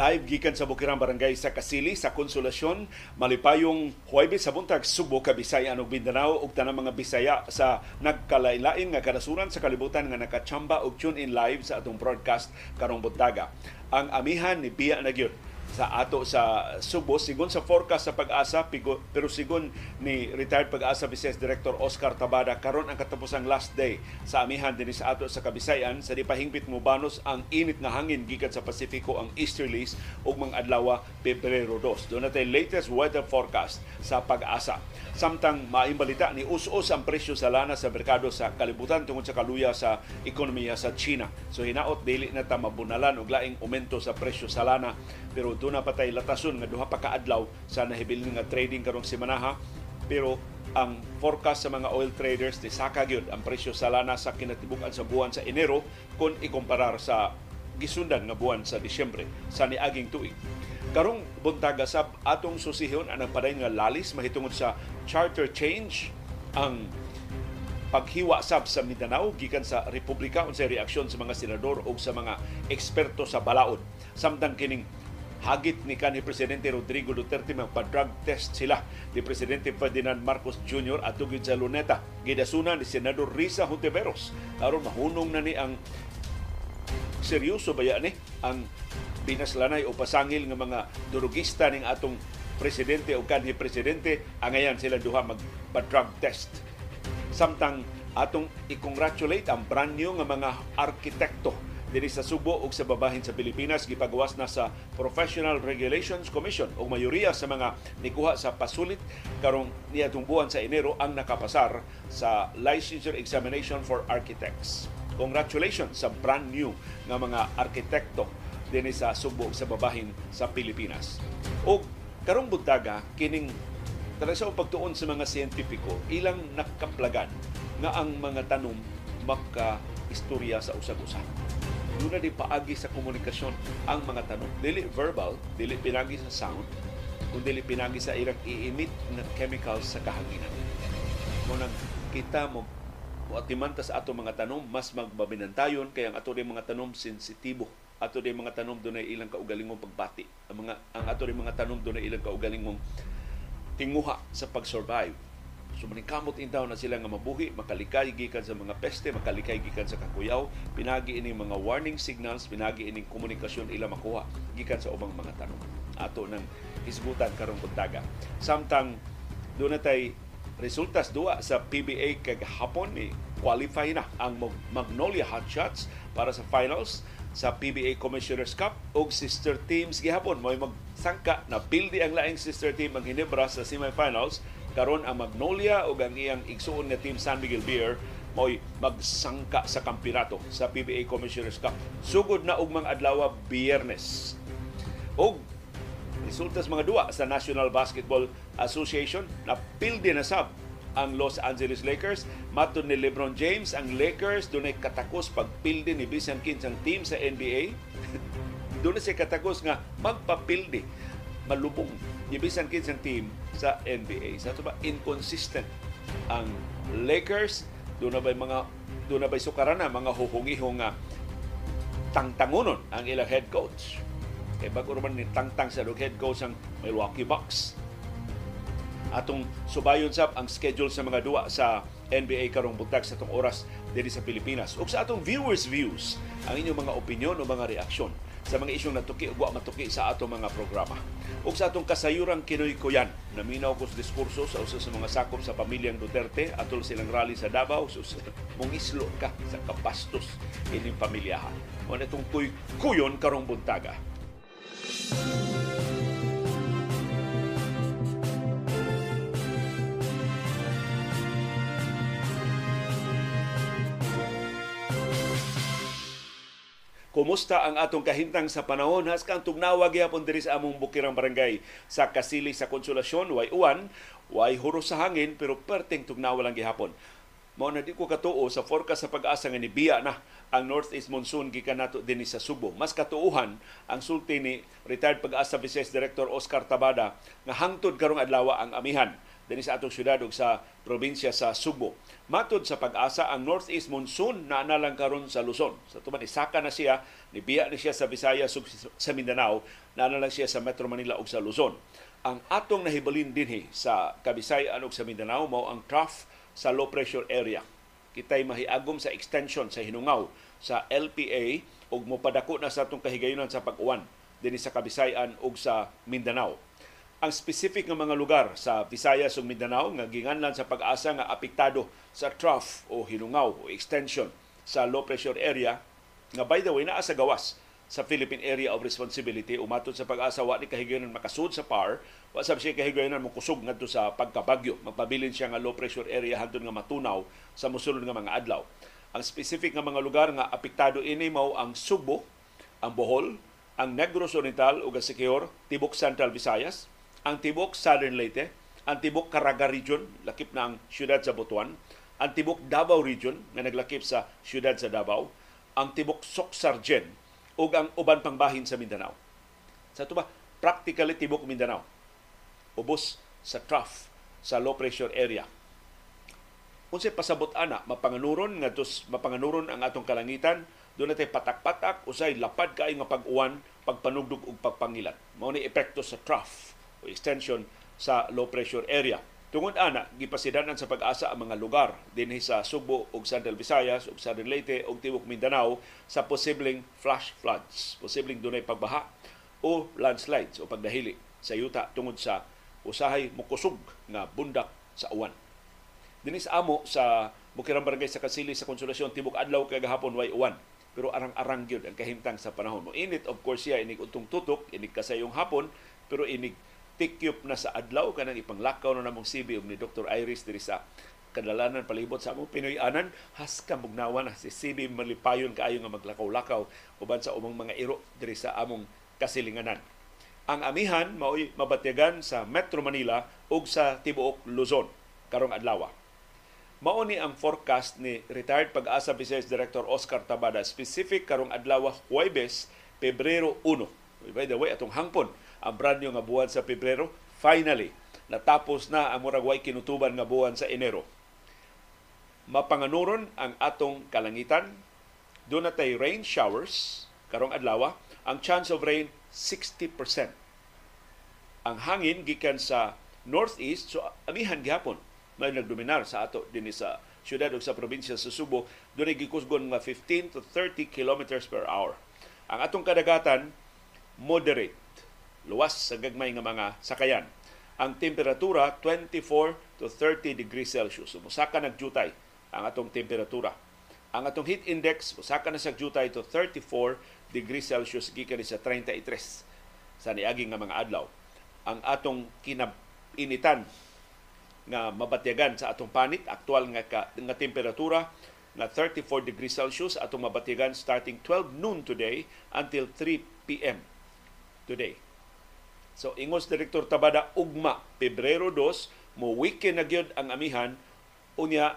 Live gikan sa Bukirang Barangay sa Kasili sa Konsolasyon malipayong Huwebes sa buntag Subo ka Bisaya ug Mindanao ug tanang mga Bisaya sa nagkalailain nga kanasuran sa kalibutan nga nakachamba og tune in live sa atong broadcast karong buntaga. Ang amihan ni Bia na gyud sa ato sa Subo. Sigon sa forecast sa pag-asa pero sigon ni retired pag-asa Vice Director Oscar Tabada karon ang katapusang last day sa amihan dinhi sa ato sa Kabisayan. Sa di pahingpit mo banos ang init nga hangin gikan sa Pasifiko ang easterlies ug mga adlaw Pebrero 2 doon natin latest weather forecast sa pag-asa. Samtang maimbalita ni us-us ang presyo sa lana sa merkado sa kalibutan tungod sa kaluya sa ekonomiya sa China. So hinaot dili na ta mabunalan og laing aumento sa presyo sa lana. Pero doon na patay latason nga duha pa ka sa nahibil nga trading karong semanaha pero ang forecast sa mga oil traders ni saka gyud ang presyo sa lana sa kinatibuk-an sa buwan sa Enero kung ikomparar sa gisundan nga buwan sa Disyembre sa niaging tuig. Karong buntaga sa atong susihon ang paday nga lalis mahitungod sa charter change ang paghiwa sab sa Mindanao gikan sa Republika unsay reaksyon sa mga senador o sa mga eksperto sa balaod samtang kining hagit ni kanhi Presidente Rodrigo Duterte magpa-drug test sila ni Presidente Ferdinand Marcos Jr. at tugid sa Luneta. Gidasuna ni Senador Risa Hontiveros aron mahunong na ni ang seryoso ba ni ang pinaslanay o pasangil ng mga durugista ning atong presidente o kanhi presidente angayan sila duha magpa-drug test. Samtang atong i-congratulate ang brand new nga mga arkitekto diri sa Subo ug sa babahin sa Pilipinas gipagawas na sa Professional Regulations Commission ug mayoriya sa mga nikuha sa pasulit karong niadtong sa Enero ang nakapasar sa licensure examination for architects. Congratulations sa brand new nga mga arkitekto dinhi sa Subo sa babahin sa Pilipinas. Og karong buntaga kining sa pagtuon sa mga siyentipiko ilang nakaplagan nga ang mga tanom maka istorya sa usag-usa doon na di paagi sa komunikasyon ang mga tanong. Dili verbal, dili pinagi sa sound, kung dili pinagi sa ilang i-emit na chemicals sa kahanginan. Kung kita mo atiman sa ato mga tanong, mas magbabinantayon kaya ang ato mga tanong sensitibo. Ato rin mga tanong doon ay ilang kaugalingong pagbati. Ang, mga, ang ato rin mga tanong doon ay ilang kaugalingong tinguha sa pag-survive So maningkamot intaw na sila nga mabuhi, makalikay gikan sa mga peste, makalikay gikan sa kakuyaw, pinagi ini mga warning signals, pinagi ini komunikasyon ila makuha gikan sa ubang mga tanong. Ato nang hisgutan karong buntaga. Samtang doon natay resultas duwa sa PBA kag hapon ni qualify na ang Magnolia Hotshots para sa finals sa PBA Commissioners Cup og sister teams gihapon may magsangka na pildi ang laing sister team ang Hinebra sa semifinals karon ang Magnolia o ang iyang igsuon nga team San Miguel Beer mo'y magsangka sa kampirato sa PBA Commissioners Cup. Sugod na og mga adlaw Biyernes. Og resultas mga duwa sa National Basketball Association na pildi na sab ang Los Angeles Lakers. Maton ni LeBron James, ang Lakers dunay katakos pagpildi ni bisan kinsang team sa NBA. doon siya katakos nga magpapildi malubong gibisan kinsang team sa NBA. Sa ito ba, inconsistent ang Lakers. Doon na ba mga doon na ba sukarana mga huhungihong nga tangtangunon ang ilang head coach. Kaya bago naman ni tangtang sa head coach ang Milwaukee Bucks. Atong subayon sab ang schedule sa mga duwa sa NBA karong buntag sa itong oras diri sa Pilipinas. Ug sa atong viewers views, ang inyong mga opinion o mga reaksyon sa mga isyong natuki o matuki sa ato mga programa. Ug sa atong kasayuran kinoy kuyan, naminaw ko sa diskurso sa usa sa mga sakop sa pamilyang Duterte atol silang rally sa Davao sus mong islo ka sa kapastos ining pamilyahan. Mo itong kuy kuyon karong buntaga. Kumusta ang atong kahintang sa panahon? Has kang tugnawa gyapon diri sa among bukirang barangay sa Kasili sa Konsolasyon, way uwan, way huro sa hangin pero perting tugnawa lang gihapon. Mao na di ko katuo sa forecast sa pag-asa nga ni Biya na ang northeast monsoon gikan nato dinhi sa Subo. Mas katuuhan ang sulti ni retired pag-asa Vice Director Oscar Tabada nga hangtod karong adlaw ang amihan dinhi sa atong syudad ug sa probinsya sa Subo. Matod sa pag-asa ang northeast monsoon na lang karon sa Luzon. Sa tuman isaka na siya, nibiya ni siya sa Visayas sa Mindanao, na lang siya sa Metro Manila ug sa Luzon. Ang atong nahibalin dinhi sa Kabisayan ug sa Mindanao mao ang trough sa low pressure area. Kitay mahiagom sa extension sa hinungaw sa LPA ug mopadako na sa atong kahigayunan sa pag-uwan dinhi sa Kabisayan ug sa Mindanao ang specific nga mga lugar sa Visayas ug Mindanao nga ginganlan sa pag-asa nga apektado sa trough o hinungaw o extension sa low pressure area nga by the way naa sa gawas sa Philippine Area of Responsibility. Umatod sa pag-asa wa ni kahigayonan makasud sa PAR wa sab siya kahigayonan mo kusog ngadto sa pagkabagyo. Magpabilin siya nga low pressure area hantud nga matunaw sa mosulod nga mga adlaw. Ang specific nga mga lugar nga apektado ini mao ang Subo ang Bohol ang Negros Oriental ug ang Siquijor tibok Central Visayas ang tibok Southern Leyte, ang tibok Caraga Region, lakip na ang siyudad sa Butuan, ang tibok Davao Region, nga naglakip sa siyudad sa Davao, ang tibok Soksargen, ug ang uban pang bahin sa Mindanao. Sa ito ba, practically tibok Mindanao. Ubos sa trough sa low pressure area. Kung sa pasabot ana, mapanganuron nga tos mapanganuron ang atong kalangitan, doon natin patak-patak, usay lapad kaay nga pag-uwan, pagpanugdog ug pagpangilat. Mao ni epekto sa trough o extension sa low pressure area. Tungod ana, gipasidanan sa pag-asa ang mga lugar dinhi sa Subo ug Central Visayas ug Southern Leyte ug Tibok Mindanao sa posibleng flash floods, posibleng dunay pagbaha o landslides o pagdahili sa yuta tungod sa usahay mukusog nga bundak sa uwan. Dinhi sa amo sa Bukirang Barangay sa Kasili sa Konsolasyon tibok adlaw kay gahapon way uwan pero arang-arang gyud ang kahimtang sa panahon mo. Init of course siya inig utong tutok, inig kasayong hapon, pero inig tikyop na sa adlaw kanang ipanglakaw na namong CB ni Dr. Iris diri sa kadalanan palibot sa among Pinoy-anan has kamugnawan na si CB malipayon kaayo nga maglakaw-lakaw uban sa umang mga iro diri sa among kasilinganan. Ang amihan mao'y mabatyagan sa Metro Manila ug sa tibuok Luzon karong adlaw. Mao ni ang forecast ni retired pag-asa Vice Director Oscar Tabada specific karong adlaw Huwebes, Pebrero 1. By the way, atong hangpon ang brand nga buwan sa Pebrero. Finally, natapos na ang murag way kinutuban nga buwan sa Enero. Mapanganuron ang atong kalangitan. Doon na tay rain showers karong adlaw. Ang chance of rain 60%. Ang hangin gikan sa northeast so amihan gihapon may nagdominar sa ato din sa syudad ug sa probinsya sa Subo dunay gikusgon nga 15 to 30 kilometers per hour. Ang atong kadagatan moderate luwas sa gagmay nga mga sakayan. Ang temperatura 24 to 30 degrees Celsius. Musaka nagjutay ang atong temperatura. Ang atong heat index musaka na sa jutay to 34 degrees Celsius gikan sa 33 sa niagi nga mga adlaw. Ang atong kinabinitan nga mabatyagan sa atong panit aktual nga ka, nga temperatura na 34 degrees Celsius atong mabatyagan starting 12 noon today until 3 p.m. today. So ingos Direktor Tabada ugma Pebrero 2 mo weekend na gyud ang amihan unya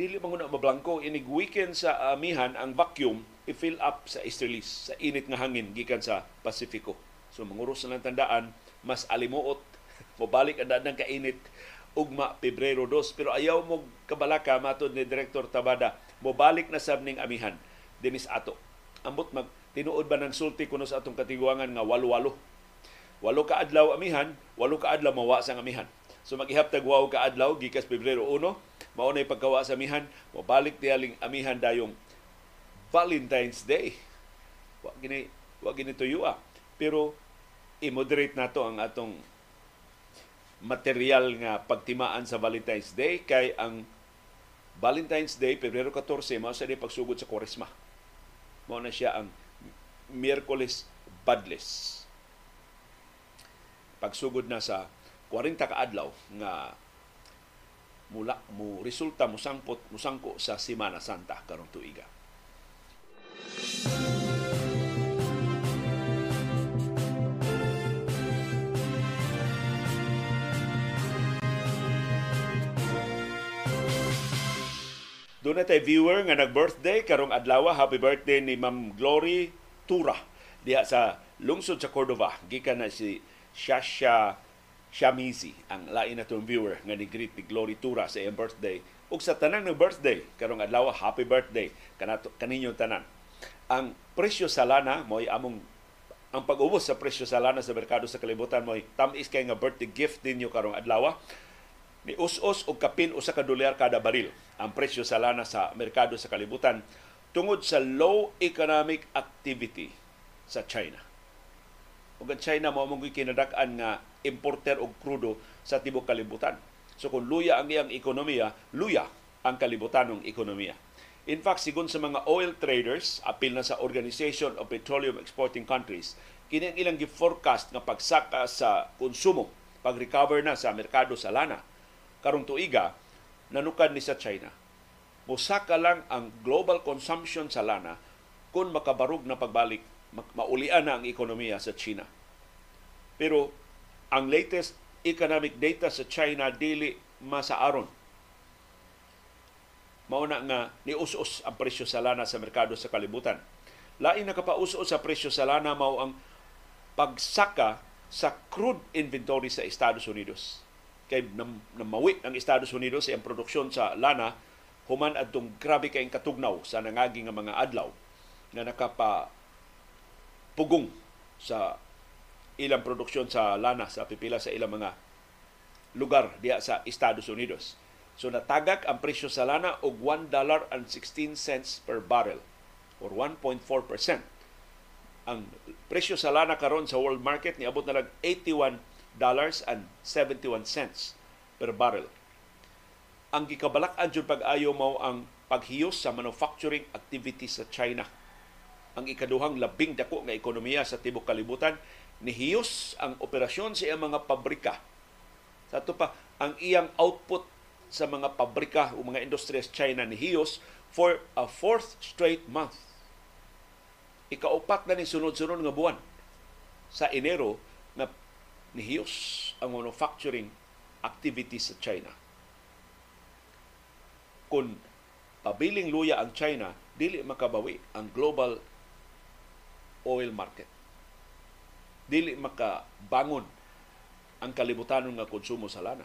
dili man na mablangko inig weekend sa amihan ang vacuum i-fill up sa easterlies sa init nga hangin gikan sa Pasifiko. So manguros na lang tandaan mas alimuot mobalik ang dadang kainit ugma Pebrero 2 pero ayaw mo kabalaka matod ni Direktor Tabada mobalik na sab ning amihan dinis ato. Ambot mag tinuod ba ng sulti kuno sa atong katiguangan nga walo-walo Walo ka adlaw amihan, walo ka adlaw mawa sa amihan. So maghihaptag wow ka adlaw gikas Pebrero 1, mao na pagkawa sa amihan, mabalik tiyaling amihan dayong Valentine's Day. Wa gini wa gini tuyo ah. Pero i-moderate nato ang atong material nga pagtimaan sa Valentine's Day kay ang Valentine's Day Pebrero 14 mao sa di pagsugod sa Koresma. Mao na siya ang Miyerkules Badless pagsugod na sa 40 ka adlaw nga mula mo resulta mo sangpot mo sangko sa Semana Santa karong tuiga. Doon na tayo viewer nga nag-birthday karong adlaw. Happy birthday ni Ma'am Glory Tura diha sa lungsod sa Cordova. Gikan na si Shasha Shamizi ang lain na viewer nga ni greet ni Glory Tura sa iyang birthday. Ug sa tanan ng birthday karong adlaw happy birthday. Kanato kaninyo tanan ang presyo sa lana mo among ang pag-ubos sa presyo sa lana sa merkado sa kalibutan mo tamis kay nga birthday gift ninyo karong adlaw ni us-us og kapin usa ka dolyar kada baril ang presyo sa lana sa merkado sa kalibutan tungod sa low economic activity sa China. Ug ang China mao mong kinadak-an nga importer og krudo sa tibok kalibutan. So kung luya ang iyang ekonomiya, luya ang kalibutanong ekonomiya. In fact, sigon sa mga oil traders, apil na sa Organization of Petroleum Exporting Countries, kini ang ilang gi-forecast nga pagsaka sa konsumo, pag-recover na sa merkado sa lana. Karong tuiga, nanukan ni sa China musaka lang ang global consumption sa lana kung makabarug na pagbalik, maulian na ang ekonomiya sa China. Pero ang latest economic data sa China dili masaaron. Mauna nga nius-us ang presyo sa lana sa merkado sa kalibutan. Lain nakapaus-us sa presyo sa lana mao ang pagsaka sa crude inventory sa Estados Unidos. Kay namawi ang Estados Unidos sa produksyon sa lana human adtong grabe kayong katugnaw sa nangagi nga mga adlaw na nakapa pugong sa ilang produksyon sa lana sa pipila sa ilang mga lugar diya sa Estados Unidos. So natagak ang presyo sa lana og 1 dollar and 16 cents per barrel or 1.4%. Ang presyo sa lana karon sa world market ni abot na lang 81 dollars and 71 cents per barrel ang gikabalak-an jud pag-ayo mao ang paghiyos sa manufacturing activity sa China. Ang ikaduhang labing dako nga ekonomiya sa tibok kalibutan nihiyos ang operasyon sa iyang mga pabrika. Sa ito pa, ang iyang output sa mga pabrika o mga industriya sa China nihiyos for a fourth straight month. Ikaupat na ni sunod-sunod nga buwan sa Enero na nihiyos ang manufacturing activity sa China kung pabiling luya ang China, dili makabawi ang global oil market. Dili makabangon ang kalibutan nga konsumo sa lana.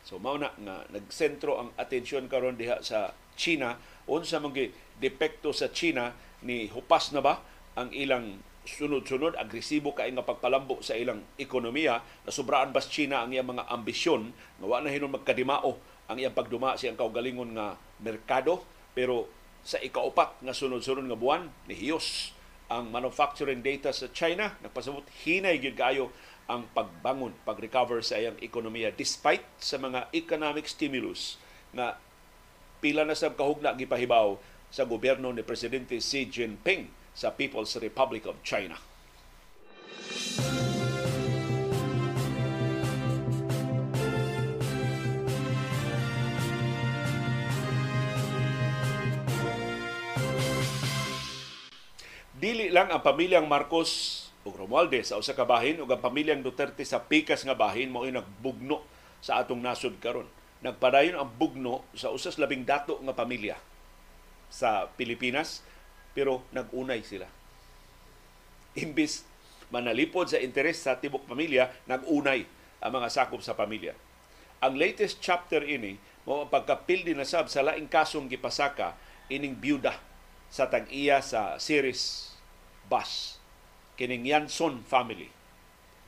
So mao na nga nagsentro ang atensyon karon diha sa China. Unsa man depekto sa China ni hupas na ba ang ilang sunod-sunod? Agresibo kay nga pagpalambo sa ilang ekonomiya. Na sobraan bas China ang iyang mga ambisyon? Nga wa na hinon magkadimao ang iyang pagduma sa iyang kaugalingon nga merkado. Pero sa ikaupat nga sunod-sunod nga buwan nihiyos ang manufacturing data sa China nagpasabot hinay gyud kaayo ang pagbangon pag-recover sa iyang ekonomiya despite sa mga economic stimulus nga pila na sab kahugna gipahibaw sa gobyerno ni presidente Xi Jinping sa People's Republic of China. Dili lang ang pamilyang Marcos ug Romualdez sa usa ka bahin ug ang pamilyang Duterte sa pikas nga bahin mao nagbugno sa atong nasod karon. Nagpadayon ang bugno sa usas labing dato nga pamilya sa Pilipinas pero nagunay sila. Imbis manalipod sa interes sa tibok pamilya, nagunay ang mga sakop sa pamilya. Ang latest chapter ini mo ang pagkapildi na sab sa laing kasong gipasaka ining byuda sa tag-iya sa series bus kining Yanson family.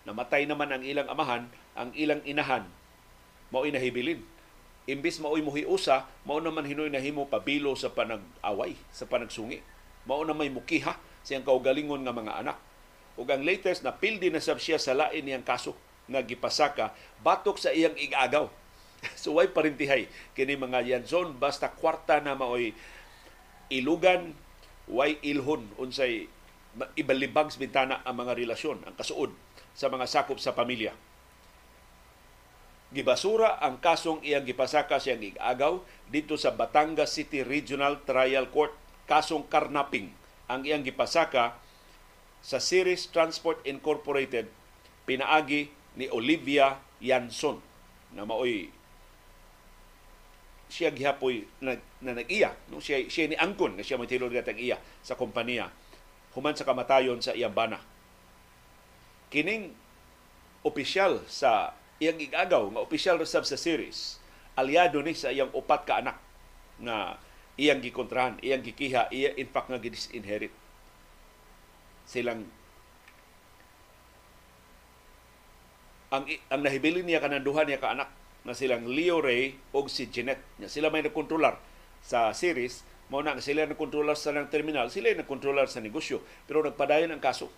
Namatay naman ang ilang amahan, ang ilang inahan mao inahibilin. Imbis maoy muhiusa, mao naman hinoy nahimo pabilo sa panag-away, sa panagsungi. Mao na may mukiha siyang kaugalingon nga mga anak. Ug ang latest na pildi na sab siya sa lain niyang kaso nga gipasaka batok sa iyang igagaw. so way parintihay kini mga Yanson basta kwarta na maoy ilugan way ilhon unsay ibalibag sa bintana ang mga relasyon, ang kasuod sa mga sakop sa pamilya. Gibasura ang kasong iyang gipasaka siyang igagaw dito sa Batangas City Regional Trial Court kasong karnaping ang iyang gipasaka sa Series Transport Incorporated pinaagi ni Olivia Yanson na maoy siya gihapoy na, na nag-iya no siya siya ni angkon nga siya may tilod gatag iya sa kompanya human sa kamatayon sa iyang bana. Kining opisyal sa iyang igagaw nga opisyal ra sab sa series aliado ni sa iyang upat ka anak nga iyang gikontrahan, iyang gikiha, iya in fact nga gidis-inherit. Silang ang ang nahibilin niya kanang duha niya ka anak na silang Leo Ray o si Jeanette. Nya sila may nakontrolar sa series mao na sila nakontrolar sa ng terminal, sila nakontrolar sa negosyo pero nagpadayon ang kaso.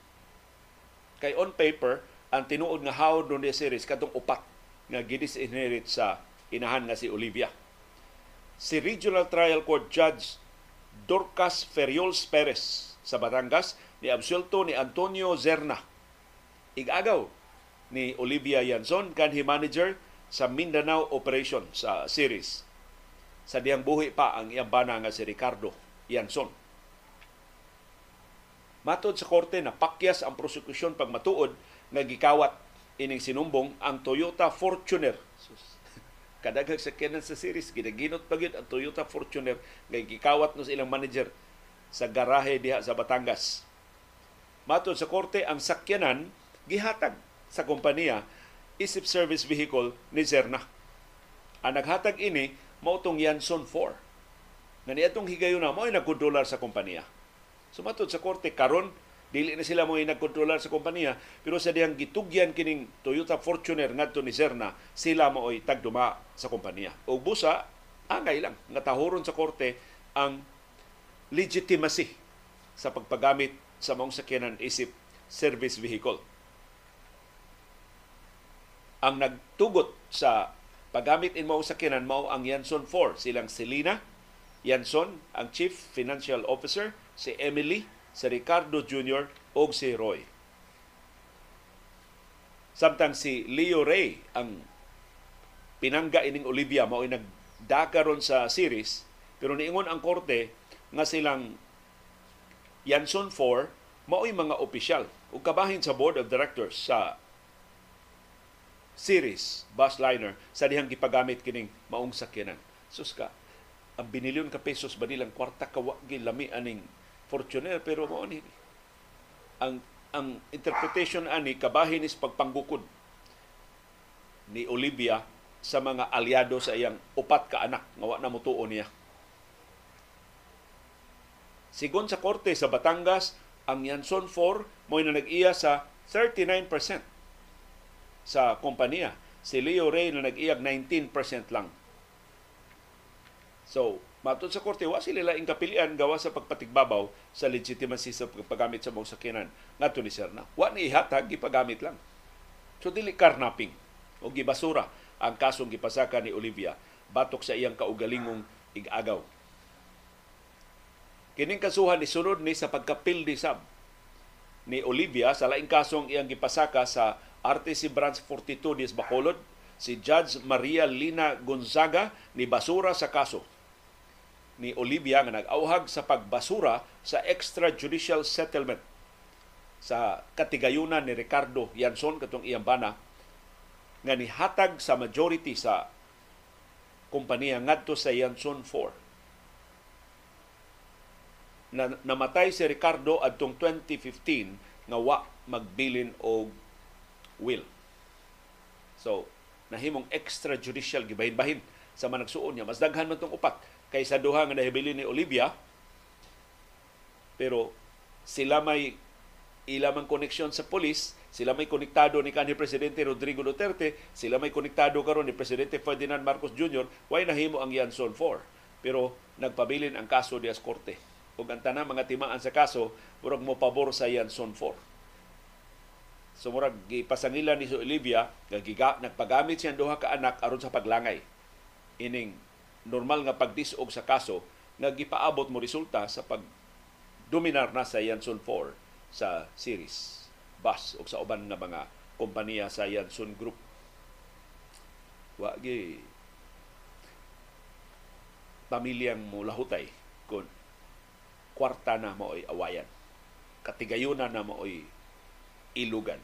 Kay on paper ang tinuod nga how do series katong upat nga gidis-inherit sa inahan nga si Olivia. Si Regional Trial Court Judge Dorcas Ferriols Perez sa Batangas ni absuelto ni Antonio Zerna. Igagaw ni Olivia Yanson kanhi manager sa Mindanao Operation sa series. Sa diyang buhi pa ang iyang bana nga si Ricardo Yanson. Matod sa korte na pakyas ang prosekusyon pag matuod nga gikawat ining sinumbong ang Toyota Fortuner. Sus kadaghag sakyanan sa series ginaginot pa ang Toyota Fortuner nga gikawat no sa ilang manager sa garahe diha sa Batangas. Matod sa korte ang sakyanan gihatag sa kompanya isip service vehicle ni Zerna. Ang naghatag ini mao tong Yanson 4. Nga niadtong higayon na mao nagkontrolar sa kompanya. Sumatod sa korte karon dili na sila mo nagkontrolar sa kompanya pero sa diyang gitugyan kining Toyota Fortuner ngadto ni Serna sila mo ay tagduma sa kompanya ug busa angay lang nga tahoron sa korte ang legitimacy sa pagpagamit sa maong sakyanan isip service vehicle ang nagtugot sa paggamit in maong sakyanan mao ang Yanson 4 silang Selina Yanson ang Chief Financial Officer si Emily si Ricardo Jr. o si Roy. Samtang si Leo Ray ang pinangga ining Olivia mao nagdakaron sa series pero niingon ang korte nga silang Yanson 4 mao'y mga opisyal ug kabahin sa board of directors sa series bus liner sa dihang gipagamit kining maong sakyanan. Sus ka, ang binilyon ka pesos ba nilang kwarta kawa gilami aning Fortuner pero mo ni ang ang interpretation ani kabahin is pagpanggukod ni Olivia sa mga aliado sa iyang upat ka anak nga wa na mutuo niya. Sigon sa korte sa Batangas, ang Yanson 4 mo na nag-iya sa 39% sa kompanya. Si Leo Ray na nag-iyag 19% lang. So, Matod sa korte, wa sila laing kapilian gawa sa pagpatigbabaw sa legitimacy sa pagpagamit sa mga sakyanan ngadto ni Serna. Wa ni ihatag gipagamit lang. So dili karnaping o gibasura ang kasong gipasaka ni Olivia batok sa iyang kaugalingong igagaw. Kining kasuhan ni sunod ni sa pagkapildi sab ni Olivia sa laing kasong iyang gipasaka sa RTC Branch 42 ni Bacolod si Judge Maria Lina Gonzaga ni basura sa kaso. Ni Olivia nga nag-auhag sa pagbasura sa extrajudicial settlement. Sa katigayunan ni Ricardo Yanson katong iyang bana nga nihatag sa majority sa kompanya ngadto sa Yanson 4 na namatay si Ricardo adtong 2015 nga wa magbilin og will. So, nahimong extrajudicial gibahin-bahin sa managsuon niya. Mas daghan man tong upat kaysa duha nga nahibili ni Olivia pero sila may ilamang koneksyon sa polis, sila may konektado ni kanhi Presidente Rodrigo Duterte, sila may konektado karon ni Presidente Ferdinand Marcos Jr., way nahimo ang Yanson 4. Pero nagpabilin ang kaso di Korte. Ug ang tanang mga timaan sa kaso, murag mo pabor sa Yanson 4. So murag gipasangilan ni Olivia, gagiga, nagpagamit siya duha ka anak aron sa paglangay. Ining normal nga pagdisog sa kaso nga gipaabot mo resulta sa pag dominar na sa Yanson 4 sa series bus o sa uban nga mga kompanya sa Yanson Group. Wa gi pamilyang mo lahutay kung kwarta na mo ay awayan. Katigayunan na mo ay ilugan.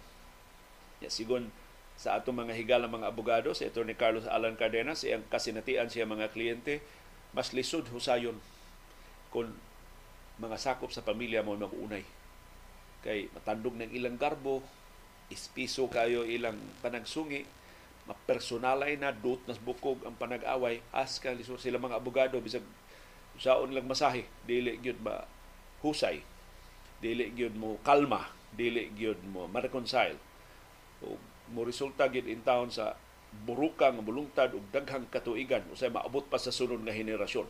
Ya, sigon sa atong mga higala mga abogado, si Attorney Carlos Alan Cardenas, iyang kasinatian siya mga kliyente, mas lisod husayon kung mga sakop sa pamilya mo mag-unay. Kay matandog ng ilang garbo, ispiso kayo ilang panagsungi, mapersonalay na dut nas bukog ang panag-away as kang lisod sila mga abogado bisag saon lang masahe dili gyud ba husay dili gyud mo kalma dili gyud mo ma-reconcile. O mo resulta gyud in town sa burukang bulungtad ug daghang katuigan. Usay maabot pa sa sunod nga henerasyon.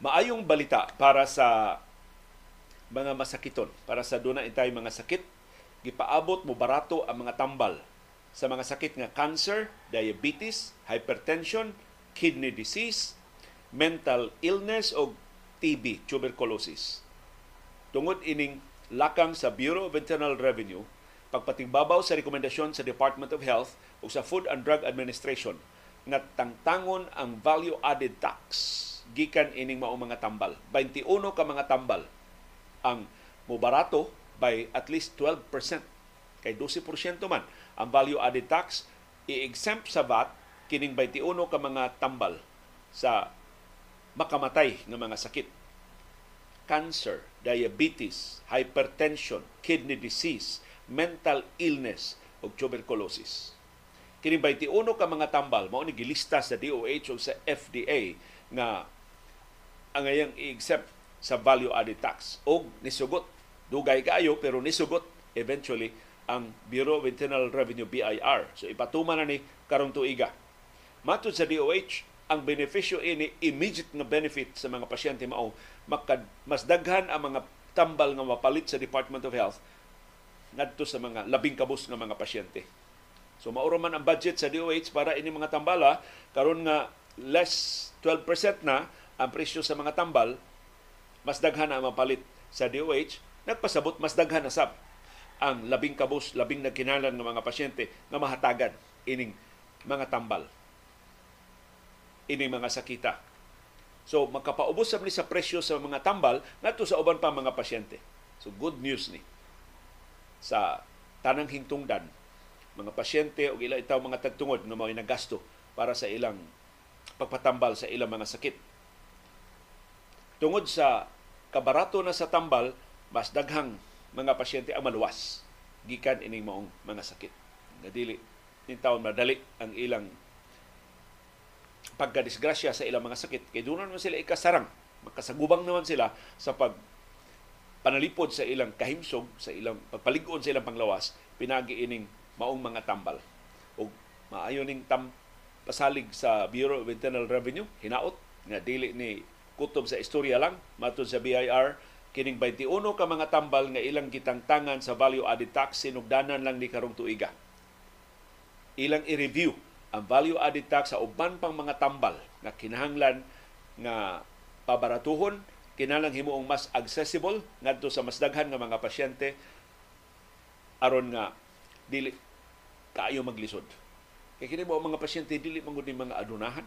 Maayong balita para sa mga masakiton, para sa duna intay mga sakit, gipaabot mo barato ang mga tambal sa mga sakit nga cancer, diabetes, hypertension, kidney disease, mental illness o TB, tuberculosis. Tungod ining lakang sa Bureau of Internal Revenue, pagpatingbabaw sa rekomendasyon sa Department of Health o sa Food and Drug Administration nga tangtangon ang value added tax gikan ining mao mga tambal. 21 ka mga tambal ang mubarato by at least 12% kay 12% man ang value added tax i-exempt sa VAT kining 21 ka mga tambal sa makamatay nga mga sakit. Cancer, diabetes, hypertension, kidney disease, mental illness ug tuberculosis. Kini 21 ka mga tambal mao ni gilista sa DOH o sa FDA nga ang ayang i-exempt sa value added tax. Og nisugot dugay kaayo pero nisugot eventually ang Bureau of Internal Revenue BIR. So ipatuman na ni karong tuiga. Matod sa DOH, ang benepisyo ini immediate nga benefit sa mga pasyente mao makad mas daghan ang mga tambal nga mapalit sa Department of Health ngadto sa mga labing kabus nga mga pasyente. So mauro man ang budget sa DOH para ini mga tambala karon nga less 12% na ang presyo sa mga tambal, mas daghan ang mapalit sa DOH, nagpasabot mas daghan na sab ang labing kabus, labing nagkinalan ng mga pasyente nga mahatagan ining mga tambal. Ining mga sakita. So makapaubos sa ni sa presyo sa mga tambal ngadto sa uban pa mga pasyente. So good news ni sa tanang hingtungdan mga pasyente o ila itaw mga tagtungod nga mao nagasto para sa ilang pagpatambal sa ilang mga sakit tungod sa kabarato na sa tambal, mas daghang mga pasyente ang maluwas gikan ining maong mga sakit. Nga dili ni taon madali ang ilang pagkadisgrasya sa ilang mga sakit. Kay doon naman sila ikasarang. Makasagubang naman sila sa pag panalipod sa ilang kahimsog, sa ilang pagpaligon sa ilang panglawas, pinagi ining maong mga tambal. O maayo ning tam pasalig sa Bureau of Internal Revenue, hinaot nga dili ni kutob sa istorya lang matud sa BIR kining 21 ka mga tambal nga ilang gitangtangan sa value added tax sinugdanan lang ni karong tuiga. Ilang i-review ang value added tax sa uban pang mga tambal nga kinahanglan nga pabaratuhon kinahanglan himuong mas accessible ngadto sa mas daghan nga mga pasyente aron nga dili kaayo maglisod. Kay kini mo mga pasyente dili mangud ni mga adunahan.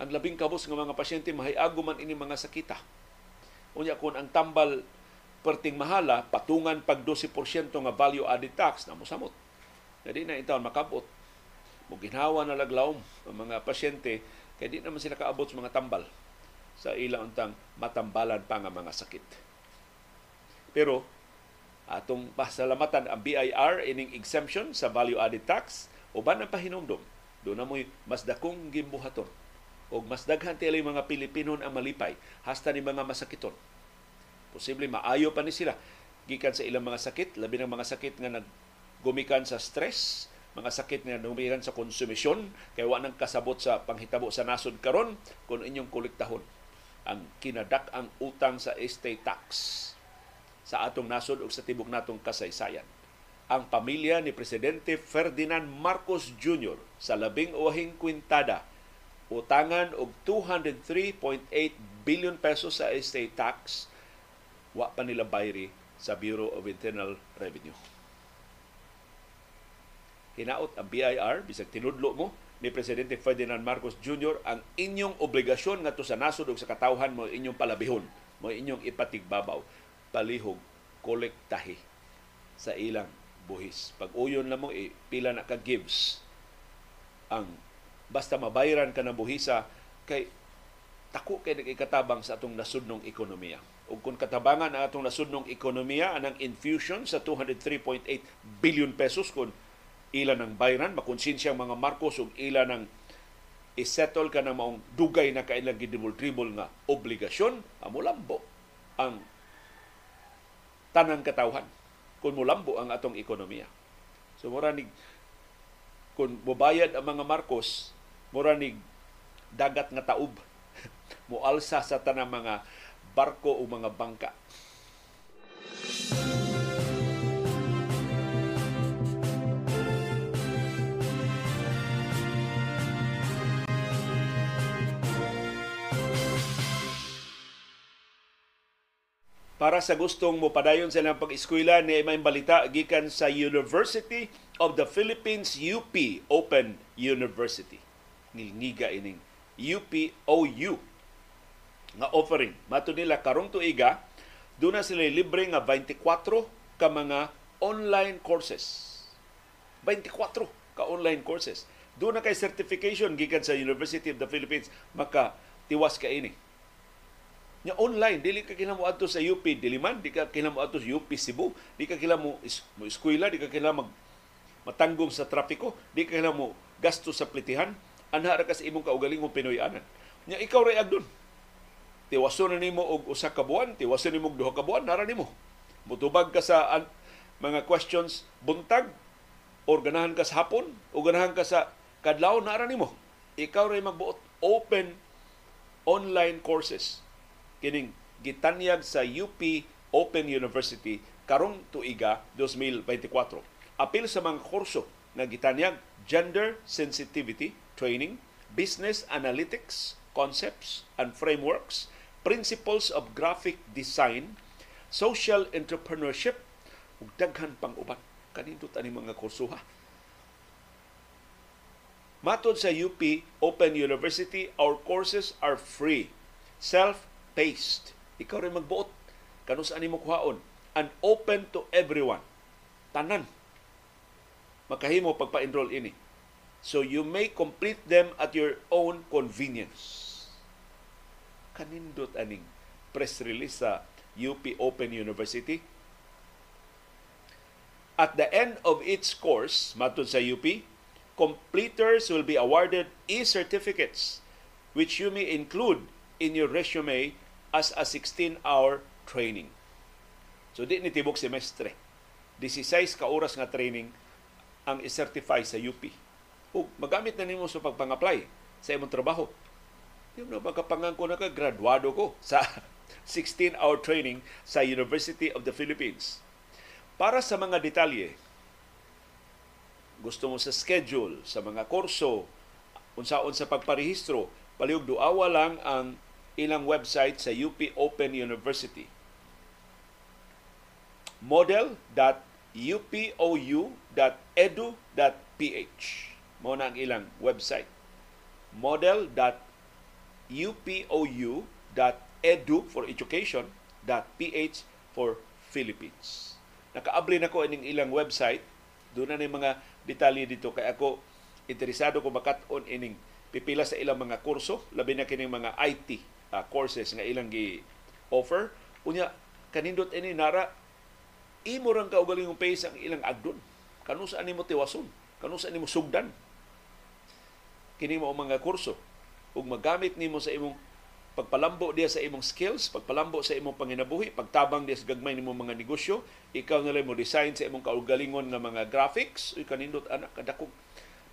Ang labing kabos ng mga pasyente mahiago man ini mga sakita. Unya kung ang tambal perting mahala, patungan pag 12% nga value added tax na mosamot. Na di na itaw makabot. Muginhawa na laglawom ang mga pasyente kay di naman sila kaabot sa mga tambal sa ilang untang matambalan pa nga mga sakit. Pero atong pasalamatan ang BIR ining exemption sa value added tax uban ang pahinumdom do na mo'y mas dakong gimbuhaton o mas daghan tila mga Pilipinon ang malipay hasta ni mga masakiton. Posible maayo pa ni sila gikan sa ilang mga sakit, labi ng mga sakit nga naggumikan sa stress, mga sakit nga gumikan sa konsumisyon, kay wa nang kasabot sa panghitabo sa nasod karon kung inyong kolektahon ang kinadak ang utang sa estate tax sa atong nasod ug sa tibok natong kasaysayan. Ang pamilya ni Presidente Ferdinand Marcos Jr. sa labing uwahing kwintada utangan og 203.8 billion pesos sa estate tax wa pa nila bayri sa Bureau of Internal Revenue. Hinaot ang BIR bisag tinudlo mo ni Presidente Ferdinand Marcos Jr. ang inyong obligasyon ngadto sa nasod ug sa katawhan mo inyong palabihon, mo inyong ipatigbabaw, palihog, kolektahi sa ilang buhis. Pag uyon na mo, eh, pila na ka gives ang basta mabayaran ka ng buhisa kay tako kay nagikatabang sa atong nasudnong ekonomiya. Ug kung katabangan ang atong nasudnong ekonomiya anang infusion sa 203.8 billion pesos kung ila ng bayran, makonsensya mga Marcos ug ila ng isettle ka ng maong dugay na kailang gidibol-tribol nga obligasyon, amo lambo ang tanang katawhan kung mulambo ang atong ekonomiya. So mura ni kung mobayad ang mga Marcos, mura ni dagat nga taob mualsa sa tanang mga barko o mga bangka. para sa gustong mo padayon sa ilang pag-eskwela ni may balita gikan sa University of the Philippines UP Open University. Ngilngiga ining UPOU nga offering. Mato nila karong tuiga doon na sila libre nga 24 ka mga online courses. 24 ka online courses. Doon na kay certification gikan sa University of the Philippines maka tiwas ka ini Nya online, dili ka kinamo adto sa UP Diliman, di ka kinamo adto sa UP Cebu, di ka is, mo eskwela, di ka kinamo mag matanggong sa trapiko, di ka kinamo gasto sa plitihan, anha ra ka sa imong kaugalingong Pinoy-anan. Nya ikaw ra agdon. Tiwaso na nimo og usa ka buwan, tiwaso nimo og duha ka buwan, nara nimo. Mutubag ka sa an, mga questions buntag, or ganahan ka sa hapon, o ganahan ka sa kadlaw, nara nimo. Ikaw ray magbuot open online courses kining gitanyag sa UP Open University karong tuiga 2024. Apil sa mga kurso na gitanyag gender sensitivity training, business analytics concepts and frameworks, principles of graphic design, social entrepreneurship ug daghan pang uban kanindot ani mga kurso ha. Matod sa UP Open University, our courses are free. Self paced. Ikaw rin magbuot. Kano saan mo kuhaon. And open to everyone. Tanan. Makahimo pagpa-enroll ini. So you may complete them at your own convenience. Kanindot aning press release sa UP Open University. At the end of each course, matod sa UP, completers will be awarded e-certificates which you may include in your resume as a 16-hour training. So di ni tibok semestre. 16 ka oras nga training ang i-certify sa UP. Ug magamit na nimo sa pagpang-apply sa imong trabaho. Di na magkapangangko na ka, graduado ko sa 16-hour training sa University of the Philippines. Para sa mga detalye, gusto mo sa schedule, sa mga kurso, unsaon sa pagparehistro, palihog duawa lang ang ilang website sa UP Open University. model.upou.edu.ph Mo na ang ilang website. model.upou.edu for education.ph for Philippines. Nakaabli na ko ining ilang website. Doon na ni mga detalye dito kay ako interesado ko makat-on ining pipila sa ilang mga kurso, labi na kining mga IT uh, courses nga ilang gi offer unya kanindot ini nara imo rang kaugalingong pace ang ilang agdon kanu sa nimo tiwason kanu sa nimo sugdan kini mo mga kurso. Ug magamit nimo sa imong pagpalambo diya sa imong skills, pagpalambo sa imong panginabuhi, pagtabang diya sa gagmay nimo mga negosyo, ikaw nga mo design sa imong kaugalingon nga mga graphics, uy kanindot anak kadakog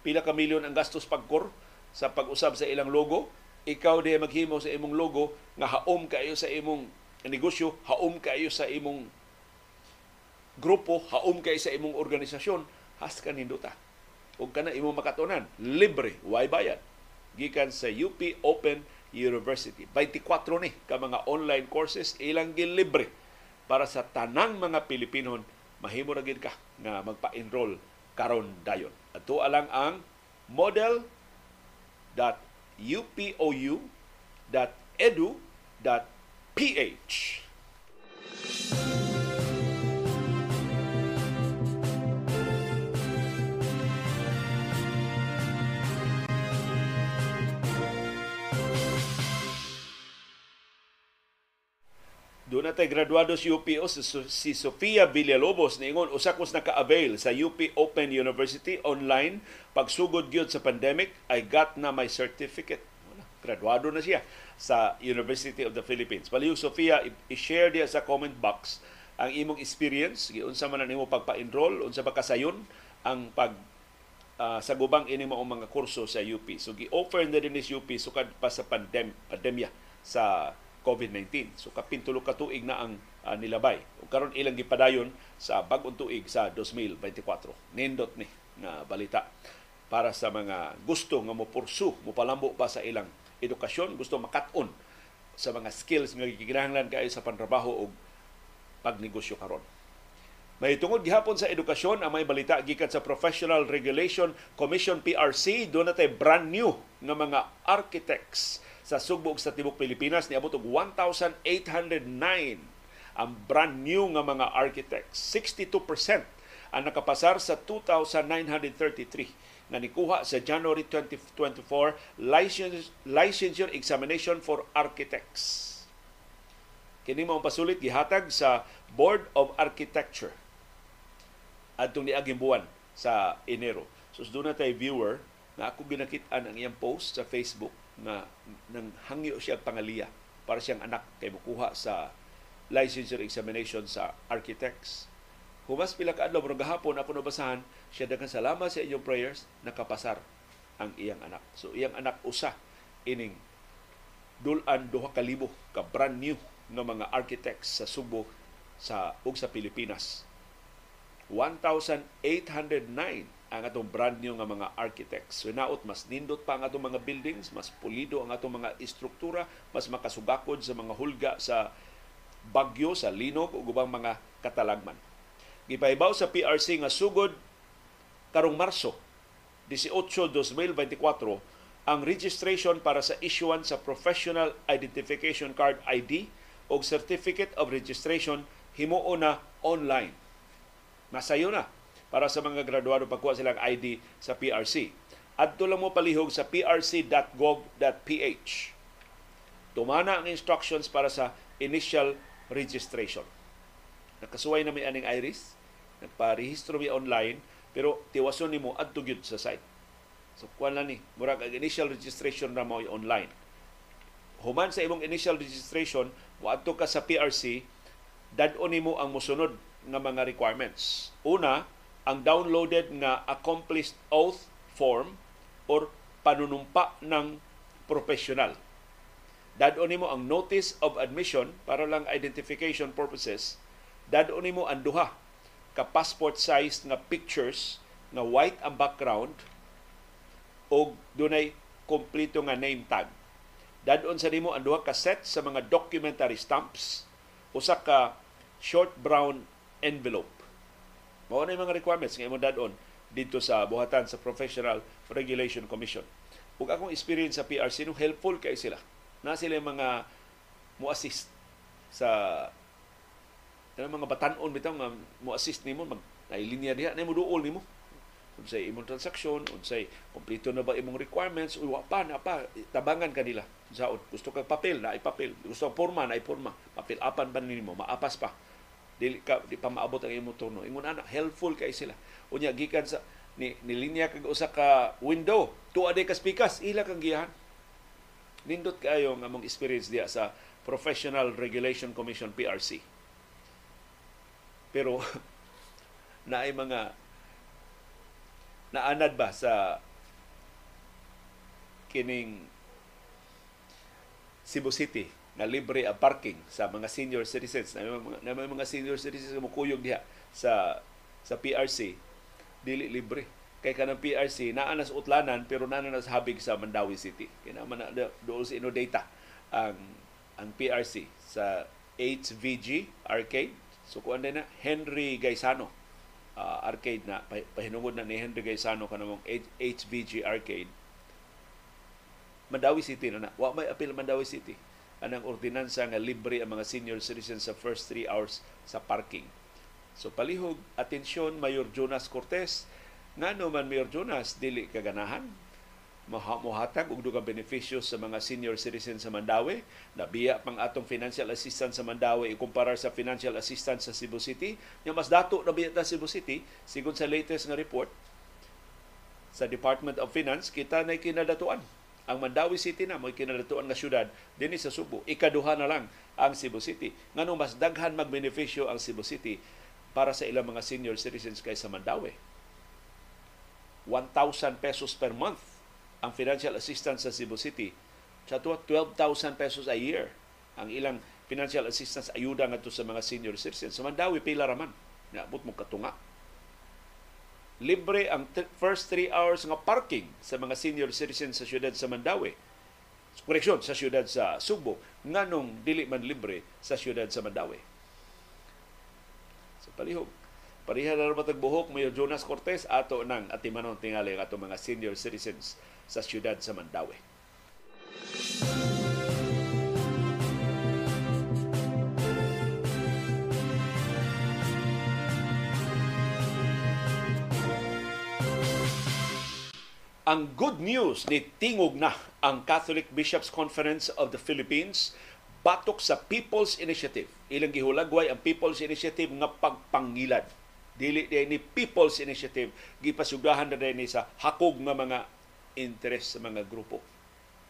pila ka milyon ang gastos pagkor sa pag-usab sa ilang logo, ikaw di maghimo sa imong logo nga haom kayo sa imong negosyo, haom kayo sa imong grupo, haom kayo sa imong organisasyon, has ka ninduta. Ug kana imong makatunan, libre, way bayad. Gikan sa UP Open University. 24 ni ka mga online courses ilang libre para sa tanang mga Pilipinon mahimo ra gid ka nga magpa-enroll karon dayon. Ato alang ang model Doon na tayo graduado sa UPO si Sofia Villalobos ningon usa kos naka-avail sa UP Open University online pagsugod gyud sa pandemic I got na my certificate. Graduado na siya sa University of the Philippines. Palihog Sofia i-share dia sa comment box ang imong experience, unsa man nimo pagpa-enroll, unsa ba kasayon ang pag uh, sa gubang ini mao mga kurso sa UP. So gi-offer na din ni UP sukad pa sa pandem pandemya sa COVID-19. So kapintulo ka tuig na ang uh, nilabay. O karon ilang gipadayon sa bag-ong tuig sa 2024. Nindot ni na balita para sa mga gusto nga mo pursu, mo pa sa ilang edukasyon, gusto makat-on sa mga skills nga gikinahanglan kay sa pantrabaho o pagnegosyo karon. May tungod gihapon sa edukasyon ang may balita gikan sa Professional Regulation Commission PRC do na brand new nga mga architects sa sugbog sa tibok Pilipinas niabot og 1,809 ang brand new nga mga architects. 62% ang nakapasar sa 2,933 nga nikuha sa January 2024 license, licensure examination for architects. Kini mao pasulit gihatag sa Board of Architecture adtong niaging buwan sa Enero. So doon na tayo viewer na ako ginakit-an ang iyang post sa Facebook na nang hangyo siya pangaliya para siyang anak kay mukuha sa licensure examination sa architects. Humas pila ka adlaw pero gahapon ako nabasahan siya daghang salamat sa inyong prayers nakapasar ang iyang anak. So iyang anak usa ining dulan duha ka libo ka brand new nga mga architects sa Subo sa ug sa Pilipinas. 1,809 ang atong brand new nga mga architects. So naot mas nindot pa ang atong mga buildings, mas pulido ang atong mga istruktura, mas makasugakod sa mga hulga sa bagyo, sa linog ug ubang mga katalagman. Gipahibaw sa PRC nga sugod karong Marso 18, 2024 ang registration para sa issuance sa Professional Identification Card ID o Certificate of Registration himuo na online. Masayo na para sa mga graduado pagkuha silang ID sa PRC. Adto lang mo palihog sa prc.gov.ph. Tumana ang instructions para sa initial registration. Nakasuway na may aning iris, nagparehistro mi online, pero tiwason nimo adto gyud sa site. So kuan lang ni, murag ang initial registration na mo online. Human sa imong initial registration, moadto ka sa PRC, dad-on nimo ang mosunod nga mga requirements. Una, ang downloaded nga accomplished oath form or panunumpa ng professional. Dadon nimo ang notice of admission para lang identification purposes. Dadon nimo ang duha ka passport size nga pictures nga white ang background o dunay kompleto nga name tag. Dadon sa nimo ang duha ka set sa mga documentary stamps usa ka short brown envelope mao na mga requirements nga imong dadon dito sa buhatan sa Professional Regulation Commission. Ug akong experience sa PRC no helpful kay sila. Na sila mga mo assist sa kanang mga batan-on bitaw nga mo assist nimo mag nailinya diha na mo duol nimo unsay imong transaksyon, unsay kompleto na ba imong requirements, uy, pa na pa, tabangan kanila. Saod, gusto ka papel, na papel. Gusto ka forma, na forma. Papel apan ba nimo, maapas pa dili ka di pa maabot ang imong turno. Ingon ana helpful kay sila. Unya gikan sa ni nilinya kag usa ka window. Tuwa day ka spikas ila kang giyahan. Nindot kayo nga mong experience diya sa Professional Regulation Commission PRC pero naay mga naanad ba sa kining Cebu City na libre ang parking sa mga senior citizens. Na mga, na mga senior citizens mo kuyog diha sa sa PRC dili libre. Kay kanang PRC naa nas utlanan pero naa nas habig sa Mandawi City. Kina man dool sa ino data ang ang PRC sa HVG Arcade. So kuan na Henry Gaisano. Uh, arcade na pahinungod na ni Henry Gaisano kanang HVG Arcade. Mandawi City na na. Wa may apil Mandawi City anang ordinansa nga libre ang mga senior citizens sa first three hours sa parking. So palihog, atensyon Mayor Jonas Cortez, nga no man Mayor Jonas, dili kaganahan. maha- mohatag og dugang benepisyo sa mga senior citizens sa Mandawi. Nabiya pang atong financial assistance sa Mandawi ikumpara sa financial assistance sa Cebu City. Nya mas dato na biya ta Cebu City sigon sa latest nga report sa Department of Finance kita na kinadatuan. Ang Mandawi City na mo kinadatuan nga syudad dinhi sa Subo. Ikaduha na lang ang Cebu City. Ngano mas daghan magbenepisyo ang Cebu City para sa ilang mga senior citizens kaysa Mandawi. 1,000 pesos per month ang financial assistance sa Cebu City. Sa tuwa, 12,000 pesos a year ang ilang financial assistance ayuda ngadto sa mga senior citizens. Sa Mandawi, pila raman. Naabot mo katunga. Libre ang t- first three hours nga parking sa mga senior citizens sa syudad sa Mandawi. Koreksyon, sa syudad sa Subo. Nganong dili man libre sa syudad sa Mandawi. Sa palihog, Pariha na naman buhok Mayor Jonas Cortez ato nang atimanon tingali ato mga senior citizens sa siyudad sa Mandawi. Ang good news ni tingog na ang Catholic Bishops Conference of the Philippines batok sa People's Initiative. Ilang gihulagway ang People's Initiative nga pagpangilad. Dili di ni People's Initiative gipasugahan na ni sa hakog nga mga interes sa mga grupo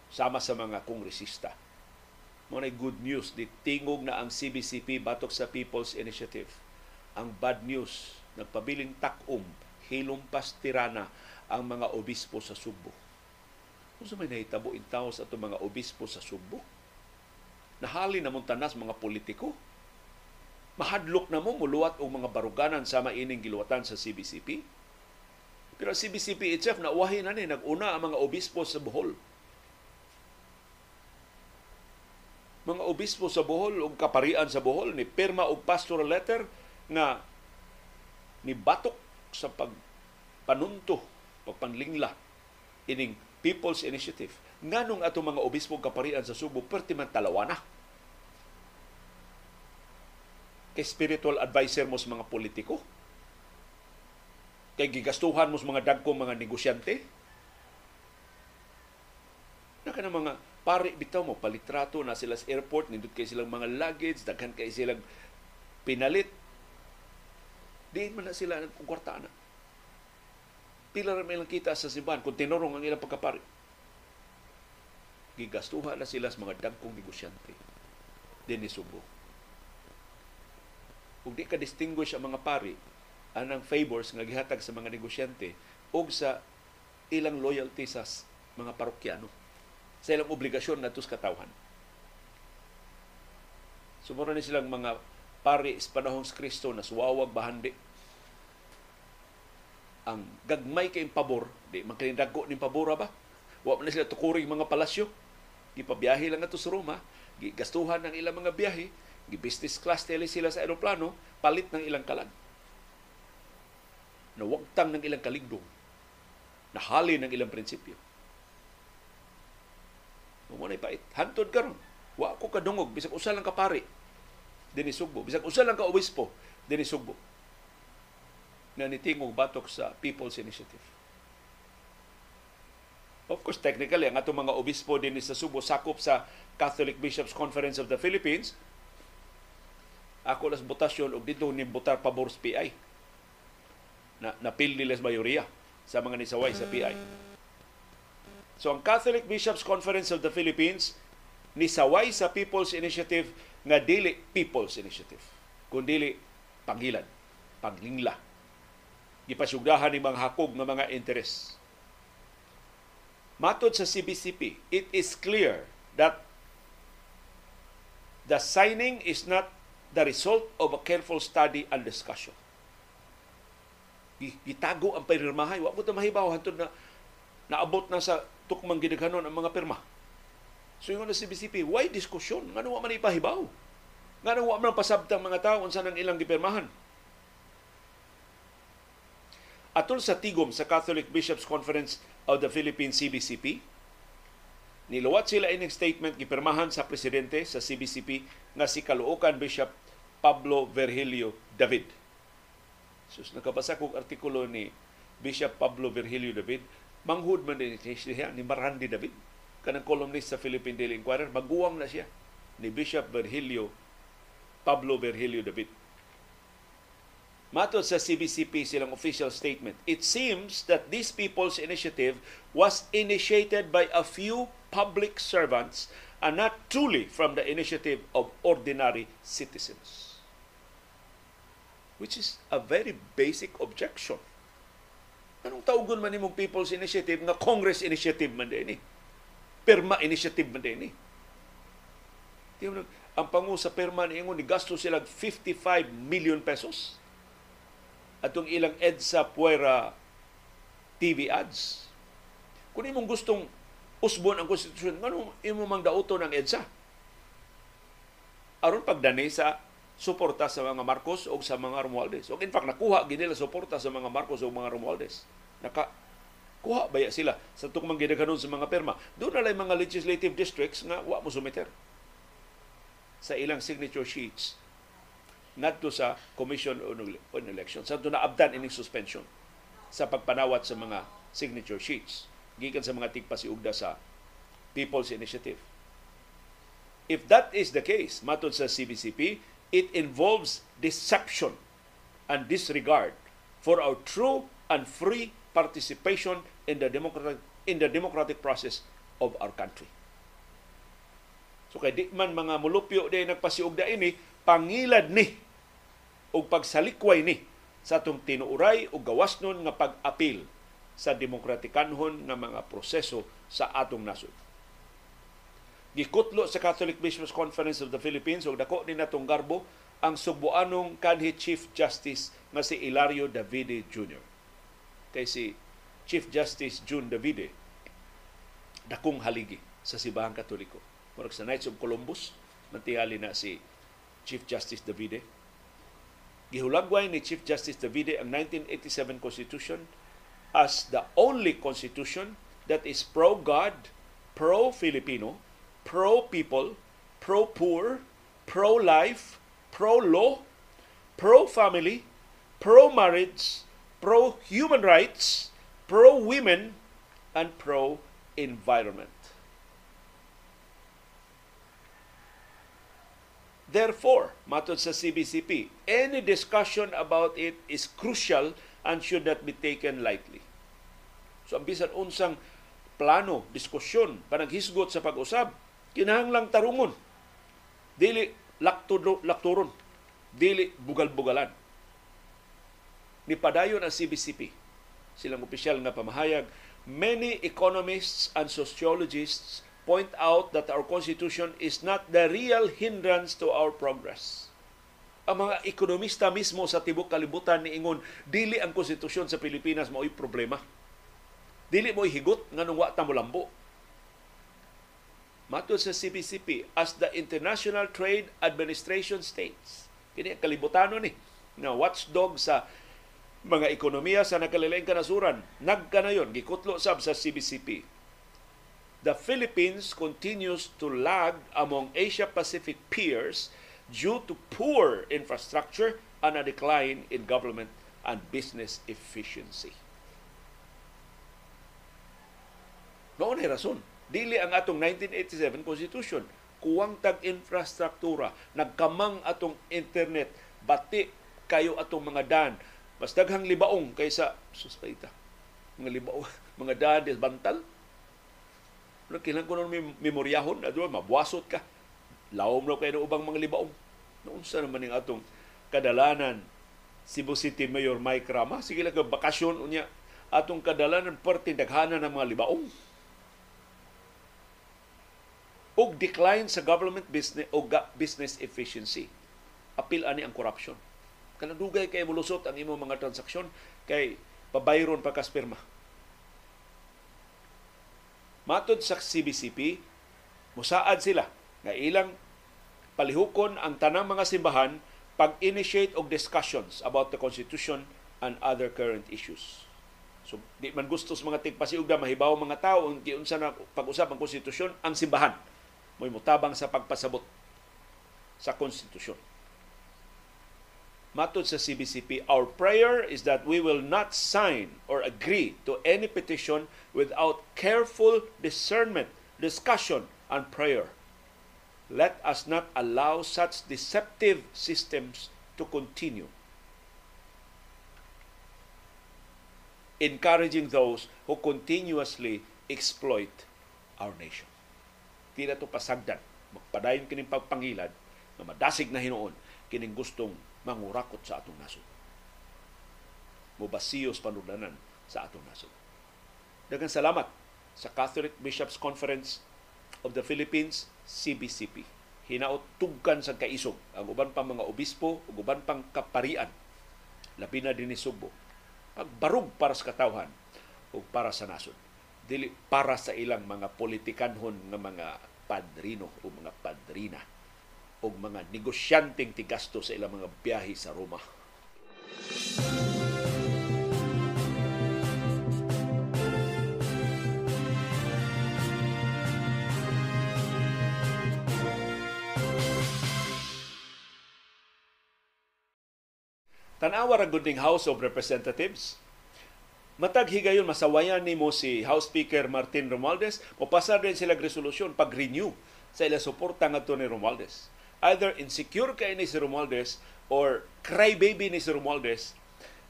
sama sa mga kongresista. Mo good news di tingog na ang CBCP batok sa People's Initiative. Ang bad news nagpabiling takom hilumpas tirana ang mga obispo sa Subo. Kung sa may nahitabo in tao sa itong mga obispo sa Subo, nahali na mong tanas mga politiko, mahadlok na mo muluwat og mga baruganan sa maining giluwatan sa CBCP. Pero CBCP itself, nauwahin na ni, nag-una ang mga obispo sa Bohol. Mga obispo sa Bohol o kaparian sa Bohol ni pirma og pastoral letter na ni batok sa pagpanunto pagpanlingla ining People's Initiative. Nganong ato mga obispo kaparian sa Subo perti man talawa na. Kay spiritual advisor mo sa mga politiko. Kay gigastuhan mo sa mga dagkong mga negosyante. Na mga pari bitaw mo palitrato na sila sa airport nindot kay silang mga luggage daghan kay silang pinalit di man na sila nagkukwarta na pila ra may kita sa simbahan kung tinurong ang ilang pagkapari. Gigastuha na sila sa mga dagkong negosyante din ni Subo. Kung di ka distinguish ang mga pari, anang favors nga gihatag sa mga negosyante o sa ilang loyalty sa mga parokyano sa ilang obligasyon na sa katawhan. Sumura ni silang mga pari sa panahong Kristo na suwawag bahandi ang gagmay kay pabor, di man kay dagko ning pabor ba? Wa man sila tukuring mga palasyo. Gipabiyahe lang ato sa Roma, gigastuhan ng ilang mga biyahe, gi-business class tele sila sa eroplano, palit ng ilang kalag. Nawagtang ng ilang kaligdong. Nahali ng ilang prinsipyo. Na pait. Hantod karon. Wa ko kadungog bisag usa lang ka pari dinhi Sugbo. Bisag usa lang ka obispo dinhi Sugbo na nitingog batok sa People's Initiative. Of course, technically, ang atong mga obispo din sa Subo sakop sa Catholic Bishops Conference of the Philippines. Ako las botasyon og dito ni botar pabor sa PI. Na napil nila mayoriya sa mga nisaway sa PI. So ang Catholic Bishops Conference of the Philippines nisaway sa People's Initiative nga dili People's Initiative, kundi pangilan, panglingla gipasugdahan ni mga hakog nga mga interes. Matod sa CBCP, it is clear that the signing is not the result of a careful study and discussion. Gitago ang pirmahay. Wa mo ito mahibaw hantod na naabot na sa tukmang gidaghanon ang mga pirma. So yung na CBCP, why diskusyon? Nga wa man ipahibaw? Nga wa man pasabtang mga tao unsa nang ilang gipirmahan? Atol sa tigom sa Catholic Bishops Conference of the Philippines CBCP, niluwat sila ining statement gipirmahan sa presidente sa CBCP nga si Kaluokan Bishop Pablo Virgilio David. Sus nakabasa kong artikulo ni Bishop Pablo Virgilio David. Manghud man din siya ni Marandi David kanang columnist sa Philippine Daily Inquirer. Maguwang na siya ni Bishop Virgilio Pablo Virgilio David Matod sa CBCP silang official statement, it seems that this people's initiative was initiated by a few public servants and not truly from the initiative of ordinary citizens. Which is a very basic objection. Anong taugon man imong people's initiative nga Congress initiative man din eh. Perma initiative man din eh. Ang pangu sa perma ni ni gasto sila 55 million pesos atong ilang EDSA Puera TV ads. Kung imong gustong usbon ang konstitusyon, nganong imo mang dauto ng EDSA? Aron pagdani sa suporta sa mga Marcos o sa mga Romualdez. O in fact, nakuha gid nila suporta sa mga Marcos o mga Romualdez. Naka kuha baya sila sa tukmang gidaghanon sa mga perma. Doon na lang mga legislative districts nga wa mo sumiter sa ilang signature sheets ngadto sa Commission on Elections. Sa naabdan ining suspension sa pagpanawat sa mga signature sheets gikan sa mga tigpasiugda sa People's Initiative. If that is the case, matod sa CBCP, it involves deception and disregard for our true and free participation in the democratic in the democratic process of our country. So kay di man mga mulupyo di nagpasiugda ini, pangilad ni o pagsalikway ni sa atong tinuuray o gawasnon nga pag-apil sa demokratikanhon nga mga proseso sa atong nasod. Gikutlo sa Catholic Bishops Conference of the Philippines ug dako ni natong garbo ang subuanong kanhi Chief Justice nga si Ilario Davide Jr. Kay si Chief Justice June Davide dakong haligi sa Sibahang Katoliko. Murag sa Knights of Columbus, mantingali na si Chief Justice Davide Gihulagway ni Chief Justice Davide ang 1987 Constitution as the only constitution that is pro-God, pro-Filipino, pro-people, pro-poor, pro-life, pro-law, pro-family, pro-marriage, pro-human rights, pro-women, and pro-environment. Therefore, matod sa CBCP, any discussion about it is crucial and should not be taken lightly. So ang bisan unsang plano, diskusyon, panaghisgot sa pag-usab, kinahanglang tarungon. Dili lakturo, lakturon. Dili bugal-bugalan. Ni padayon ang CBCP, silang opisyal nga pamahayag, many economists and sociologists point out that our Constitution is not the real hindrance to our progress. Ang mga ekonomista mismo sa tibok kalibutan ni ingon dili ang konstitusyon sa Pilipinas mao'y problema. Dili mo higot nga nung wa ta molambo. Matod sa CPCP, as the International Trade Administration states, kini ang kalibutano ni na watchdog sa mga ekonomiya sa nakalilaing kanasuran, nagkanayon, gikutlo sab sa CBCP the Philippines continues to lag among Asia-Pacific peers due to poor infrastructure and a decline in government and business efficiency. Noon ay rason. Dili ang atong 1987 Constitution. Kuwang tag-infrastruktura. Nagkamang atong internet. Bati kayo atong mga dan. Mas daghang libaong kaysa suspeita. Mga libaong, mga dan, bantal Nung kilang ko nun memoryahon, adto mabuasot ka. Lawom raw kayo ubang mga libaong. Noon sa naman yung atong kadalanan Cebu City Mayor Mike Rama. Sige lang bakasyon unya atong kadalanan perti daghana ng mga libaong. Og decline sa government business o business efficiency. Apil ani ang corruption. Kanadugay kay mulusot ang imo mga transaksyon kay pabayron pa kasperma Matod sa CBCP, musaad sila nga ilang palihukon ang tanang mga simbahan pag-initiate og discussions about the Constitution and other current issues. So, di man gusto sa mga tigpasiugda, mahibaw mga tao, ang giunsa na pag-usap ang konstitusyon, ang simbahan. Mo'y mutabang sa pagpasabot sa konstitusyon. Matod sa CBCP, our prayer is that we will not sign or agree to any petition without careful discernment, discussion, and prayer. Let us not allow such deceptive systems to continue. Encouraging those who continuously exploit our nation. Di na ito pasagdan. Magpadayon kining pagpangilad na madasig na hinoon kining gustong mangurakot sa atong nasod. Mubasiyos panudanan sa atong nasod. Daghang salamat sa Catholic Bishops Conference of the Philippines, CBCP. Hinaot tugkan sa kaisog ang uban pang mga obispo ug uban pang kaparian labi na din ni Sugbo. Pagbarug para sa katawhan ug para sa nasod. Dili para sa ilang mga politikanhon nga mga padrino o mga padrina o mga negosyanteng tigasto sa ilang mga biyahe sa Roma. Tanawa ra guding House of Representatives. Matag higayon masawayan nimo si House Speaker Martin Romualdez, mapasar din sila resolusyon pag-renew sa ila suporta ngadto ni Romualdez. Either insecure kay ni si Romualdez or crybaby ni si Romualdez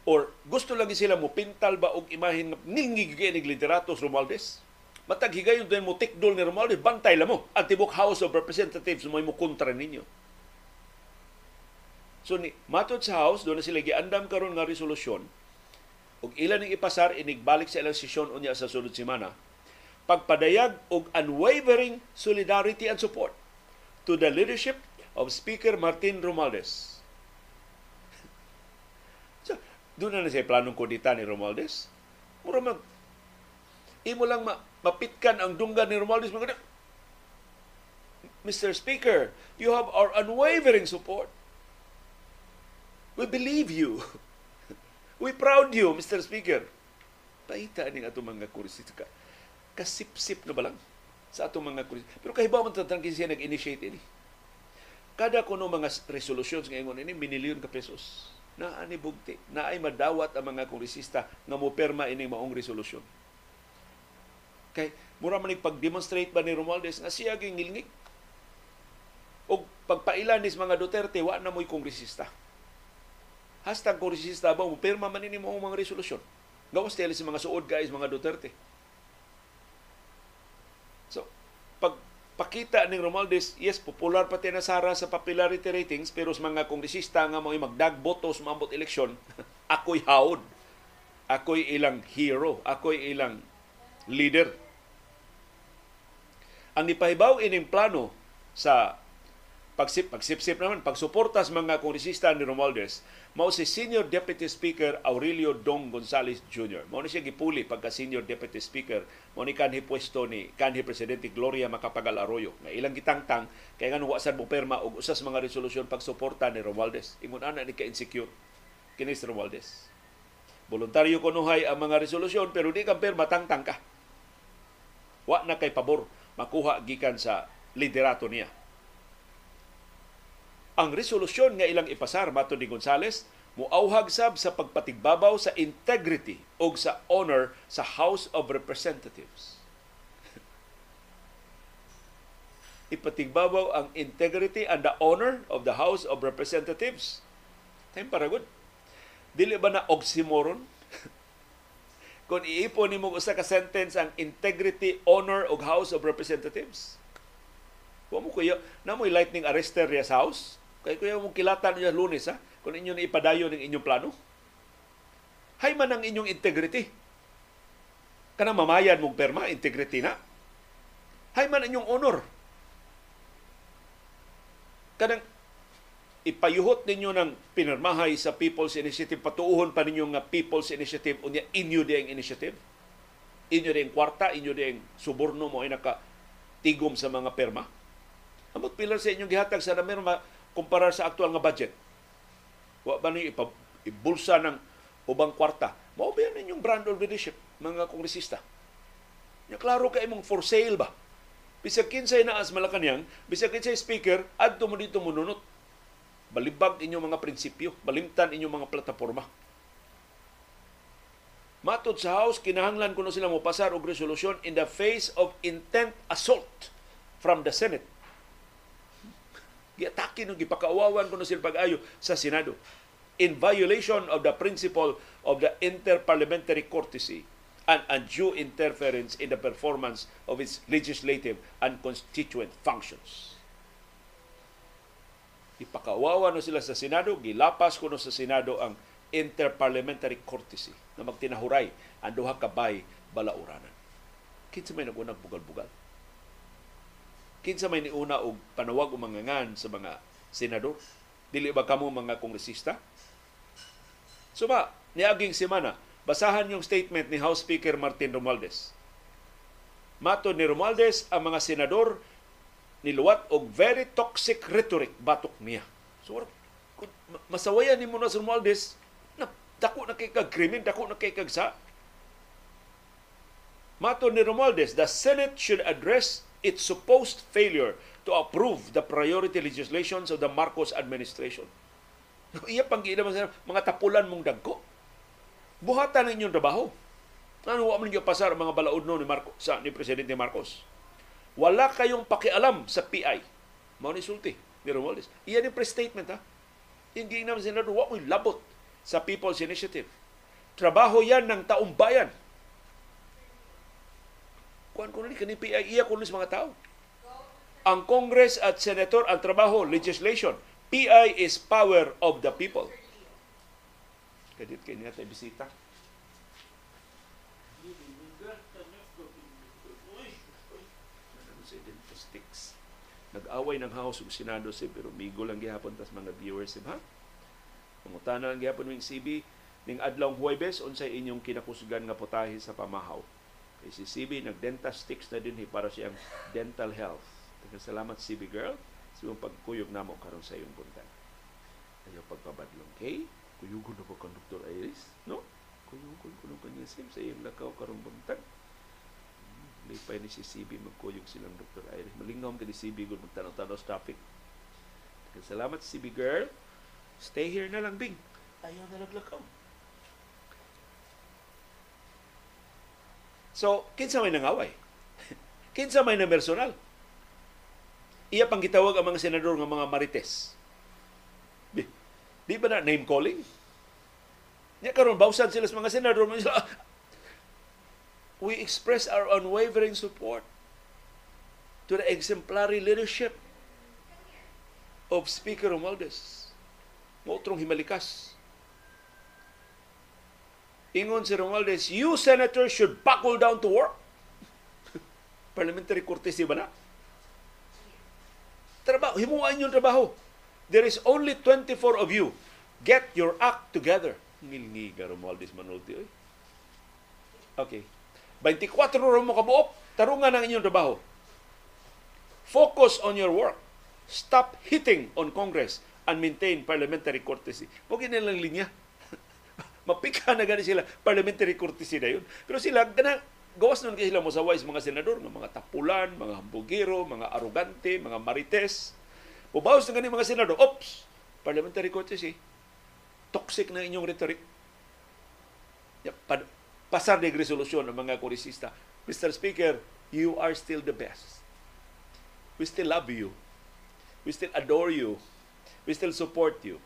or gusto lang sila mo pintal ba og imahin nga ningig kay ni lideratos Romualdez. Matag higayon din mo tikdol ni Romualdez, bantay la mo. Ang tibok House of Representatives mo mo kontra ninyo. So ni matod sa House doon na sila giandam karon nga resolusyon ug ilan ning ipasar inigbalik sa ilang sesyon unya sa sunod semana pagpadayag og unwavering solidarity and support to the leadership of Speaker Martin Romualdez. so, doon na na siya planong kudita ni Romualdez. Mura mag imo lang ma, mapitkan ang dunggan ni Romualdez mga Mr. Speaker, you have our unwavering support. We believe you. We proud you, Mr. Speaker. Paita ni ato mga kurisita ka. Kasip-sip na ba lang sa ato mga kurisita. Pero kahibaw man tatang siya nag-initiate ini. Kada kuno mga resolutions ngayon ini, minilyon ka pesos. Na ani bugti. Na ay madawat ang mga kurisista nga mo perma ini maong resolusyon. Kay mura man pag-demonstrate ba ni Romualdez nga siya gingilngig. O pagpailan ni mga Duterte, wa na mo'y kongresista Hashtag kongresista ba, mo pirma man ini mo mga resolusyon. Gawas tayo sa mga suod guys, mga Duterte. So, pag pakita ni Romualdez, yes, popular pati na Sara sa popularity ratings, pero sa mga kongresista nga mo magdagboto sa mambot eleksyon, ako'y haod. Ako'y ilang hero. Ako'y ilang leader. Ang ipahibaw ining plano sa pagsip, pagsipsip naman, pagsuporta sa mga kongresista ni Romualdez, mao si Senior Deputy Speaker Aurelio Dong Gonzales Jr. Mao ni siya gipuli pagka Senior Deputy Speaker, mao ni kanhi pwesto ni kanhi Presidente Gloria Macapagal Arroyo. Nga ilang gitangtang kay nga wa sad mo perma og usas mga resolusyon pagsuporta ni Romualdez. Ingon ana ni ka-insecure kini si Romualdez. Voluntaryo kunuhay ang mga resolusyon pero di ka perma tangtang ka. Wa na kay pabor makuha gikan sa liderato niya ang resolusyon nga ilang ipasar mato ni Gonzales muauhag sab sa pagpatigbabaw sa integrity o sa honor sa House of Representatives. Ipatigbabaw ang integrity and the honor of the House of Representatives. Time para good. Dili ba na oxymoron? Kung iipon ni mo usa ka sentence ang integrity, honor og House of Representatives. Wa mo kuya, na mo'y lightning arrester sa house. Kay kuya mong kilatan niya lunes ha, kung inyo na ipadayon ng inyong plano. Hay man ang inyong integrity. Kana mamayan mong perma, integrity na. Hay man inyong honor. Kanang ipayuhot ninyo ng pinirmahay sa People's Initiative, patuuhon pa ninyo nga People's Initiative, unya inyo di ang initiative. Inyo di ang kwarta, inyo di ang suborno mo ay naka tigom sa mga perma. Amot pilar sa inyong gihatag sa namin kumpara sa aktual nga budget. Wa ba ni ibulsa ng ubang kwarta. Mao ba yan inyong brand of leadership, mga kongresista? Ya klaro kay imong for sale ba? Bisag kinsay na as Malacanang, bisag kinsay speaker, adto mo dito mununot. balibag inyong mga prinsipyo, balimtan inyong mga plataporma. Matod sa House, kinahanglan kuno sila mo pasar og resolusyon in the face of intent assault from the Senate. Giatake no gipakaawawan kuno sila pag-ayo sa Senado in violation of the principle of the interparliamentary courtesy and undue interference in the performance of its legislative and constituent functions. Ipakawawa no sila sa Senado, gilapas kuno sa Senado ang interparliamentary courtesy na magtinahuray ang duha ka bay balauranan. Kinsa may nagunang bugal-bugal. Kinsa may niuna og panawag o mangangan sa mga senador. Dili ba kamo mga kongresista? So ba, niaging semana, basahan yung statement ni House Speaker Martin Romualdez. Mato ni Romualdez, ang mga senador niluwat og very toxic rhetoric batok niya. So, masawayan ni mo na si Romualdez, dako na kay kag krimen, dako na kay kag sa. Mato ni Romualdez, the Senate should address its supposed failure to approve the priority legislations of the Marcos administration. Iya pang naman sa mga tapulan mong dagko. Buhatan ninyong trabaho. Ano wa man pasar mga balaod no ni Marcos sa ni presidente Marcos. Wala kayong pakialam sa PI. Mao ni sulti ni Romualdez. Iya ni press statement ha. Hindi naman sila wa mo labot sa People's Initiative. Trabaho yan ng taong bayan. Kuan ko ni PI iya kuno mga tao. Ang Congress at Senator ang trabaho legislation. PI is power of the people. Kadit kay niya tayo bisita. Nag-away ng House ug Senado si pero migo lang gihapon tas mga viewers ha. Pangutana lang gyapon ning CB ning adlaw Huwebes unsay inyong kinakusgan nga putahe sa pamahaw. Si CB nag-dental sticks na din para siyang dental health. Salamat CB girl sa iyong pagkuyog namo karon sa iyong buntag. Ayaw pagpabadlong kay kuyugon na po kang Dr. Iris, no? Kuyugon ko nung kanya sim sa iyong lakaw karong buntag. Lipay ni si CB magkuyog silang Dr. Iris. Malingaw ka ni CB kung magtanaw-tanaw sa topic. Salamat CB girl. Stay here na lang, Bing. Ayaw na naglakaw. So, kinsa may nangaway? kinsa may na personal? Iya pang gitawag ang mga senador ng mga marites. Di, di ba na name calling? Nya karon bawsan sila sa mga senador sila, we express our unwavering support to the exemplary leadership of Speaker Romualdez Motrong himalikas. Ingon si Romualdez, you senators should buckle down to work. Parliamentary courtesy ba na? Trabaho, himuan yung trabaho. There is only 24 of you. Get your act together. Ngilngi ka Romualdez Manulti. Oy. Okay. 24 ro mo kabuok. Tarungan ang inyong trabaho. Focus on your work. Stop hitting on Congress and maintain parliamentary courtesy. Huwag nilang linya. Mapika na gani sila. Parliamentary courtesy na yun. Pero sila, gana, gawas nun sila mosaway sa mga senador, ng mga tapulan, mga hambugero, mga arugante, mga marites. Ubawas na gani mga senador, ops, parliamentary courtesy. Toxic na inyong rhetoric. Pasar de resolusyon ng mga kurisista. Mr. Speaker, you are still the best. We still love you. We still adore you we still support you.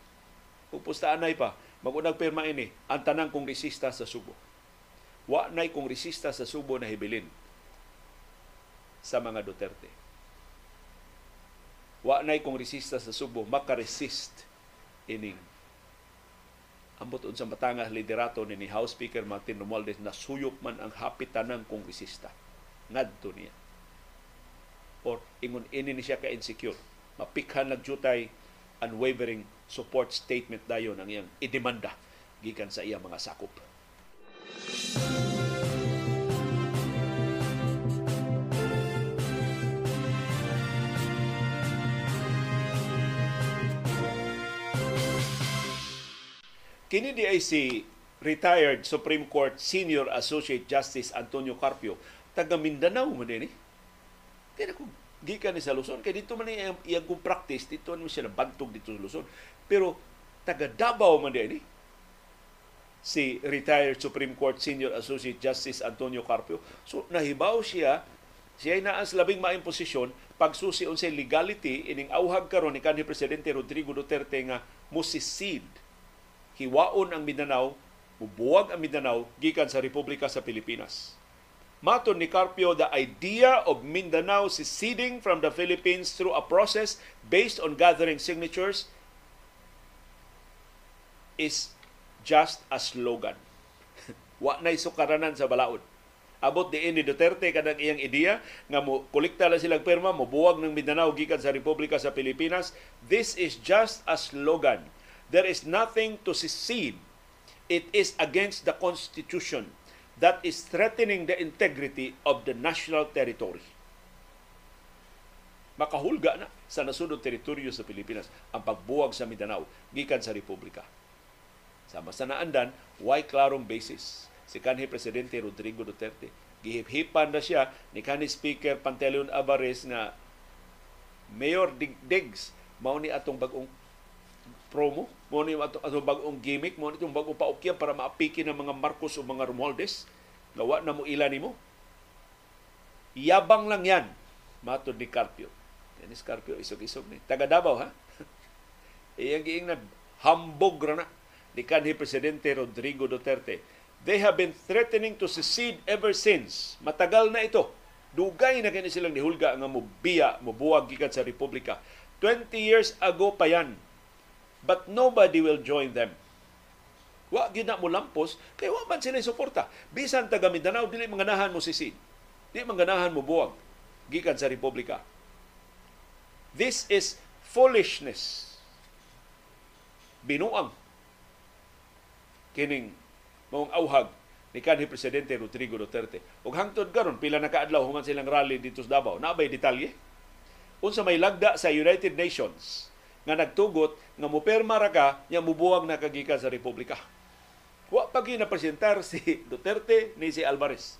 Pupusta anay pa, magunang pirma ini, ang tanang kongresista sa Subo. Wa nay kongresista sa Subo na hibilin sa mga Duterte. Wa nay kongresista sa Subo makaresist ining ambot unsa matanga liderato ni House Speaker Martin Romualdez na suyop man ang hapitan ng kongresista ngadto niya or ingon ini ni siya ka insecure mapikhan nagjutay unwavering support statement dayon ang iyang idemanda gikan sa iyang mga sakop. Kini di ay si retired Supreme Court Senior Associate Justice Antonio Carpio taga Mindanao mo din eh. Kaya ko gikan ni sa Luzon. Kay dito man iyang, iyang kung practice dito man siya nabantog dito sa Luzon. Pero taga Davao man di si retired Supreme Court Senior Associate Justice Antonio Carpio. So nahibaw siya. Siya ay naas labing maayong posisyon pagsusi unsay legality ining awhag karon ni kanhi presidente Rodrigo Duterte nga musisid. Hiwaon ang Mindanao mubuwag ang Mindanao gikan sa Republika sa Pilipinas Maton ni Carpio, the idea of Mindanao seceding from the Philippines through a process based on gathering signatures is just a slogan. Wa na sukaranan sa balaod. Abot di ni Duterte kadang iyang ideya nga mo kolekta lang silang perma mo buwag ng Mindanao gikan sa Republika sa Pilipinas. This is just a slogan. There is nothing to secede. It is against the Constitution that is threatening the integrity of the national territory. Makahulga na sa nasunod teritoryo sa Pilipinas ang pagbuwag sa Mindanao gikan sa Republika. Sama sa naandan, why klarong basis si kanhi Presidente Rodrigo Duterte. Gihip-hipan na siya ni kanhi Speaker Pantaleon Avares na Mayor Digdigs mao ni atong bagong promo, mo ni ato, ato bagong gimmick, mo ni itong bagong paukyan para maapiki ng mga Marcos o mga Romualdez. Gawa na mo ilan nimo. Yabang lang yan, matod ni Carpio. Is Carpio, isog-isog ni. Taga Davao, ha? Iyang giing na hambog na ni kanhi Presidente Rodrigo Duterte. They have been threatening to secede ever since. Matagal na ito. Dugay na kini silang nihulga nga mobiya, mobuwag gikan sa Republika. 20 years ago pa yan but nobody will join them. Wa gina mo lampos kay wa man sila suporta. Bisan taga Mindanao dili manganahan mo sisid. Di manganahan mo buwag gikan sa republika. This is foolishness. Binuang kining maong auhag ni kanhi presidente Rodrigo Duterte. Ug hangtod karon pila na kaadlaw human silang rally dito sa Davao. Nabay detalye? Unsa may lagda sa United Nations nga nagtugot nga muperma ra ka nya mubuwag na kagikan sa republika. Wa pa na presentar si Duterte ni si Alvarez.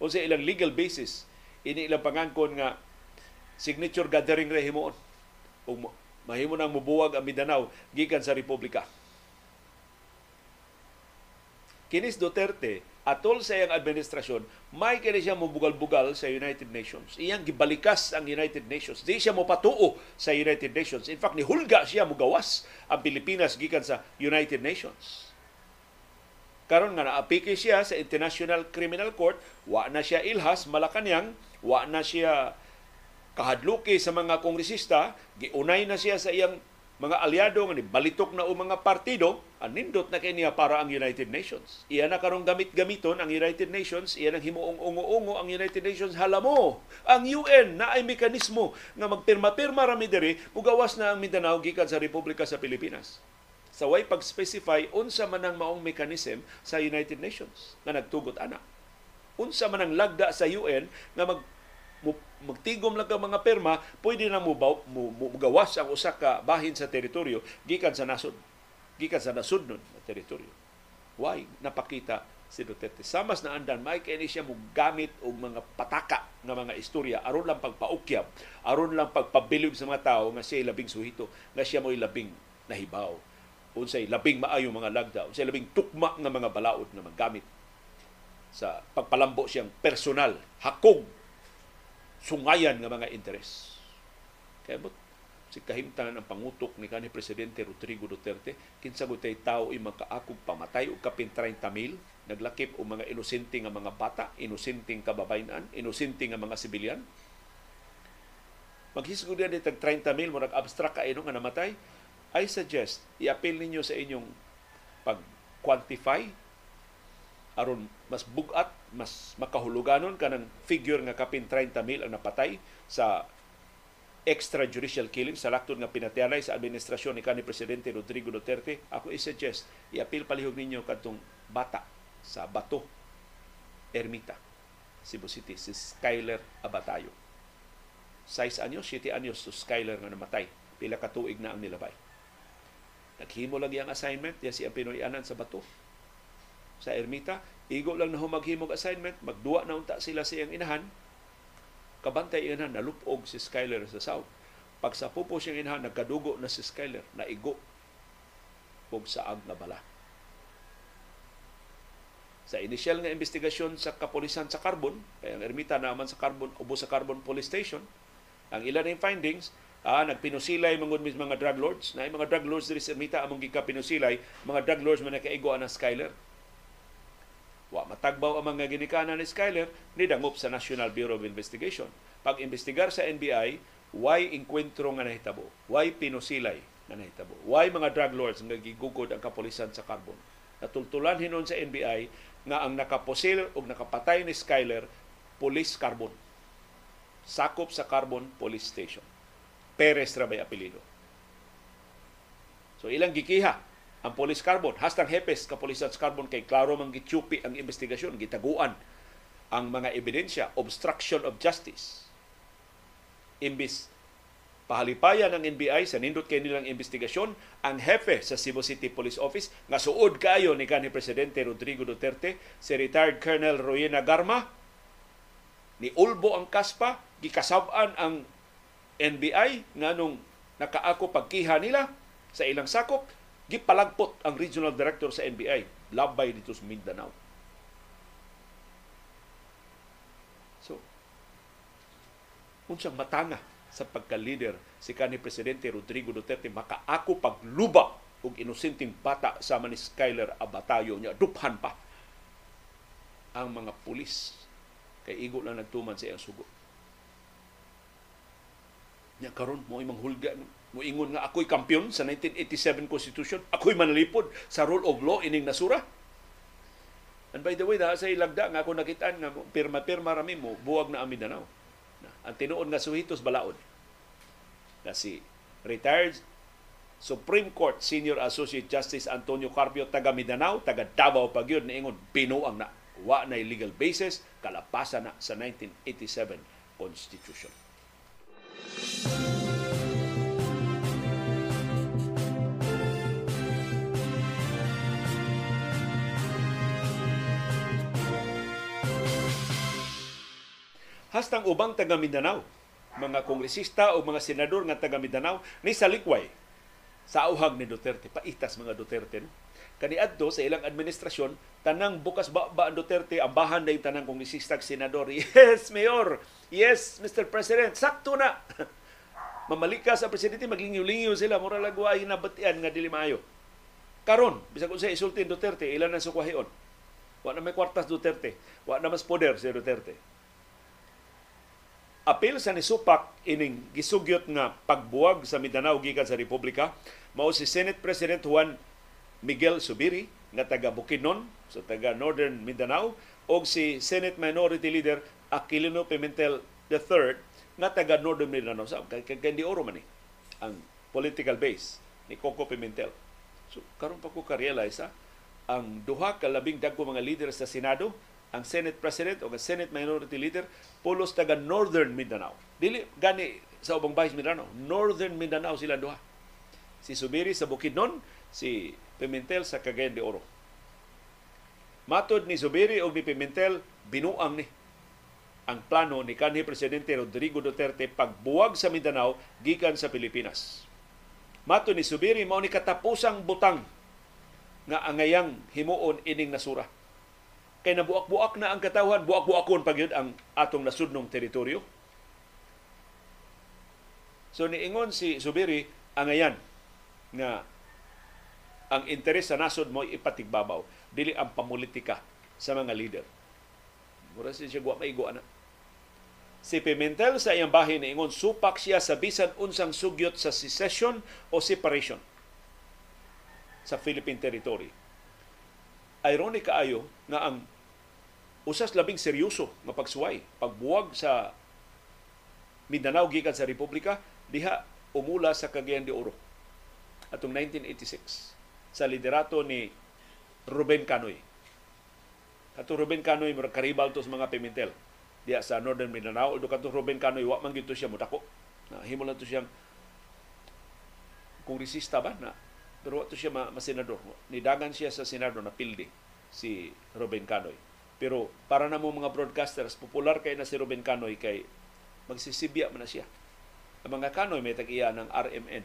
O sa ilang legal basis ini ilang pangangkon nga signature gathering ra himuon. O mahimo nang mubuwag ang Mindanao gikan sa republika. Kinis Duterte atol sa iyang administrasyon, may kini siya mubugal-bugal sa United Nations. Iyang gibalikas ang United Nations. Di siya mo patuo sa United Nations. In fact, ni hulga siya mugawas ang Pilipinas gikan sa United Nations. Karon nga naapiki siya sa International Criminal Court, wa na siya ilhas Malacanang, wa na siya kahadluki sa mga kongresista, giunay na siya sa iyang mga aliado nga ni balitok na o mga partido anindot na kay niya para ang United Nations. Iya na karong gamit-gamiton ang United Nations, iya nang himuong ungo-ungo ang United Nations halamo. Ang UN na ay mekanismo nga magpirma-pirma rami diri mugawas na ang Mindanao gikan sa Republika sa Pilipinas. Sa way pag-specify unsa man ang maong mechanism sa United Nations nga nagtugot ana. Unsa man ang lagda sa UN nga mag magtigom lang ka mga perma, pwede na mo, mo, mo, gawas ang usa ka bahin sa teritoryo gikan sa nasod. Gikan sa nasod nun na teritoryo. Why? Napakita si Duterte. Samas na andan, may kaya siya mo gamit og mga pataka ng mga istorya aron lang pagpaukyab, aron lang pagpabilib sa mga tao nga siya labing suhito, nga siya mo'y labing nahibaw. Unsay labing maayo mga lagda, unsay labing tukma nga mga balaod na magamit sa pagpalambo siyang personal, hakog sungayan nga mga interes. Kaya mo, si kahimtangan ang pangutok ni kanhi Presidente Rodrigo Duterte, kinsa gutay tao ay makaakog pamatay o kapin 30 mil, naglakip o mga inosente nga mga bata, inosenteng kababayan, inosente nga mga sibilyan. Maghisgo din tag 30 mil, mo nag-abstract ka ino nga namatay, I suggest, i-appeal ninyo sa inyong pag-quantify aron mas bugat, mas makahuluganon kanang figure nga kapin 30 mil ang napatay sa extrajudicial killing sa laktod nga pinatianay sa administrasyon ni kanhi presidente Rodrigo Duterte ako i-suggest i-appeal palihog ninyo kadtong bata sa Bato Ermita Cebu City si Skyler Abatayo 6 anyos 7 anyos to Skyler nga namatay pila ka tuig na ang nilabay naghimo lagi ang assignment ya si Pinoy anan sa Bato sa ermita. Igo lang na humaghimog assignment, magduwa na unta sila sa iyang inahan. Kabantay ina nalupog si Skyler sa south. Pag sa pupo siyang ina nagkadugo na si Skyler, naigo og saag nga bala. Sa initial nga investigasyon sa kapulisan sa Carbon, kaya ang ermita naman sa Carbon, ubo sa Carbon Police Station, ang ilan ng findings, ah, nagpinusilay mga mga drug lords, na mga drug lords diri sa ermita among gikapinusilay, mga drug lords man nakaigo na Skyler. Wa matagbaw ang mga ginikanan ni Skyler, nidangop sa National Bureau of Investigation. Pag investigar sa NBI, why inkwentro nga nahitabo? Why pinusilay nga nahitabo? Why mga drug lords nga gigugod ang kapulisan sa Carbon? Natultulan hinon sa NBI nga ang nakaposil o nakapatay ni Skyler, Police Carbon. Sakop sa Carbon Police Station. Perez ra may apelido. So ilang gikiha ang Police Carbon, hastang hepes kapulisan sa Carbon kay klaro man gitsupi ang investigasyon, gitaguan ang mga ebidensya, obstruction of justice. Imbis pahalipayan ng NBI sa nindot kay nilang investigasyon ang hepe sa Cebu City Police Office nga suod kayo ni kanhi presidente Rodrigo Duterte si retired Colonel Royena Garma ni ulbo ang kaspa gikasab-an ang NBI nganong nakaako pagkiha nila sa ilang sakop gipalagpot ang regional director sa NBI labay dito sa Mindanao. So unsang matanga sa pagka-leader si kanhi presidente Rodrigo Duterte makaako pagluba og inosenteng bata sa ni Skyler Abatayo niya. Duphan pa ang mga pulis. Kay igo lang nagtuman sa iyang sugo. Nya karon mo imong hulga mo ingon nga ako'y kampiyon sa 1987 Constitution. Ako'y manalipod sa rule of law ining nasura. And by the way da sa ilagda nga ako nakitaan nga pirma-pirma rami mo buwag na ang Mindanao. Ang tinuod nga suhitos balaod. Na si retired Supreme Court Senior Associate Justice Antonio Carpio taga Mindanao, taga Davao pa gyud niingon binuang na. Wa na legal basis. Kalapasan na sa 1987 Constitution. Hastang ubang taga Mindanao, mga kongresista o mga senador nga taga Mindanao ni salikway sa auhag ni Duterte. Paitas mga Duterte. No? Kaniadto sa ilang administrasyon, tanang bukas ba, ba ang Duterte, ambahan na yung tanang kongresista senador. Yes, Mayor! Yes, Mr. President! Sakto na! Mamalika sa presidente, maglingiw-lingiw sila. Mura lagwa ay nabatian nga dili maayo. Karon, bisag sa isultin Duterte, ilan ang sukwahion? Wa na may kwartas Duterte. Wa na mas poder si Duterte apil sa nisupak ining gisugyot nga pagbuwag sa Mindanao gikan sa Republika mao si Senate President Juan Miguel Subiri nga taga Bukidnon so taga Northern Mindanao o si Senate Minority Leader Aquilino Pimentel III nga taga Northern Mindanao. Sa kay kay oro man ni ang political base ni Coco Pimentel. So karon pa ko ka-realize ha, ang duha ka labing dagko mga leader sa Senado ang Senate President o ang Senate Minority Leader pulos taga Northern Mindanao. Dili gani sa ubang bahis Mindanao, Northern Mindanao sila duha. Si Subiri sa Bukidnon, si Pimentel sa Cagayan de Oro. Matod ni Subiri o ni Pimentel, binuang ni ang plano ni kanhi Presidente Rodrigo Duterte pagbuwag sa Mindanao gikan sa Pilipinas. Matod ni Subiri mao ni katapusang butang nga angayang himuon ining nasura kay nabuak-buak na ang katawhan, buak-buakon pag ang atong nasudnong teritoryo. So niingon si Subiri angayan nga ang interes sa nasod mo ipatigbabaw dili ang pamulitika sa mga leader. Mura siya guwa maigo ana. Si Pimentel sa iyang bahin niingon supak siya sa bisan unsang sugyot sa secession o separation sa Philippine territory ironic kaayo nga ang usas labing seryoso nga pagsuway, pagbuwag sa Mindanao gikan sa Republika diha umula sa Cagayan de Oro atong 1986 sa liderato ni Ruben Canoy. Kato Ruben Canoy mura karibal to sa mga Pimentel diha sa Northern Mindanao. Although kato Ruben Canoy wa man gito siya mutako. Na himo lang to siyang kongresista ba na pero wato siya ma, masenador. Nidagan siya sa senado na pildi si Ruben Canoy. Pero para na mo mga broadcasters, popular kay na si Ruben Canoy kay magsisibya man na siya. Ang mga kanoy may tag-iya ng RMN.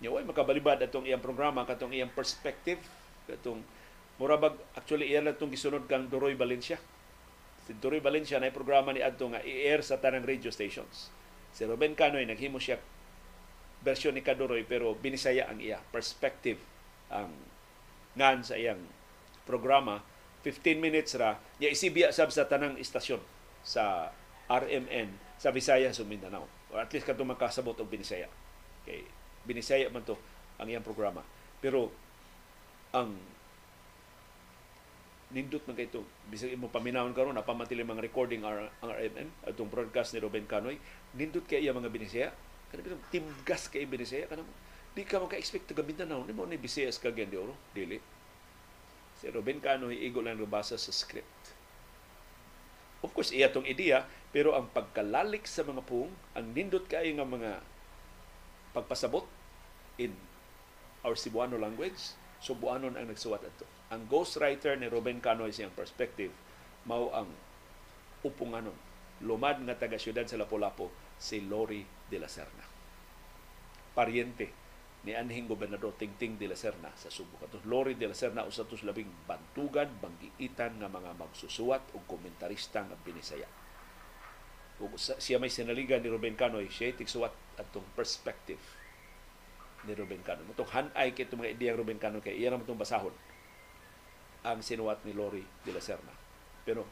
Nya way makabalibad atong iyang programa katong iyang perspective katong murabag actually iyan lang itong gisunod kang Duroy Valencia. Si Duroy Valencia na programa ni adto nga i-air sa tanang radio stations. Si Ruben Canoy naghimo siya version ni Kaduroy pero binisaya ang iya. Perspective ang ngan sa iyang programa. 15 minutes ra niya isibya sab sa tanang istasyon sa RMN sa Visayas ug Mindanao. Or at least kadto makasabot og binisaya. Kay binisaya man to ang iyang programa. Pero ang nindot man kay ito bisag imo paminawon karon napamatili mga recording ang RMN atong broadcast ni Ruben Canoy nindot kay iya mga binisaya kanang timgas kay binisaya kanang di ka maka-expect taga Mindanao ni mo ni Visayas ka di oro dili Si Ruben Cano iigo lang nabasa sa script. Of course, iya tong ideya, pero ang pagkalalik sa mga pung, ang nindot kayo nga mga pagpasabot in our Cebuano language, Cebuanon ang nagsuwat ato. Ang ghostwriter ni Ruben Cano siyang perspective, mao ang upunganon. Lumad nga taga siyudad sa Lapu-Lapu, si Lori de la Serna. Pariente ni anhing gobernador Tingting de la Serna sa Subo. Katos Lori de la Serna usa tos labing bantugan, banggiitan nga mga magsusuwat o komentarista nga binisaya. Ug siya may sinaligan ni Ruben Canoy, siya tigsuwat atong perspective ni Ruben Cano. Mutong hanay kay mga ideya Ruben Cano kay iya itong basahon ang sinuwat ni Lori de la Serna. Pero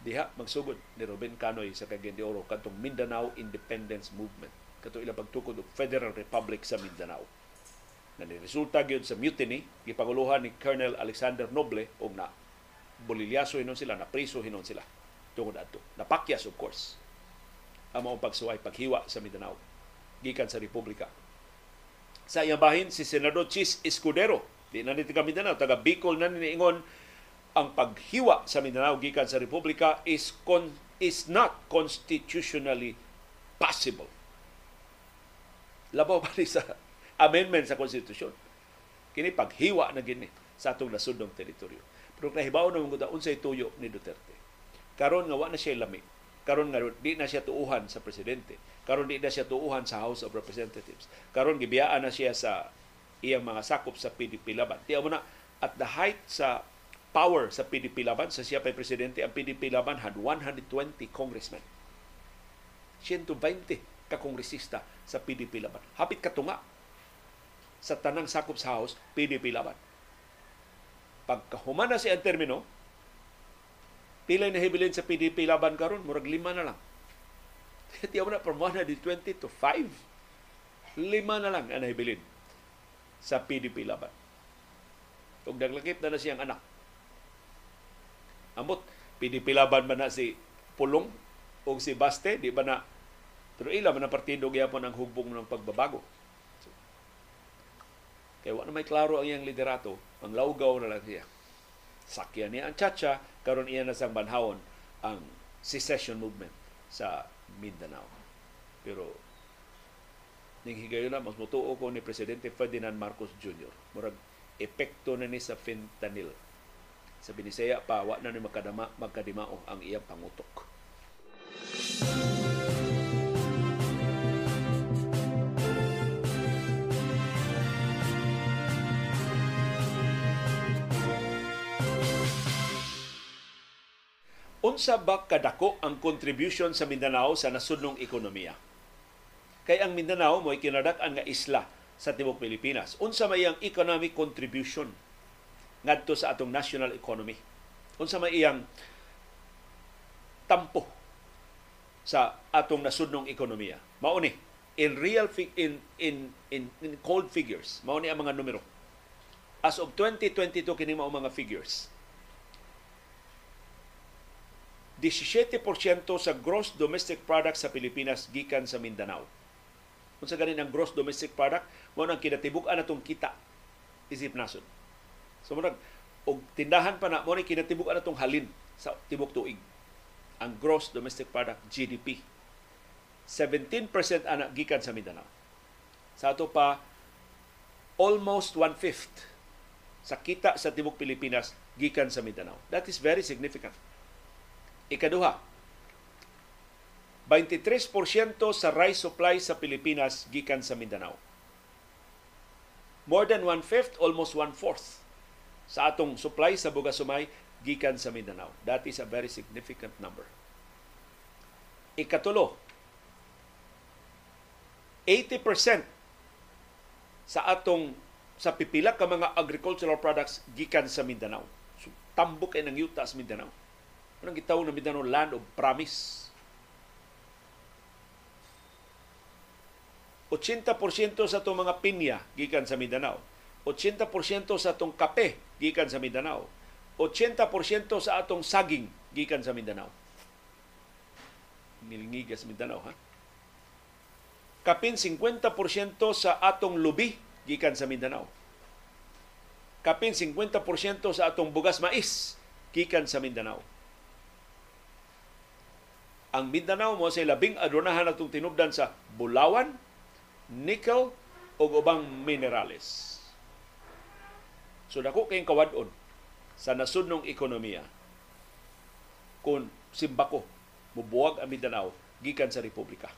diha magsugod ni Ruben Canoy sa Cagayan de Oro katong Mindanao Independence Movement kato ilang pagtukod og Federal Republic sa Mindanao. Na niresulta gyud sa mutiny gipaguluhan ni Colonel Alexander Noble og na bolilyaso hinon sila na priso hinon sila. Tungod adto napakyas of course. Ang mga pagsuway paghiwa sa Mindanao gikan sa Republika. Sa iyang bahin si Senador Chis Escudero di na nito Mindanao taga Bicol na niingon ang paghiwa sa Mindanao gikan sa Republika is con is not constitutionally possible labaw pa sa amendment sa konstitusyon. Kini paghiwa na gini sa atong nasudnong teritoryo. Pero nahibaw na mga unsay tuyo ni Duterte. Karon nga wa na siya lami. Karon nga di na siya tuuhan sa presidente. Karon di na siya tuuhan sa House of Representatives. Karon gibiyaan na siya sa iyang mga sakop sa PDP laban. Mo na at the height sa power sa PDP laban sa siya pa'y presidente ang PDP laban had 120 congressmen 120 ka kongresista sa PDP laban hapit katunga sa tanang sakop sa House, PDP laban. Pagkahuman na siya ang termino, pila na hibilin sa PDP laban karon murag lima na lang. Tiyaw na from 120 to 5. Lima na lang ang nahibilin sa PDP laban. Ug naglakip na na siyang anak. Amot, PDP laban ba na si Pulong o si Baste, di ba na pero ila man ang partido gyapon ang hubong ng pagbabago kaya wala may klaro ang iyang liderato, ang lawgaw na lang siya. Sakyan niya ang chacha, karon iya na sang banhawon ang secession movement sa Mindanao. Pero ning higayon na mas mutuo ko ni presidente Ferdinand Marcos Jr. Murag epekto na ni sa fentanyl. Sa Binisaya pa wa na ni makadama magkadimao ang iyang pangutok. Unsa ba kadako ang contribution sa Mindanao sa nasudnong ekonomiya? Kay ang Mindanao mo'y kinadak-an nga isla sa tibok Pilipinas. Unsa may iyang economic contribution ngadto sa atong national economy? Unsa may iyang tampo sa atong nasudnong ekonomiya? Mao ni in real in in in, in cold figures, mao ni ang mga numero. As of 2022 kini mao mga figures 17% sa gross domestic product sa Pilipinas gikan sa Mindanao. Kung sa ganin ang gross domestic product, mo nang kinatibuk-an natong kita isip nasod. So mo og tindahan pa na mo ni kinatibuk-an natong halin sa tibok tuig. Ang gross domestic product GDP 17% ana gikan sa Mindanao. Sa ato pa almost one-fifth sa kita sa tibok Pilipinas gikan sa Mindanao. That is very significant Ikaduha, 23% sa rice supply sa Pilipinas gikan sa Mindanao. More than one-fifth, almost one-fourth sa atong supply sa bugas sumay gikan sa Mindanao. That is a very significant number. Ikatulo, 80% sa atong sa pipila ka mga agricultural products gikan sa Mindanao. So, tambok ay nang yuta sa Mindanao. Anong gitawag na Mindanao Land of Promise. 80% sa itong mga pinya gikan sa Mindanao. 80% sa atong kape gikan sa Mindanao. 80% sa atong saging gikan sa Mindanao. Nilingigas Mindanao, ha? Kapin 50% sa atong lubi gikan sa Mindanao. Kapin 50% sa atong bugas mais gikan sa Mindanao. Ang Mindanao mo sa labing adunahan atong tinubdan sa Bulawan, nickel o ubang minerales. So dako kayong kawadon sa nasudnong ekonomiya kung simbako mubuwag ang Mindanao gikan sa Republika.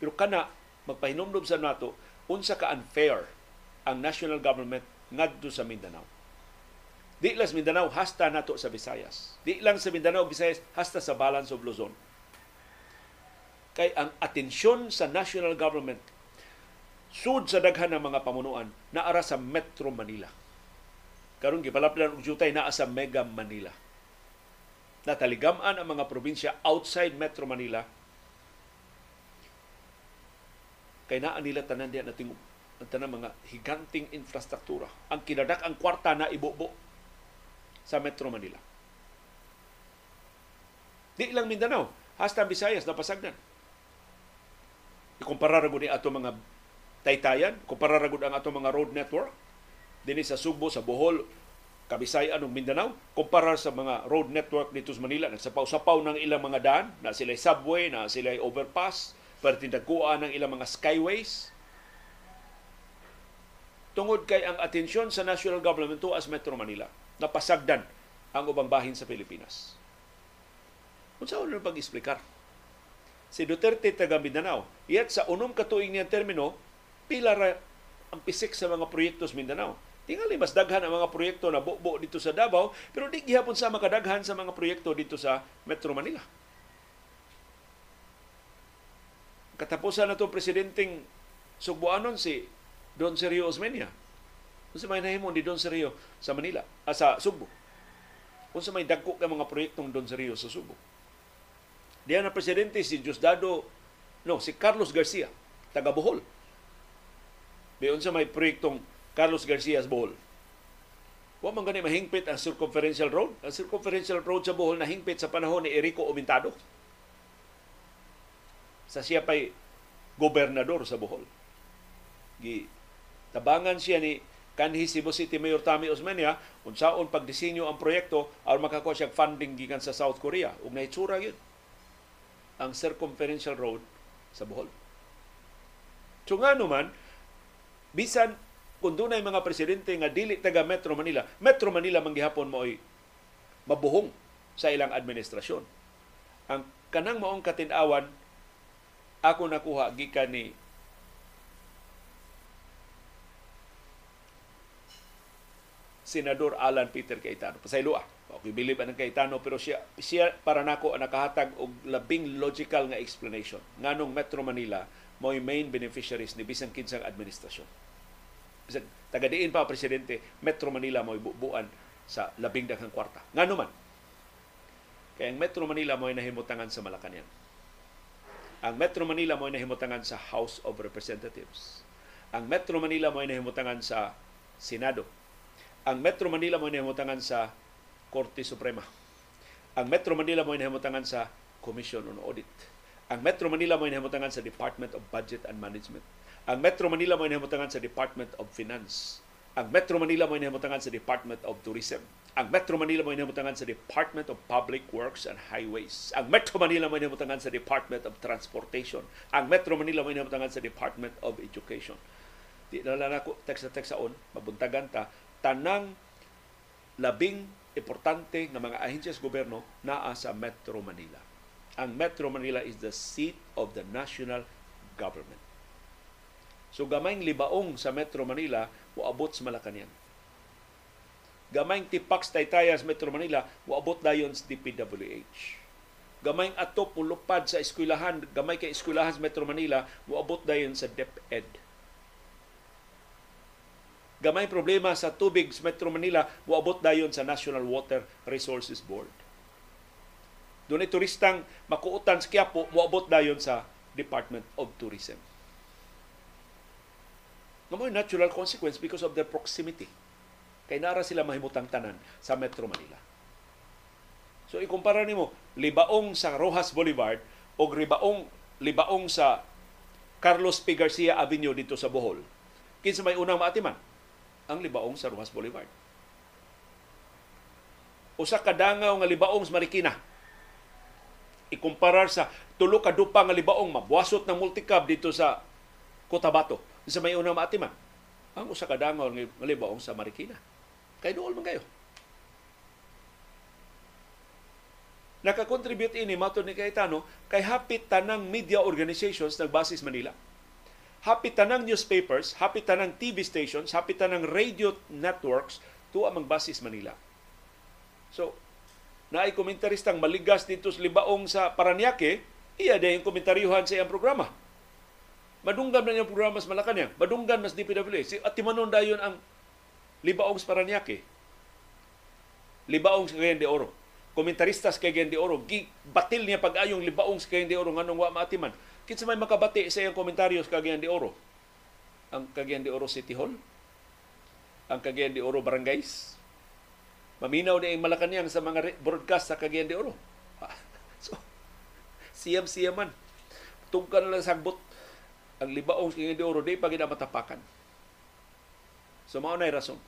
Pero kana magpahinomdom sa nato unsa ka unfair ang national government ngadto sa Mindanao. Di lang sa Mindanao hasta nato sa Visayas. Di lang sa Mindanao Visayas hasta sa balance of Luzon kay ang atensyon sa national government sud sa daghan ng mga pamunuan naara sa Metro Manila. Karon gipalapdan og jutay naa sa Mega Manila. Nataligaman ang mga probinsya outside Metro Manila kay naa nila tanan diyan nating ang tanang mga higanting infrastruktura. Ang kinadak ang kwarta na ibubo sa Metro Manila. Di lang Mindanao, hasta Visayas napasagdan ikumpara ra gud ato mga taytayan, kumpara ra ang ato mga road network dinhi sa Subo, sa Bohol, Kabisayan ug Mindanao, kumpara sa mga road network dito sa Manila, nagsapaw-sapaw ng ilang mga daan, na sila subway, na sila overpass, pertindagkuan ng ilang mga skyways. Tungod kay ang atensyon sa national government to as Metro Manila, napasagdan ang ubang bahin sa Pilipinas. Kung saan pag-explicar? si Duterte taga Mindanao. Yet sa unom katuig niyang termino, pila ra ang pisik sa mga proyekto sa Mindanao. Tingali mas daghan ang mga proyekto na bubo dito sa Davao, pero di gihapon sa makadaghan sa mga proyekto dito sa Metro Manila. Katapusan na itong presidenteng Sugbuanon si Don Sergio Osmeña. Kung sa may nahimon ni Don Sergio sa Manila, ah, sa Subo. Kung sa may dagko ka mga proyektong Don Sergio sa Subo. Diyan na presidente si Diosdado, no, si Carlos Garcia, taga Bohol. Diyon sa may proyektong Carlos Garcia sa Bohol. Wa man gani mahingpit ang circumferential road. Ang circumferential road sa Bohol nahingpit sa panahon ni Erico Omintado. Sa siya pa'y gobernador sa Bohol. Gi tabangan siya ni kanhi Cebu City Mayor Tami Osmeña unsaon pagdisenyo ang proyekto aron makakuha siya funding gikan sa South Korea ug naitsura gyud ang circumferential road sa Bohol. So nga naman, bisan kung doon ay mga presidente nga dili taga Metro Manila, Metro Manila manggihapon mo ay mabuhong sa ilang administrasyon. Ang kanang maong katinawan ako nakuha gikan ni Senador Alan Peter Cayetano. Pasaylo ah. Okay, believe anang Cayetano pero siya siya para nako ang nakahatag og labing logical nga explanation nganong Metro Manila mo main beneficiaries ni bisan kinsang administrasyon. Bisan tagadiin pa presidente Metro Manila mo bubuan sa labing daghang kwarta. Ngano man? Kaya ang Metro Manila mo nahimutangan sa Malacañang. Ang Metro Manila mo nahimutangan sa House of Representatives. Ang Metro Manila mo nahimutangan sa Senado. Ang Metro Manila mo nahimutangan sa Korte Suprema. Ang Metro Manila mo inahimutangan sa Commission on Audit. Ang Metro Manila mo inahimutangan sa Department of Budget and Management. Ang Metro Manila mo inahimutangan sa Department of Finance. Ang Metro Manila mo inahimutangan sa Department of Tourism. Ang Metro Manila mo inahimutangan sa Department of Public Works and Highways. Ang Metro Manila mo inahimutangan sa Department of Transportation. Ang Metro Manila mo inahimutangan sa Department of Education. Di na lang ako teksa on, mabuntagan ta, tanang labing importante nga mga ahensyas gobyerno naa sa Metro Manila. ang Metro Manila is the seat of the national government. So gamayng libaong sa Metro Manila waabot sa Malacañang. Gamayng tipak sa sa Metro Manila waabot dayon sa DPWH. Gamayng atop ulupad sa eskwelahan, gamay kay eskwelahan sa Metro Manila waabot dayon sa DepEd. Gamay problema sa tubig sa Metro Manila waabot dayon sa National Water Resources Board doon turistang makuutan sa Quiapo, muabot dayon sa Department of Tourism. Nga natural consequence because of their proximity. Kay nara sila mahimutang tanan sa Metro Manila. So ikumpara nimo libaong sa Rojas Boulevard o libaong libaong sa Carlos P. Garcia Avenue dito sa Bohol. Kinsa may unang maatiman? Ang libaong sa Rojas Boulevard. Usa ka dangaw nga libaong sa Marikina ikumparar sa tulo ka nga libaong mabuasot ng multicab dito sa Cotabato sa may unang maatiman ang usa ka dangon nga libaong sa Marikina kay duol man kayo Nakakontribute ini mato ni Cayetano kay hapit tanang media organizations nagbasis Manila. Hapit tanang newspapers, hapit tanang TV stations, hapit tanang radio networks tuwa mang basis Manila. So, na ay komentaristang maligas dito sa libaong sa Paranaque, iya din yung komentaryuhan sa iyang programa. Madunggan na yung programa sa Malacanang, madunggan mas DPWA. At timanon dayon ang libaong sa Paranaque. Libaong sa Cagayan de Oro. Komentaristas kay Cagayan de Oro, batil niya pag-ayong libaong sa Cagayan de Oro nganong wa maatiman. Kinsa may makabati sa iyang komentaryo sa Cagayan de Oro? Ang Cagayan de Oro City Hall? Ang Cagayan de Oro Barangays? Maminaw na yung Malacanang sa mga broadcast sa Cagayan de Oro. so, siyam-siyam man. Tungkan lang sagbot ang libaong Cagayan de Oro, di pa matapakan. So, mao na rason.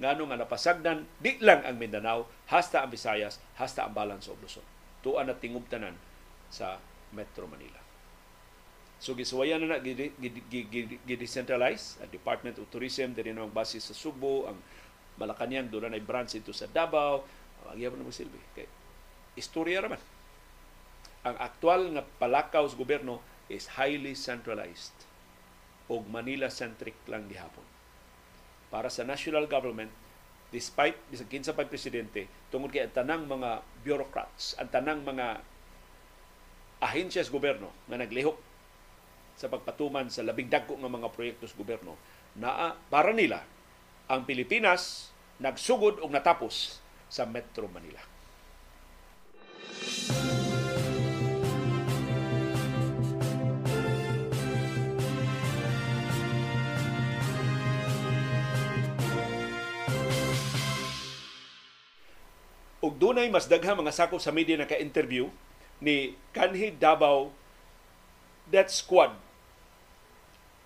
Ngano nga napasagdan, di lang ang Mindanao, hasta ang Visayas, hasta ang Balance of Luzon. Tuan na tingubtanan sa Metro Manila. So gisuwayan na na gidecentralize ang Department of Tourism diri na ang base sa Subo, ang Malacanang doon na branch ito sa Davao. Agyaw na magsilbi. Kay, istorya raman. Ang aktual nga palakaw sa gobyerno is highly centralized o Manila-centric lang gihapon. Para sa national government, despite bisag kinsa pa presidente tungod kay ang tanang mga bureaucrats, ang tanang mga ahensya sa gobyerno nga naglihok sa pagpatuman sa labing dagko nga mga proyekto sa gobyerno na para nila ang Pilipinas nagsugod og natapos sa Metro Manila. ug dunay mas daghang mga sakop sa media na ka-interview ni kanhi Davao Death Squad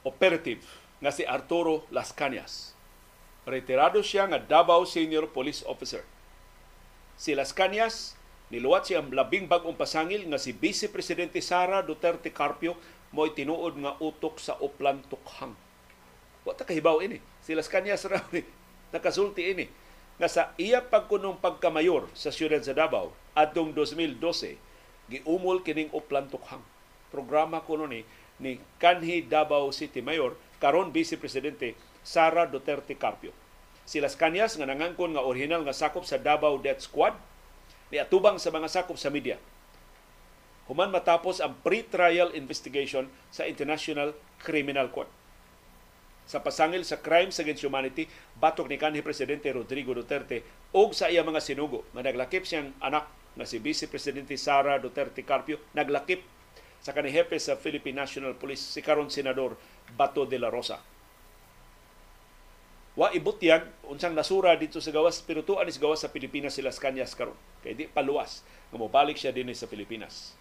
operative nga si Arturo Las Cañas retirado siya nga Davao Senior Police Officer. Si Las Cañas, niluwat siya ang labing bagong pasangil nga si Vice Presidente Sara Duterte Carpio mo'y tinuod nga utok sa Uplan Tukhang. Wata kahibaw ini. Si Las Cañas ni nakasulti ini nga sa iya pagkunong pagkamayor sa siyudad sa Davao adtong 2012 giumol kining Uplan Tukhang. Programa kuno ni ni kanhi Davao City Mayor karon Vice Presidente Sara Duterte Carpio. Si Las Cañas nga nangangkon nga original nga sakop sa Davao Death Squad ni atubang sa mga sakop sa media. Human matapos ang pre-trial investigation sa International Criminal Court. Sa pasangil sa crimes against humanity, batok ni kanhi Presidente Rodrigo Duterte og sa iya mga sinugo nga naglakip siyang anak nga si Vice Presidente Sara Duterte Carpio naglakip sa kanihepe sa Philippine National Police si karon senador Bato de la Rosa. Wa ibutyag unsang nasura dito sa gawas pero tuan is gawas sa Pilipinas sila Cañas karon. Kay di paluwas nga mobalik siya dinhi sa Pilipinas.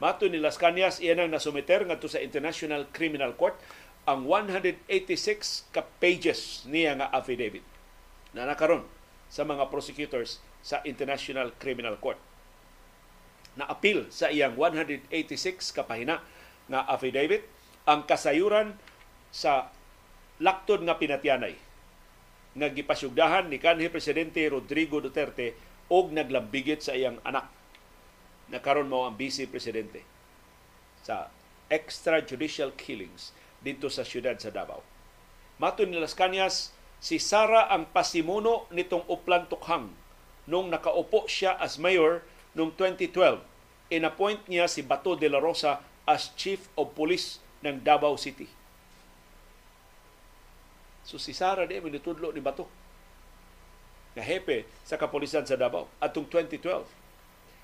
Mato ni Las Cañas iyan ang nasumiter ngadto sa International Criminal Court ang 186 ka pages niya nga affidavit na nakaron sa mga prosecutors sa International Criminal Court na appeal sa iyang 186 ka pahina nga affidavit ang kasayuran sa laktod nga pinatyanay nga gipasugdahan ni kanhi presidente Rodrigo Duterte og naglambigit sa iyang anak na karon mao ang vice presidente sa extrajudicial killings dito sa siyudad sa Davao. Mato ni Las Cañas, si Sara ang pasimuno nitong Uplan Tukhang nung nakaupo siya as mayor noong 2012. Inappoint niya si Bato de la Rosa as Chief of Police ng Davao City. So si Sara di minitudlo ni Bato na hepe sa kapulisan sa Davao atong 2012.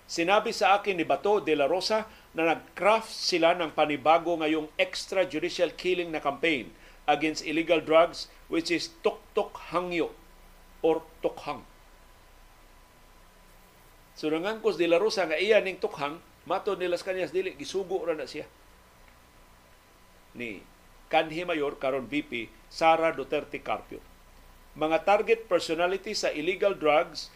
Sinabi sa akin ni Bato de la Rosa na nag-craft sila ng panibago ngayong extrajudicial killing na campaign against illegal drugs which is Tok-Tok Hangyo or Tokhang. So nangangkos de la Rosa nga iya ning Tokhang, mato ni Las Cañas dili gisugo ra na siya. Ni kanhi mayor karon VP Sara Duterte Carpio mga target personality sa illegal drugs,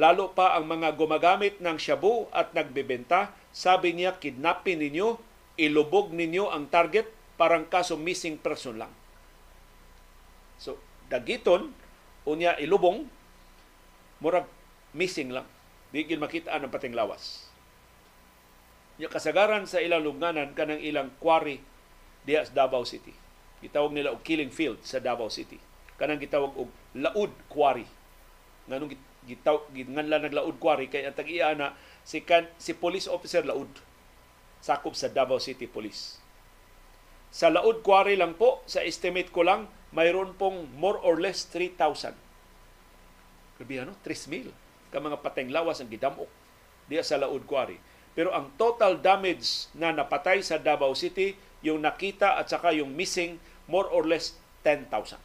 lalo pa ang mga gumagamit ng shabu at nagbebenta, sabi niya, kidnapin ninyo, ilubog ninyo ang target, parang kaso missing person lang. So, dagiton, unya ilubong, murag missing lang. Di gin makita ang pating lawas. Nya kasagaran sa ilang lubnganan kanang ilang quarry diya sa Davao City. Gitawag nila og killing field sa Davao City kanang gitawag og laud quarry nganong gitaw ginganlan naglaud quarry kay ang tag-iya na si kan, si police officer laud sakop sa Davao City Police sa laud quarry lang po sa estimate ko lang mayroon pong more or less 3,000 Grabe ano? 3,000 ka mga pateng lawas ang gidamok diya sa laud quarry. Pero ang total damage na napatay sa Davao City, yung nakita at saka yung missing, more or less 10,000.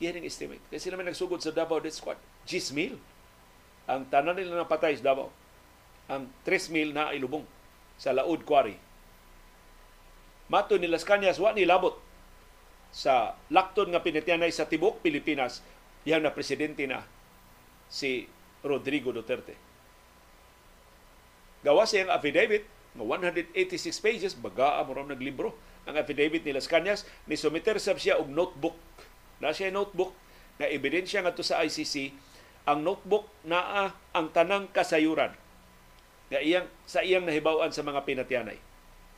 Yan ang estimate. Kasi naman nagsugod sa Davao Death Squad. 10,000. Ang tanan nila napatay sa Davao. Ang 3,000 na ilubong sa Laud Quarry. Mato ni Las Cañas, wa ni labot sa lakton nga pinityanay sa Tibok, Pilipinas, yan na presidente na si Rodrigo Duterte. Gawa siyang affidavit, nga 186 pages, bagaa mo naglibro ang affidavit ni Las ni sumiter sab siya og notebook na siya notebook na ebidensya nga to sa ICC ang notebook naa ang tanang kasayuran nga iyang sa iyang nahibaw-an sa mga pinatyanay.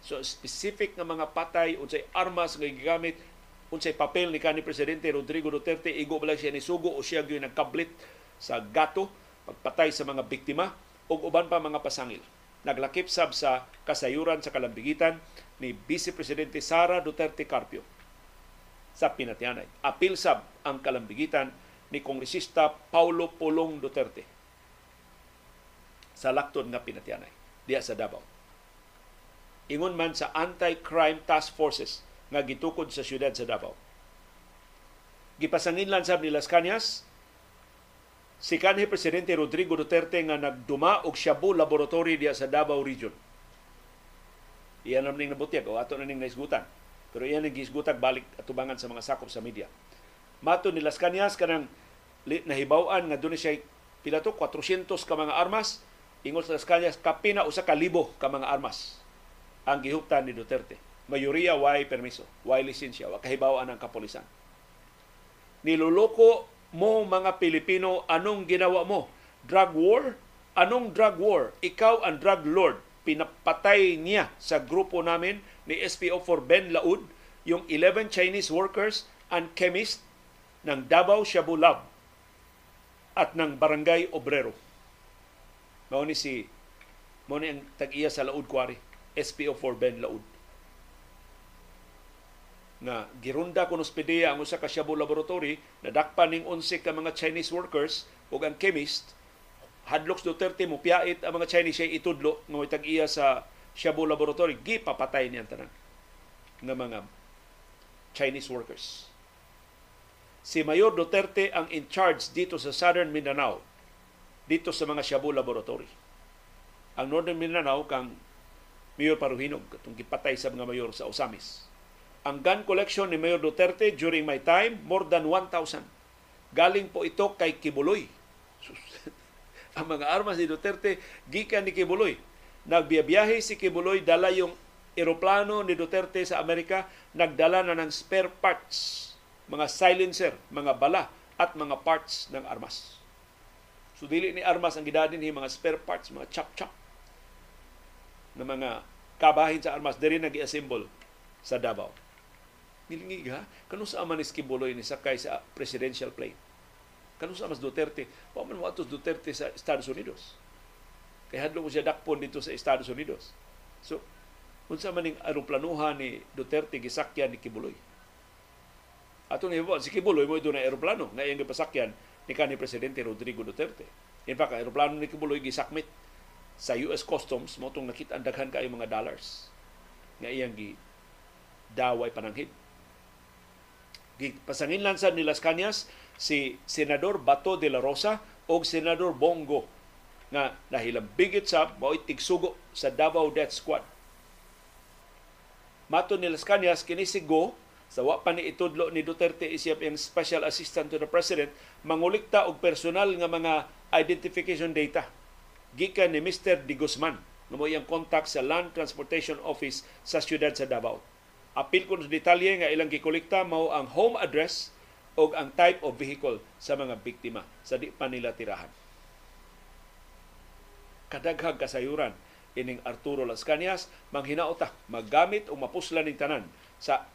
So specific nga mga patay unsay armas nga gigamit unsay papel ni kanhi presidente Rodrigo Duterte igo ba siya ni sugo o siya gyud nagkablit sa gato pagpatay sa mga biktima ug uban pa mga pasangil. Naglakip sab sa kasayuran sa kalambigitan ni Vice Presidente Sara Duterte Carpio sa pinatyanay. Apil sab ang kalambigitan ni Kongresista Paulo Pulong Duterte sa lakton nga pinatyanay diya sa Davao. Ingon man sa Anti-Crime Task Forces nga gitukod sa siyudad sa Davao. Gipasangin lang sab ni Las Cañas si kanhi presidente Rodrigo Duterte nga nagduma og Shabu Laboratory diya sa Davao Region. Iyan naman ning nabutyag o ato na ning naisgutan pero iyan ang gisgutag balik atubangan sa mga sakop sa media. Mato ni Las Cañas kanang nahibaw-an nga doon siya pila to 400 ka mga armas ingol sa Las Cañas kapina usa ka libo ka mga armas ang gihuptan ni Duterte. Mayoriya way permiso, way lisensya, wa kahibaw-an ang kapulisan. Niluloko mo mga Pilipino anong ginawa mo? Drug war? Anong drug war? Ikaw ang drug lord. Pinapatay niya sa grupo namin ni SPO4 Ben Laud yung 11 Chinese workers and chemist ng Davao Shabu Lab at ng Barangay Obrero. Mao ni si mao ni ang tag-iya sa Laud Quarry, SPO4 Ben Laud. Nga girunda kun ospideya ang usa ka Shabu laboratory nadakpan ning 11 ka mga Chinese workers ug ang chemist hadlok Duterte mo piyait ang mga Chinese siya itudlo nga tag-iya sa Shabu Laboratory, gipapatay niyan tanan ng mga Chinese workers. Si Mayor Duterte ang in charge dito sa Southern Mindanao, dito sa mga Shabu Laboratory. Ang Northern Mindanao kang Mayor Paruhinog, itong gipatay sa mga mayor sa Osamis. Ang gun collection ni Mayor Duterte during my time, more than 1,000. Galing po ito kay Kibuloy. ang mga armas ni Duterte, gikan ni Kibuloy Nagbiyabiyahe si Kibuloy, dala yung eroplano ni Duterte sa Amerika, nagdala na ng spare parts, mga silencer, mga bala, at mga parts ng armas. So dili ni armas ang gidadin ni mga spare parts, mga chop-chop ng mga kabahin sa armas diri nag-assemble sa Davao. Nilingig ha, kanu sa man ni Kibuloy ni sakay sa presidential plane. Kanu sa mas Duterte, wa man mo atos Duterte sa Estados Unidos. Kay hadlo mo siya dakpon dito sa Estados Unidos. So, unsa man ning aeroplanuhan ni Duterte gisakyan ni Kibuloy. Ato ni si Kibuloy mo na aeroplano nga iyang gipasakyan ni kanhi presidente Rodrigo Duterte. In fact, aeroplano ni Kibuloy gisakmit sa US Customs mo itong nakita ang daghan kayo mga dollars nga iyang gi daway pananghid. Pasangin lang sa ni Las Cañas si Senador Bato de la Rosa o Senador Bongo nga nahilambigit sa mao'y tigsugo sa Davao Death Squad. Mato ni Las Cañas kini si Go sa wa pa ni itudlo ni Duterte isip yung Special Assistant to the President mangulikta og personal nga mga identification data gikan ni Mr. Di Guzman na mo iyang contact sa Land Transportation Office sa siyudad sa Davao. Apil ko sa detalye nga ilang gikolekta mao ang home address o ang type of vehicle sa mga biktima sa di pa nila tirahan. Kadaghag kasayuran ining Arturo Las Cañas manghinaota maggamit o mapuslan ning tanan sa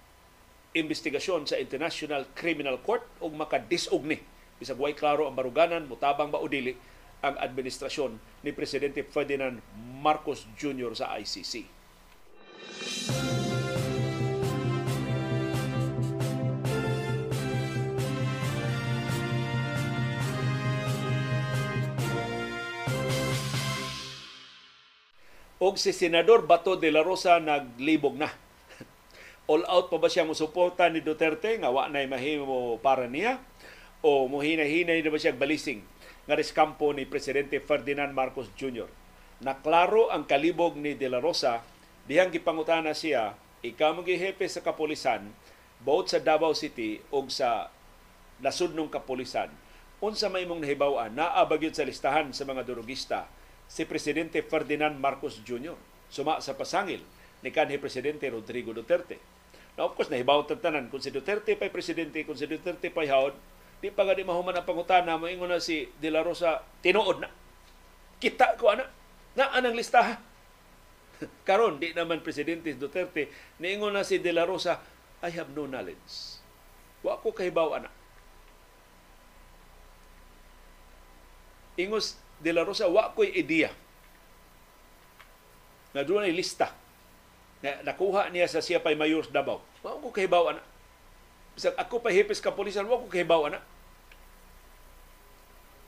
investigasyon sa International Criminal Court o makadisog ni bisag way klaro ang baruganan mutabang ba o dili ang administrasyon ni Presidente Ferdinand Marcos Jr. sa ICC. Og si Senador Bato de la Rosa naglibog na. All out pa ba siya mo suporta ni Duterte? Nga wa nay mahimo para niya? O muhina-hinay na ba siya balising nga reskampo ni Presidente Ferdinand Marcos Jr. Naklaro ang kalibog ni De La Rosa. Dihang gipangutana siya ikaw mo hepe sa kapulisan both sa Davao City o sa nasudnong kapulisan. Unsa may mong nahibaw-an? Naa sa listahan sa mga durugista si Presidente Ferdinand Marcos Jr. Suma sa pasangil ni kanhi Presidente Rodrigo Duterte. Now, of course, nahibaw tanan kung si Duterte pa'y presidente, kung si Duterte pa'y haod, di pa gani mahuman ang pangutana, maingon na si De La Rosa, tinuod na. Kita ko, ana. Na anang listaha. Karon di naman Presidente Duterte, niingon na si De La Rosa, I have no knowledge. Wa ko kahibaw, ana. Ingos De La Rosa, wa ko'y ideya na doon ay lista na nakuha niya sa siya pa'y mayor Davao. Wa ko kahibaw ana. Bisag ako pa hipis ka pulisan, wa ko kahibaw ana.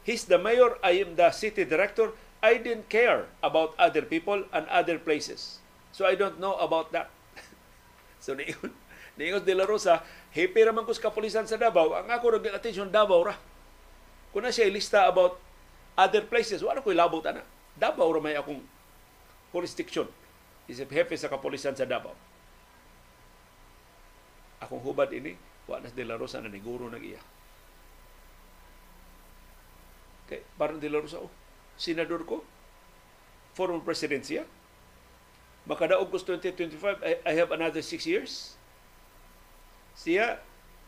He's the mayor, I am the city director. I didn't care about other people and other places. So I don't know about that. so niingon, niingon De La Rosa, hipi raman ko sa kapulisan sa Davao, ang ako nag attention Davao ra. Kung na siya lista about other places, wala ko'y labot ana. Davao ra may akong jurisdiction. Isip hepe sa kapulisan sa Davao. Akong hubad ini, wa na De La Rosa na niguro nag iya. Kay parang De La Rosa, oh, senador ko, former president siya. Makadaog ko 2025, I, I have another six years. Siya,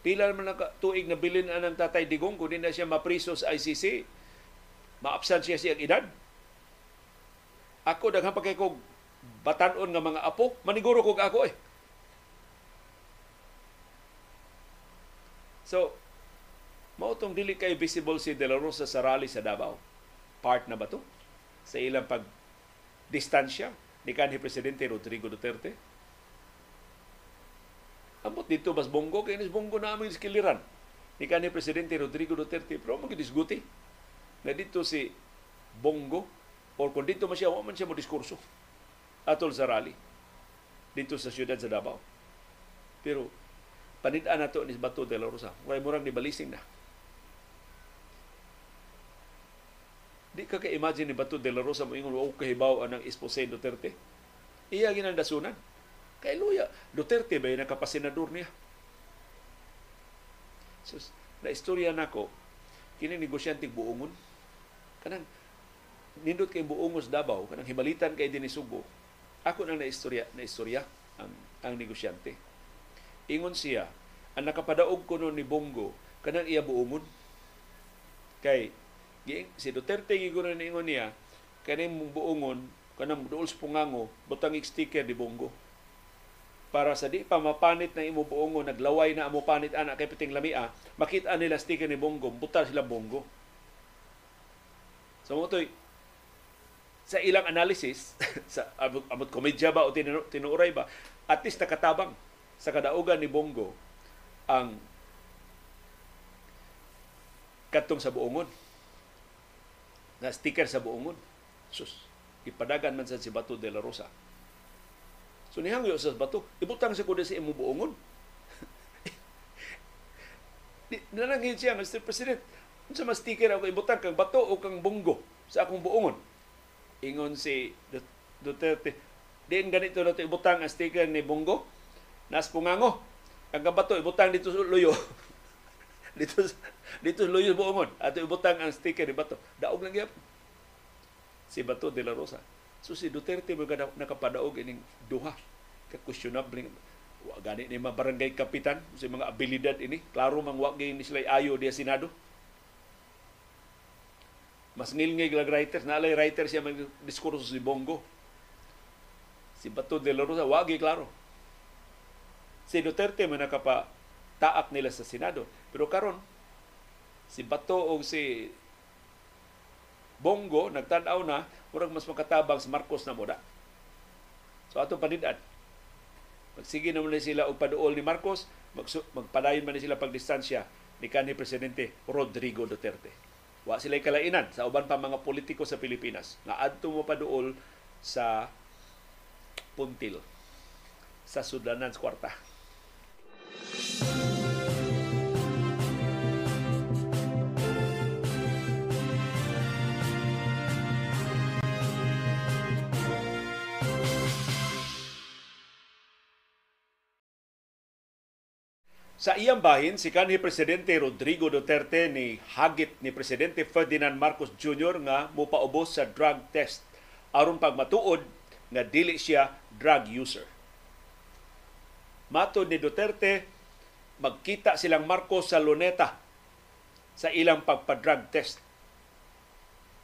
pila naman na tuig na bilin ang tatay Digong kung na siya mapriso sa ICC maapsan siya siyang edad. Ako, daghan pa kay kog batanon nga mga apo, maniguro kog ako eh. So, mao tong dili kay visible si De La Rosa sa rally sa Davao. Part na ba to? Sa ilang pag distansya ni kanhi Presidente Rodrigo Duterte. Amot dito mas bonggo kay nis bonggo na aming skiliran ni kanhi Presidente Rodrigo Duterte pero magdisguti na dito si Bongo or kung dito man siya, man siya mo diskurso atol sa rally dito sa siyudad sa Davao. Pero panidaan nato ni Bato de la Rosa. Kaya murang ni balising na. Di ka ka-imagine ni Bato de la Rosa mo ingon, wow, kahibaw anang Esposé Duterte. Iya ginandasunan. Kay Luya, Duterte ba yung nakapasenador niya? So, na istorya nako kini negosyante buongon kanang nindot kay buongos Davao kanang himalitan kay dinhi Subo ako nang naistorya na istorya ang ang negosyante. Ingon siya ang nakapadaog kuno ni Bongo kanang iya buongon kay si Duterte giguno ni ingon niya kaning buongon kanang duol sa pungango butang sticker di Bongo. Para sa di pa mapanit na imo buongo naglaway na amo panit ana kay piting lamia makita nila sticker ni Bongo buta sila Bongo so mo sa ilang analysis sa abot, abot komedya ba o tinu, tinuray ba at least nakatabang sa kadaugan ni Bongo ang katong sa buongon na sticker sa buongon sus ipadagan man sa si Bato de la Rosa So nihangyo sa bato, ibutang sa kuda sa imo buongon. Nanangin siya, Mr. President, sa mas sticker ako ibutang kang bato o kang bunggo sa akong buongon. Ingon si Duterte, diin ganito na ito ibutang ang sticker ni bunggo, nas pungango, ang bato ibutang dito sa luyo. dito dito sa luyo buongon, ato ibutang ang sticker ni bato. Daog lang gyapon. Si Bato de la Rosa So si Duterte mo nakapadaog ining duha ka questionable wa gani ni mga barangay kapitan sa mga abilidad ini klaro mang wa ni sila ayo dia senado mas ngilngay lag writers na alay writer siya mag diskurso si Bongo si Bato de la Rosa wa klaro si Duterte mo nakapa taak nila sa senado pero karon si Bato o si Bongo nagtan-aw na murag mas makatabang sa Marcos na moda. So ato panidad. Magsige naman sila og paduol ni Marcos, magpadayon man sila pagdistansya ni kanhi presidente Rodrigo Duterte. Wa sila kalainan sa uban pa mga politiko sa Pilipinas nga adto mo paduol sa puntil sa Sudanan kwarta. Sa iyang bahin, si kanhi Presidente Rodrigo Duterte ni hagit ni Presidente Ferdinand Marcos Jr. nga mupaubos sa drug test aron pagmatuod nga dili siya drug user. Matod ni Duterte, magkita silang Marcos sa Luneta sa ilang pagpa-drug test.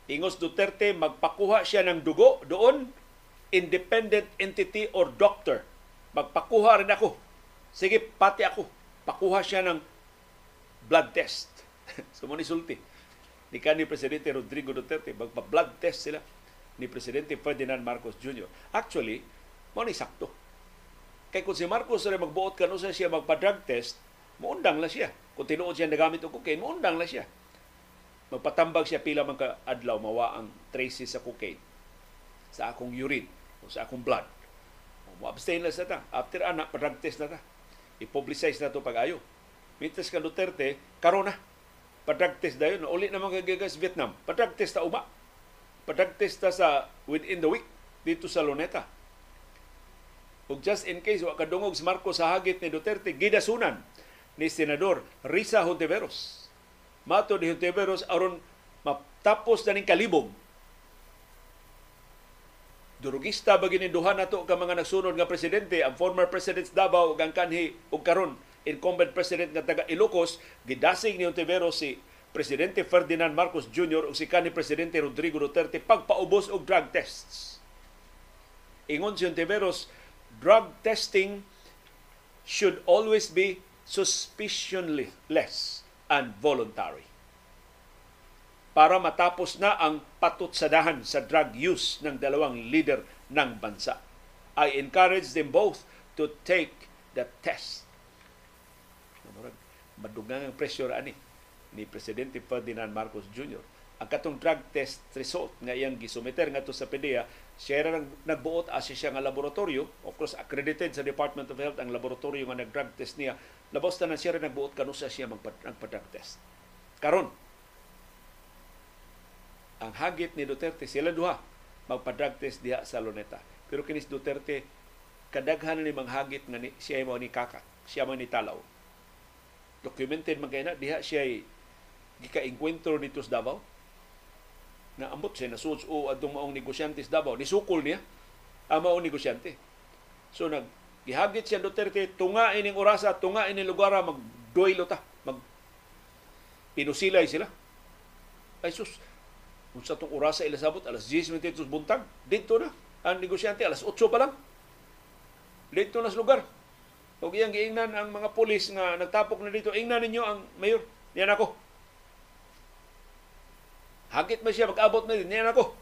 Ingos Duterte, magpakuha siya ng dugo doon, independent entity or doctor. Magpakuha rin ako. Sige, pati ako pakuha siya ng blood test. so mo ni sulti ni kanhi presidente Rodrigo Duterte magpa-blood test sila ni presidente Ferdinand Marcos Jr. Actually, mo ni sakto. Kay kung si Marcos rin magbuot kanu sa siya magpa-drug test, muundang la siya. Kung tinuod siya nagamit og cocaine, muundang la siya. Magpatambag siya pila man ka adlaw mawa ang traces sa cocaine sa akong urine o sa akong blood. Mo-abstain na sa ta. After anak, pa-drug test na ta i-publicize na to pag-ayo. Mitas ka Duterte, karon na. Padrag test dayon. Uli naman kagagas Vietnam. Padrag test ta uma. Padrag test ta sa within the week dito sa Luneta. Ug just in case wa kadungog si Marcos sa hagit ni Duterte, gidasunan ni Senador Risa Hontiveros. Mato ni Hontiveros aron matapos na ning kalibog durugista ba gini duha nato ka mga nagsunod nga presidente ang former president Davao ug ang kanhi ug karon incumbent president nga taga Ilocos gidasig ni Ontiveros si presidente Ferdinand Marcos Jr. ug si kanhi presidente Rodrigo Duterte pagpaubos og drug tests ingon si Ontiveros drug testing should always be suspicionless and voluntary para matapos na ang patutsadahan sa drug use ng dalawang leader ng bansa. I encourage them both to take the test. Madugang ang pressure ani ni Presidente Ferdinand Marcos Jr. Ang katong drug test result nga iyang gisumiter ngadto sa PDEA, siya ra nagbuot asa siya nga laboratorio. Of course, accredited sa Department of Health ang laboratorio nga nag-drug test niya. Labos na siya ra nagbuot kanusa siya magpa-drug test. Karon, ang hagit ni Duterte sila duha magpa-drug test diha sa Luneta. Pero kinis Duterte kadaghan ni mga hagit nga ni, siya mo ni kakak, siya mo ni talaw. Documented man kay na diha siya gika-encuentro dito sa Davao. Na ambot siya nasuds o adtong maong negosyante sa Davao, nisukol niya ang maong negosyante. So nag gihagit siya Duterte tunga ining orasa, tunga ining lugar magdoylo ta, mag pinusilay sila. Ay sus, Kung sa itong oras sa ilasabot, alas 10.22 buntag, dito na. Ang negosyante, alas 8 pa lang. Dito na sa lugar. Huwag iyang giingnan ang mga polis nga nagtapok na dito. Ingnan ninyo ang mayor. Yan ako. Hagit man siya, mag-abot na din. Yan ako.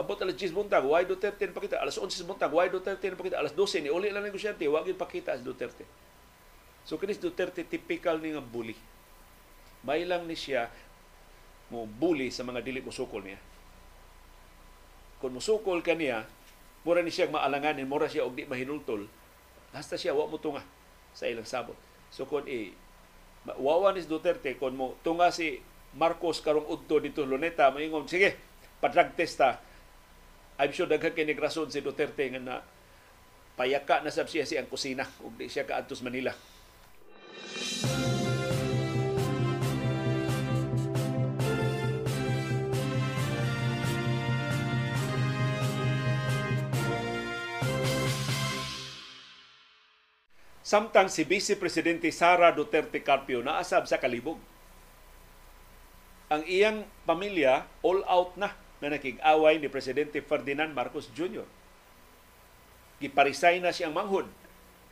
Abot alas 10 buntag, why Duterte na pakita? Alas 11 buntag, why Duterte na pakita? Alas 12, ni uli lang negosyante, wag yung pakita as Duterte. So kinis Duterte, typical ni nga bully. May lang ni siya mo bully sa mga dili musukol niya. Kung musukol ka niya, mura ni siya maalanganin, mura siya og di mahinultol, basta siya, wa mo tunga sa ilang sabot. So kung i wawa ni Duterte, kung mo tunga si Marcos karong udto dito Luneta, maingon, sige, padrag testa, I'm sure daghan kay rason si Duterte nga na payaka na sab siya siyang kusina ug di siya kaadtos Manila. Samtang si Vice Presidente Sara Duterte Carpio naasab sa kalibog. Ang iyang pamilya all out na na nakig-away ni Presidente Ferdinand Marcos Jr. Giparisay na siyang manghod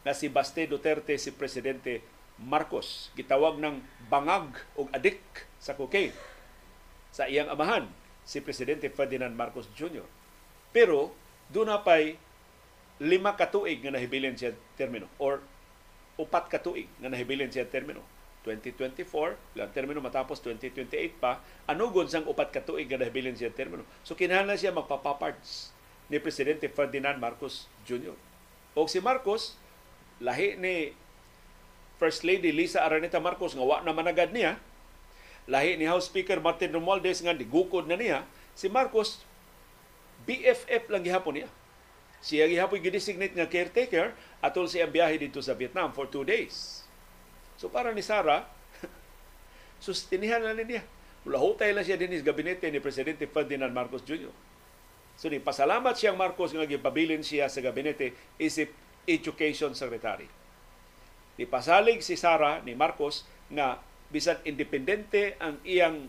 na si Baste Duterte si Presidente Marcos. Gitawag ng bangag o adik sa cocaine sa iyang amahan si Presidente Ferdinand Marcos Jr. Pero doon na pa'y lima katuig nga nahibilin siya termino or upat ka tuig nga nahibilin siya termino. 2024, lang termino matapos 2028 pa, anugod sang upat ka tuig nga nahibilin siya termino. So kinahanglan siya magpapaparts ni Presidente Ferdinand Marcos Jr. O si Marcos, lahi ni First Lady Lisa Araneta Marcos nga wa na managad niya, lahi ni House Speaker Martin Romualdez nga digukod na niya, si Marcos BFF lang gihapon niya. Siya gihapon gidesignate nga caretaker atol siya biyahe dito sa Vietnam for two days. So para ni Sara, sustinihan na niya. Lahutay lang siya din sa gabinete ni Presidente Ferdinand Marcos Jr. So ni pasalamat siyang Marcos nga gipabilin siya sa gabinete isip Education Secretary. Ni pasalig si Sara ni Marcos nga bisan independente ang iyang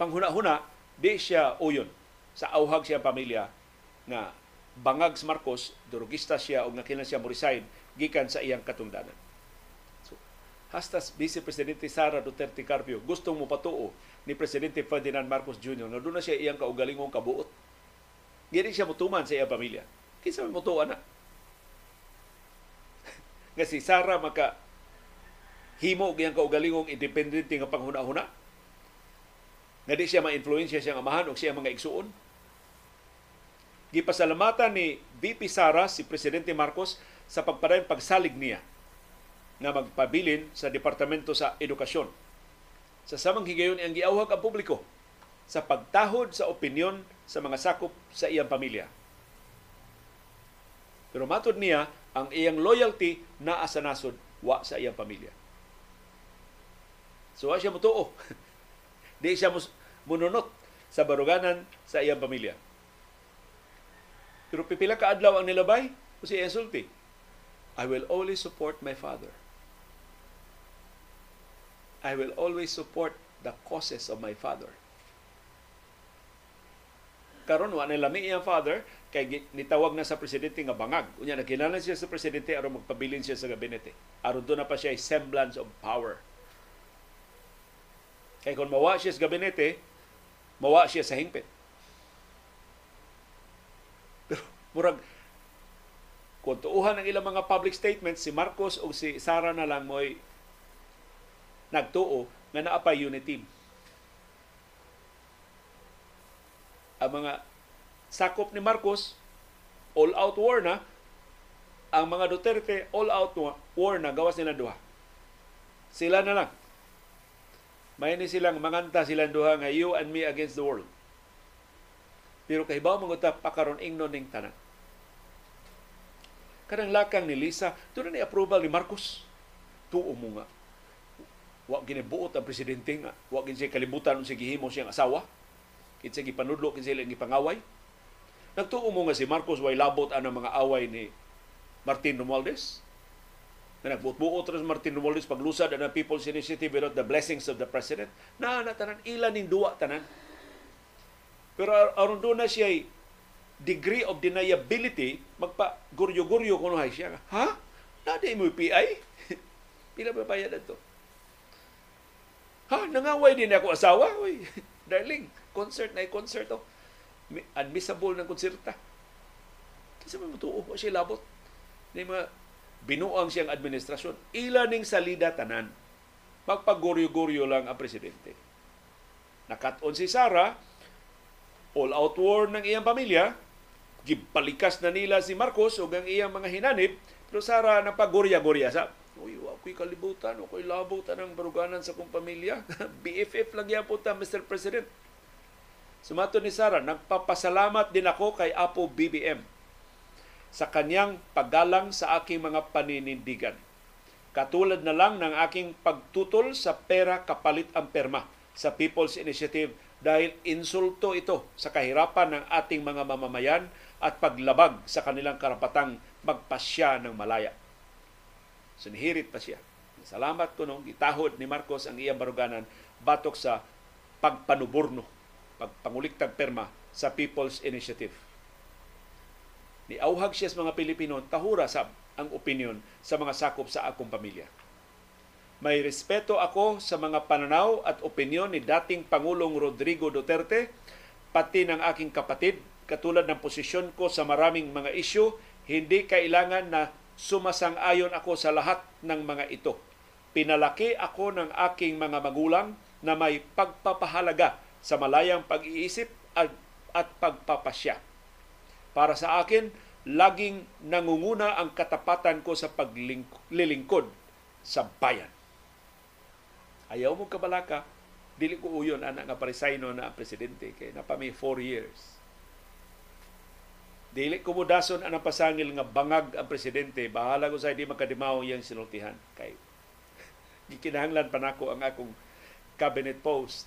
panghuna-huna, di siya uyon sa auhag siya pamilya nga bangag si Marcos, durugista siya o nga kinan siya mo resign gikan sa iyang katungdanan. So, hasta Vice Presidente Sara Duterte Carpio gustong mo patuo ni Presidente Ferdinand Marcos Jr. nga doon na siya iyang kaugalingong kabuot. Gini siya mutuman sa iyang pamilya. Kinsa mo mutuan na? nga si Sara maka himo giyang kaugalingong independente nga panghuna-huna. Nga di siya ma-influensya siyang amahan o siya mga igsuon Gipasalamatan ni VP Sara si Presidente Marcos sa pagpadayon pagsalig niya nga magpabilin sa Departamento sa Edukasyon. Sa samang higayon ang giawhag ang publiko sa pagtahod sa opinyon sa mga sakop sa iyang pamilya. Pero matod niya, ang iyang loyalty naa sa nasod, wa sa iyang pamilya. So siya mutuo. Di siya mununot sa baruganan sa iyang pamilya. Pero pipila ka adlaw ang nilabay o si insulti. I will always support my father. I will always support the causes of my father. Karon wa nilami iyang father kay nitawag na sa presidente nga bangag. Unya nakilala siya sa presidente aron magpabilin siya sa gabinete. Aron do na pa siya semblance of power. Kay kung mawa siya sa gabinete, mawa siya sa hingpit murag kung tuuhan ang ilang mga public statements, si Marcos o si Sara na lang mo'y nagtuo nga naapay unit team. Ang mga sakop ni Marcos, all-out war na. Ang mga Duterte, all-out war na. Gawas nila duha. Sila na lang. May ni silang manganta silang duha nga you and me against the world. Pero kahibaw mga pakaron ingnon ning tanan Kanang lakang ni Lisa, doon na ni-approval ni Marcos. Tuo mo nga. Wa ginibuot ang presidente nga. Wa gin siya kalibutan sa gihimo siyang asawa. Kinsa gipanudlo kinsa ilang gipangaway. Nagtuo mo nga si Marcos way labot ang mga away ni Martin Romualdez. na nagbuot-buot rin Martin Romualdez paglusad ang People's Initiative without the blessings of the President. Na, na tanan, ilan ning duwa tanan. Pero aron doon na siya degree of deniability, magpa guryo-guryo kuno hay siya. Ha? Na di mo PI? Pila ba bayad to? Ha, nangaway din ako asawa. Uy, darling, concert na concert to. Admissible ng konserta. Kasi may matuo pa siya labot. Ni mga binuang siyang administrasyon. Ila ning salida tanan. Magpaguryo-guryo lang ang presidente. Nakaton si Sara, all out war ng iyang pamilya, gipalikas na nila si Marcos o ang iyang mga hinanib, pero Sara napagurya-gurya sa Uy, ako'y kalibutan, ako'y labutan ng baruganan sa kong pamilya. BFF lang yan po ta, Mr. President. Sumato ni Sara, nagpapasalamat din ako kay Apo BBM sa kanyang paggalang sa aking mga paninindigan. Katulad na lang ng aking pagtutol sa pera kapalit ang perma sa People's Initiative dahil insulto ito sa kahirapan ng ating mga mamamayan at paglabag sa kanilang karapatang magpasya ng malaya. Sinihirit pa siya. Salamat ko nung gitahod ni Marcos ang iyang baruganan batok sa pagpanuborno, pagpanguliktag perma sa People's Initiative. Niauhag siya sa mga Pilipino, tahura sa ang opinion sa mga sakop sa akong pamilya. May respeto ako sa mga pananaw at opinion ni dating Pangulong Rodrigo Duterte, pati ng aking kapatid, katulad ng posisyon ko sa maraming mga isyu, hindi kailangan na sumasang-ayon ako sa lahat ng mga ito. Pinalaki ako ng aking mga magulang na may pagpapahalaga sa malayang pag-iisip at, at pagpapasya. Para sa akin, laging nangunguna ang katapatan ko sa paglilingkod sa bayan. Ayaw mo kabalaka, dili ko uyon anak nga parisayno na presidente kay napami four years Dili ko mo dason ang pasangil nga bangag ang presidente, bahala ko sa di makadimaw yang sinultihan. Kay gikinahanglan pa nako ang akong cabinet post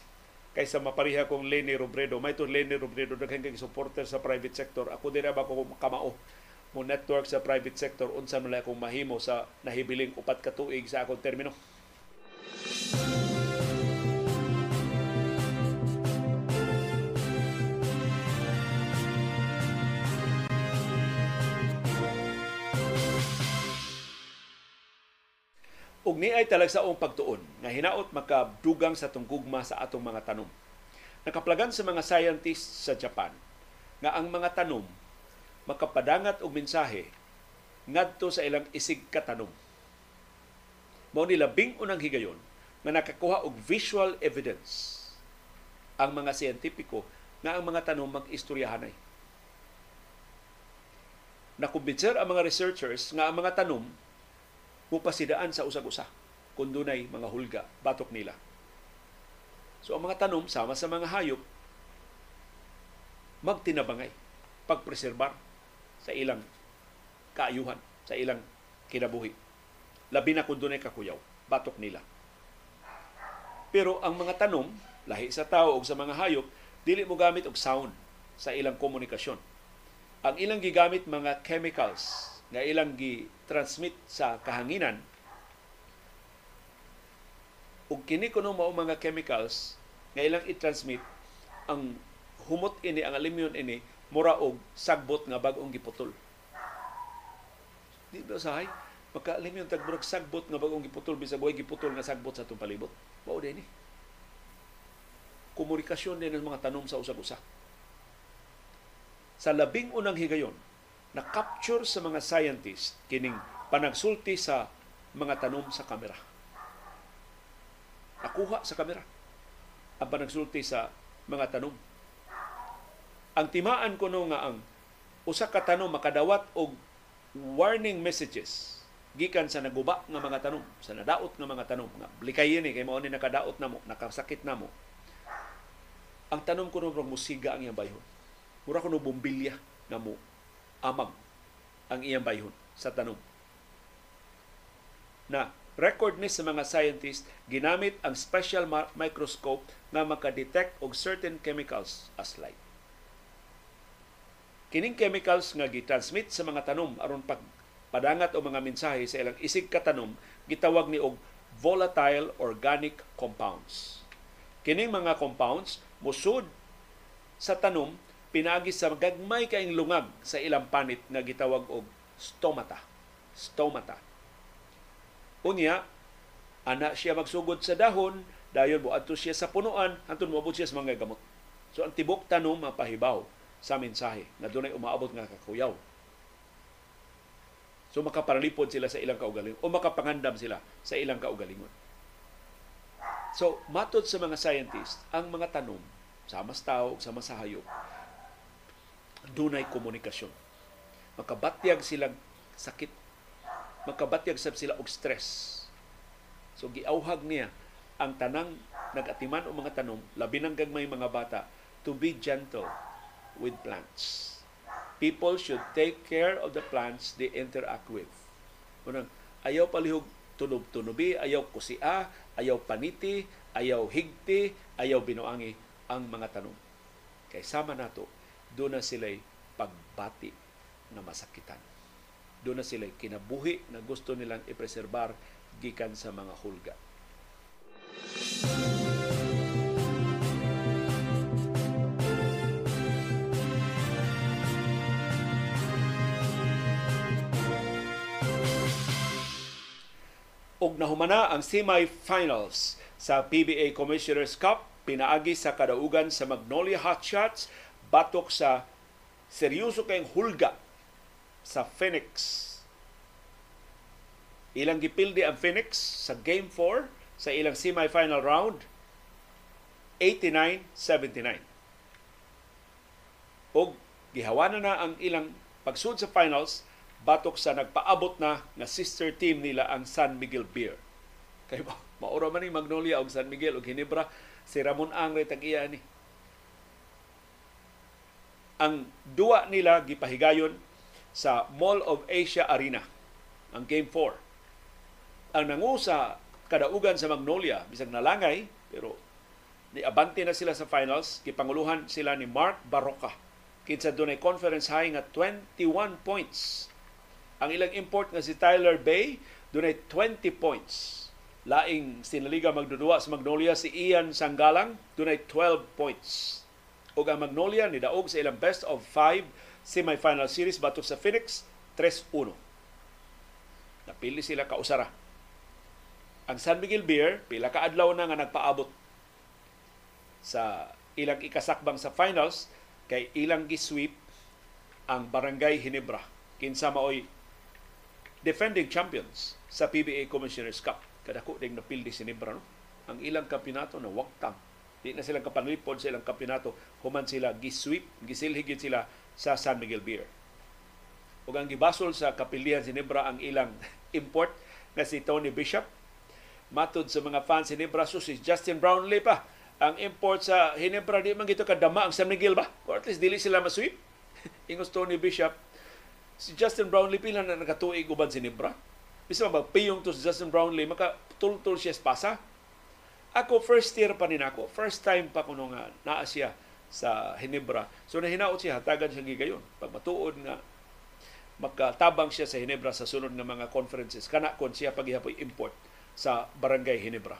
kaysa mapariha kong Lenny Robredo. May to Lenny Robredo daghang kay supporter sa private sector. Ako dira ba ko kamao mo network sa private sector unsa man akong mahimo sa nahibiling upat ka tuig sa akong termino. Ni ay talagsaong pagtuon nga hinaot makadugang sa tunggugma sa atong mga tanom. Nakaplagan sa mga scientists sa Japan nga ang mga tanom makapadangat og mensahe ngadto sa ilang isig katanom. Mao ni labing unang higayon nga nakakuha og visual evidence ang mga siyentipiko nga ang mga tanom mag-istoryahanay. Nakumbinser ang mga researchers nga ang mga tanom mupasidaan sa usag-usa kung dunay mga hulga batok nila. So ang mga tanom sama sa mga hayop magtinabangay pagpreserbar sa ilang kaayuhan, sa ilang kinabuhi. Labi na kung dunay kakuyaw, batok nila. Pero ang mga tanom, lahi sa tao o sa mga hayop, dili mo gamit og sound sa ilang komunikasyon. Ang ilang gigamit mga chemicals nga ilang gi-transmit sa kahanginan. Ug kini kuno mao mga chemicals nga ilang i-transmit ang humot ini ang aluminum ini mura og sagbot nga bag-ong giputol. Di ba sahay? Maka aluminum tag murag sagbot nga bag-ong giputol bisag way giputol nga sagbot sa atong palibot. Mao dinhi komunikasyon din ng mga tanom sa usag-usa sa labing unang higayon na-capture sa mga scientist kining panagsulti sa mga tanom sa kamera. Nakuha sa kamera ang panagsulti sa mga tanom. Ang timaan ko no nga ang usa ka tanom makadawat og warning messages gikan sa naguba nga mga tanom, sa nadaot nga mga tanom, nga blikay ni kay mao ni nakadaot namo, nakasakit namo. Ang tanom ko no musiga ang iyang bayhon. Mura ko no bombilya na mo amag ang iyang bayhon sa tanong. Na record ni sa mga scientists ginamit ang special microscope nga makadetect og certain chemicals as light. Kining chemicals nga gitransmit sa mga tanom aron pag padangat o mga mensahe sa ilang isig katanom gitawag ni og volatile organic compounds. Kining mga compounds musud sa tanom pinagi sa gagmay kaing lungag sa ilang panit nga gitawag og stomata. Stomata. Unya, ana siya magsugod sa dahon, dayon mo adto siya sa punuan, hantun moabot siya sa mga gamot. So ang tibok tanom mapahibaw sa mensahe na dunay umaabot nga kakuyaw. So makaparalipod sila sa ilang kaugalingon o makapangandam sila sa ilang kaugalingon. So matod sa mga scientists, ang mga tanom sa mas tao sa mas hayop dunay komunikasyon. Makabatyag silang sakit. Makabatyag sab sila og stress. So giauhag niya ang tanang nagatiman o mga tanom, labi ng gagmay mga bata, to be gentle with plants. People should take care of the plants they interact with. Unang, ayaw palihog tunob-tunobi, ayaw kusia, ayaw paniti, ayaw higti, ayaw binuangi ang mga tanom. Kay sama nato, doon na sila'y pagbati na masakitan. Doon na sila'y kinabuhi na gusto nilang ipreserbar gikan sa mga hulga. Og nahumana ang semi-finals sa PBA Commissioner's Cup pinaagi sa kadaugan sa Magnolia Hotshots batok sa seryoso kayong hulga sa Phoenix. Ilang gipildi ang Phoenix sa Game 4 sa ilang semi-final round 89-79. Og gihawanan na ang ilang pagsud sa finals batok sa nagpaabot na nga sister team nila ang San Miguel Beer. Kay maura man ni Magnolia og San Miguel og Ginebra si Ramon Angre tag iya ni. Ang duwa nila gipahigayon sa Mall of Asia Arena ang Game 4. Ang nangusa kadaugan sa Magnolia bisag nalangay pero niabante na sila sa finals gipanguluhan sila ni Mark Barroca kinsa dunay conference high nga 21 points ang ilang import nga si Tyler Bay, dunay 20 points. Laing sinaliga magdudua sa Magnolia si Ian Sanggalang, dunay 12 points. Ug ang Magnolia ni daog sa ilang best of 5 semifinal series batok sa Phoenix 3-1. Napili sila kausara. Ang San Miguel Beer, pila ka adlaw na nga nagpaabot sa ilang ikasakbang sa finals kay ilang gisweep ang Barangay Hinebra kinsa maoy defending champions sa PBA Commissioner's Cup. Kadako ding napildi si Nibra, no? Ang ilang kampeonato na waktang. Di na silang kapanlipod sa ilang kampeonato. Human sila gisweep, gisilhigit sila sa San Miguel Beer. Ug ang gibasol sa kapilian si Nibra ang ilang import na si Tony Bishop. Matod sa mga fans si Nibra, so si Justin Brownlee pa. Ang import sa Hinebra, di man gito kadama ang San Miguel ba? Or at least dili sila masweep. Ingos Tony Bishop, si Justin Brownlee pila na nakatuig uban si Nibra. Bisa ba piyong to si Justin Brownlee maka tul-tul siya pasa. Ako first year pa nin ako. First time pa kuno nga naa siya sa Hinebra. So nahinaot siya hatagan siya gigayon. Pag matuod nga makatabang siya sa Hinebra sa sunod nga mga conferences kana kon siya paghihapoy import sa Barangay Hinebra.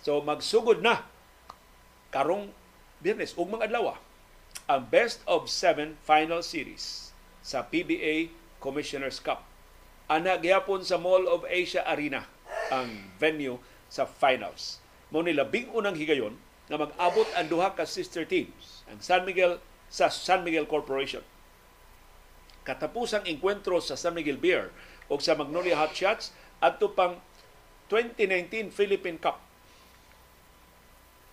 So magsugod na karong Biyernes ug mga adlaw ang best of seven final series sa PBA Commissioner's Cup. Ana gyapon sa Mall of Asia Arena ang venue sa finals. Mo ni labing unang higayon na mag-abot ang duha ka sister teams, ang San Miguel sa San Miguel Corporation. Katapusang enkwentro sa San Miguel Beer o sa Magnolia Hot Shots adto pang 2019 Philippine Cup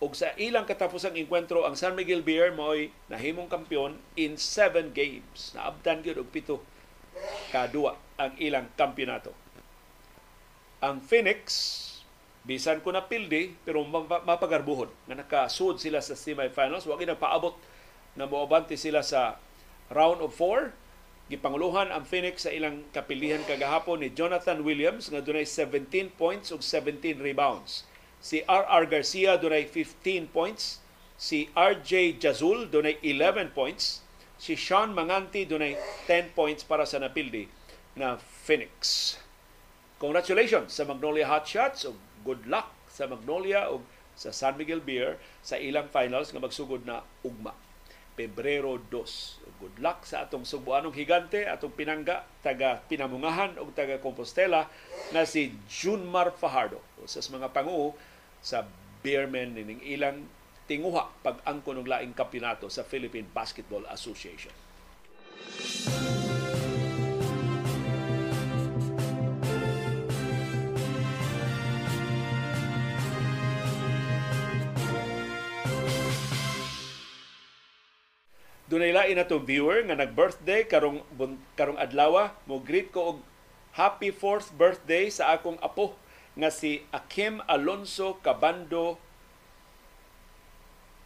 ug sa ilang katapusang enkwentro ang San Miguel Beer mo'y nahimong kampiyon in seven games. Naabdan gyud og pito kadua ang ilang kampeonato. Ang Phoenix bisan ko na pildi pero mapagarbuhon nga nakasud sila sa semifinals wa nagpaabot na moabante sila sa round of four gipanguluhan ang Phoenix sa ilang kapilihan kagahapon ni Jonathan Williams nga dunay 17 points ug 17 rebounds Si R.R. Garcia dunay 15 points. Si R.J. Jazul dunay 11 points. Si Sean Manganti dunay 10 points para sa napildi na Phoenix. Congratulations sa Magnolia Hotshots ug good luck sa Magnolia ug sa San Miguel Beer sa ilang finals nga magsugod na ugma. Pebrero 2. Good luck sa atong subuanong higante, atong pinangga, taga Pinamungahan o taga Compostela na si Junmar Fajardo. Sa mga pangu sa Beermen ning ilang tinguha pag-angkon ng laing kampyonato sa Philippine Basketball Association. Dunay lain na viewer nga nag-birthday karong karong adlaw mo greet ko og happy fourth birthday sa akong apo nga si Akim Alonso Cabando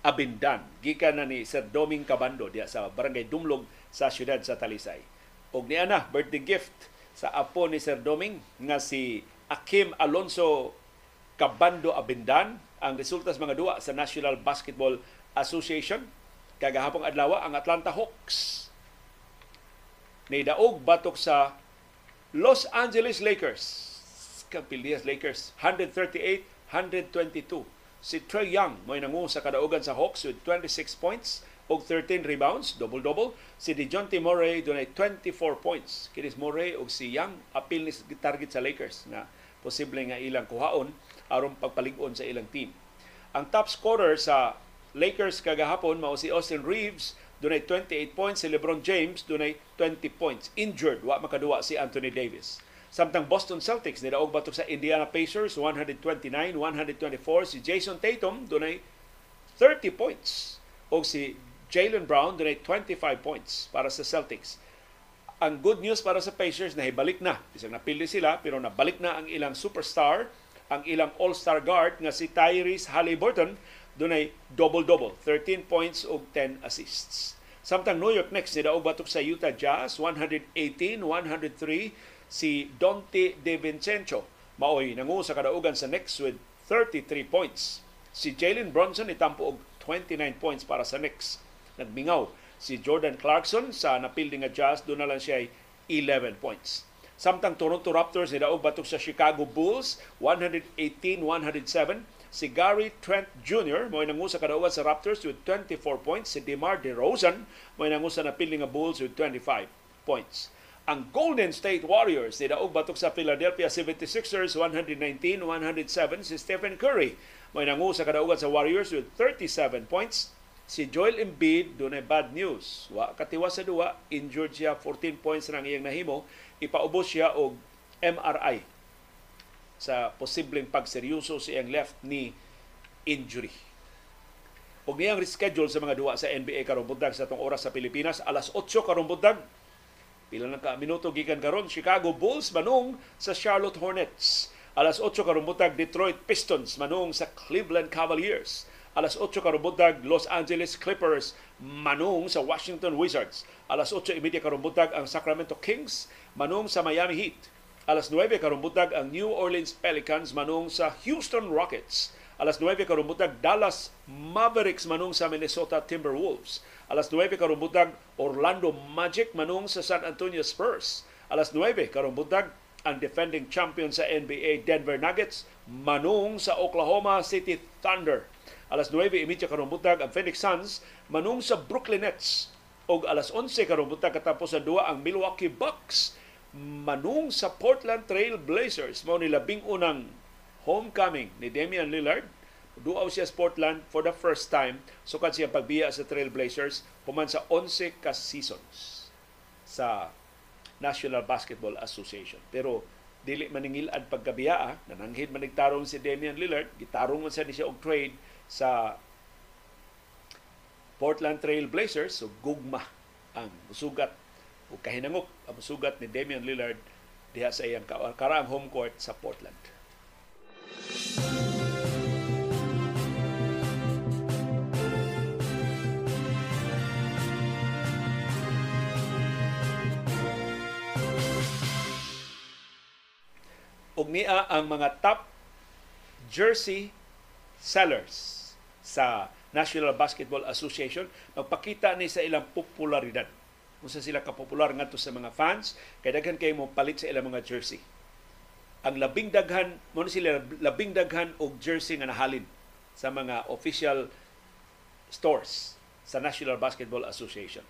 Abindan. Gikan na ni Sir Doming Cabando diya sa Barangay Dumlog sa siyudad sa Talisay. Og niya na birthday gift sa apo ni Sir Doming nga si Akim Alonso Cabando Abindan ang resulta sa mga duwa sa National Basketball Association kagahapong adlaw ang Atlanta Hawks ni daog batok sa Los Angeles Lakers. Campilias Lakers 138-122. Si Trey Young may nangu sa kadaugan sa Hawks with 26 points og 13 rebounds, double-double. Si DeJounte Murray dunay 24 points. Kinis Murray og si Young apil ni target sa Lakers na posible nga ilang kuhaon aron pagpalig-on sa ilang team. Ang top scorer sa Lakers kagahapon mao si Austin Reeves dunay 28 points. Si LeBron James dunay 20 points. Injured wa makaduwa si Anthony Davis. Samtang Boston Celtics nidaog batok sa Indiana Pacers 129-124 si Jason Tatum dunay 30 points. O si Jalen Brown dunay 25 points para sa Celtics. Ang good news para sa Pacers nahibalik na. Bisag napili sila pero nabalik na ang ilang superstar ang ilang all-star guard nga si Tyrese Halliburton dunay double-double, 13 points ug 10 assists. Samtang New York Knicks nidaog batok sa Utah Jazz 118-103 si Dante De Vincenzo maoy nangu sa kadaugan sa Knicks with 33 points. Si Jalen Bronson itampo og 29 points para sa Knicks. Nagmingaw si Jordan Clarkson sa napildi nga Jazz doon na lang siya 11 points. Samtang Toronto Raptors nidaog batok sa Chicago Bulls 118-107 si Gary Trent Jr. mo nangu sa kadaugan sa Raptors with 24 points. Si DeMar DeRozan mo nangu sa napili nga Bulls with 25 points. Ang Golden State Warriors ni daog batok sa Philadelphia 76ers 119-107 si Stephen Curry mo nangu sa kadaugan sa Warriors with 37 points. Si Joel Embiid dunay bad news. Wa katiwa sa duwa, injured siya 14 points nang iyang nahimo. Ipaubos siya og MRI sa posibleng pagseryoso sa iyang left knee injury. Og niyang reschedule sa mga duwa sa NBA karong buntag sa atong oras sa Pilipinas alas 8 karong buntag. Pila na ka minuto gikan karon Chicago Bulls manung sa Charlotte Hornets. Alas 8 karong buntag Detroit Pistons manung sa Cleveland Cavaliers. Alas 8 karong buntag Los Angeles Clippers manung sa Washington Wizards. Alas 8:30 karong buntag ang Sacramento Kings manung sa Miami Heat Alas 9 karumbutag ang New Orleans Pelicans manung sa Houston Rockets. Alas 9 karumbutag Dallas Mavericks manung sa Minnesota Timberwolves. Alas 9 karumbutag Orlando Magic manung sa San Antonio Spurs. Alas 9 karumbutag ang defending champion sa NBA Denver Nuggets manung sa Oklahoma City Thunder. Alas 9.30 karumbutag ang Phoenix Suns manung sa Brooklyn Nets. Og alas 11 karumbutag katapos sa duwa ang Milwaukee Bucks manung sa Portland Trail Blazers. Mao ni labing unang homecoming ni Damian Lillard. Duaw siya sa Portland for the first time. Sukad siya pagbiya sa Trail Blazers human sa 11 ka seasons sa National Basketball Association. Pero dili maningil-ad pagkabiyaa nananghid manigtarong si Damian Lillard. Gitarong man siya ni siya og trade sa Portland Trail Blazers. So gugma ang sugat ug kahinangok. Ang sugat ni Damian Lillard diha sa iyang karaang home court sa Portland. ug niya ang mga top jersey sellers sa National Basketball Association. Magpakita ni sa ilang popularidad Unsa sila kapopular ngadto sa mga fans kay daghan kay mo palit sa ilang mga jersey. Ang labing daghan mo sila labing daghan og jersey nga nahalin sa mga official stores sa National Basketball Association.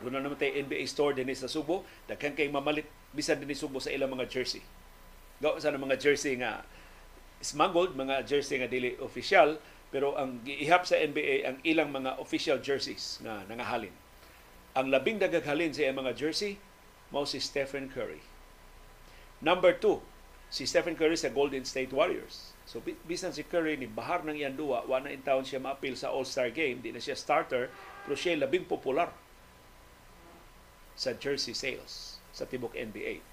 Doon na naman tayo NBA store din sa Subo. Daghan kay mamalit bisan din Subo sa ilang mga jersey. Gawa sa mga jersey nga smuggled, mga jersey nga dili official, pero ang giihap sa NBA ang ilang mga official jerseys nga nangahalin. Ang labing dagaghalin sa mga jersey mao si Stephen Curry. Number two, si Stephen Curry sa Golden State Warriors. So bisan si Curry ni bahar ng iyang duwa, wa na in town siya maapil sa All-Star game, di na siya starter, pero siya labing popular sa jersey sales sa tibok NBA.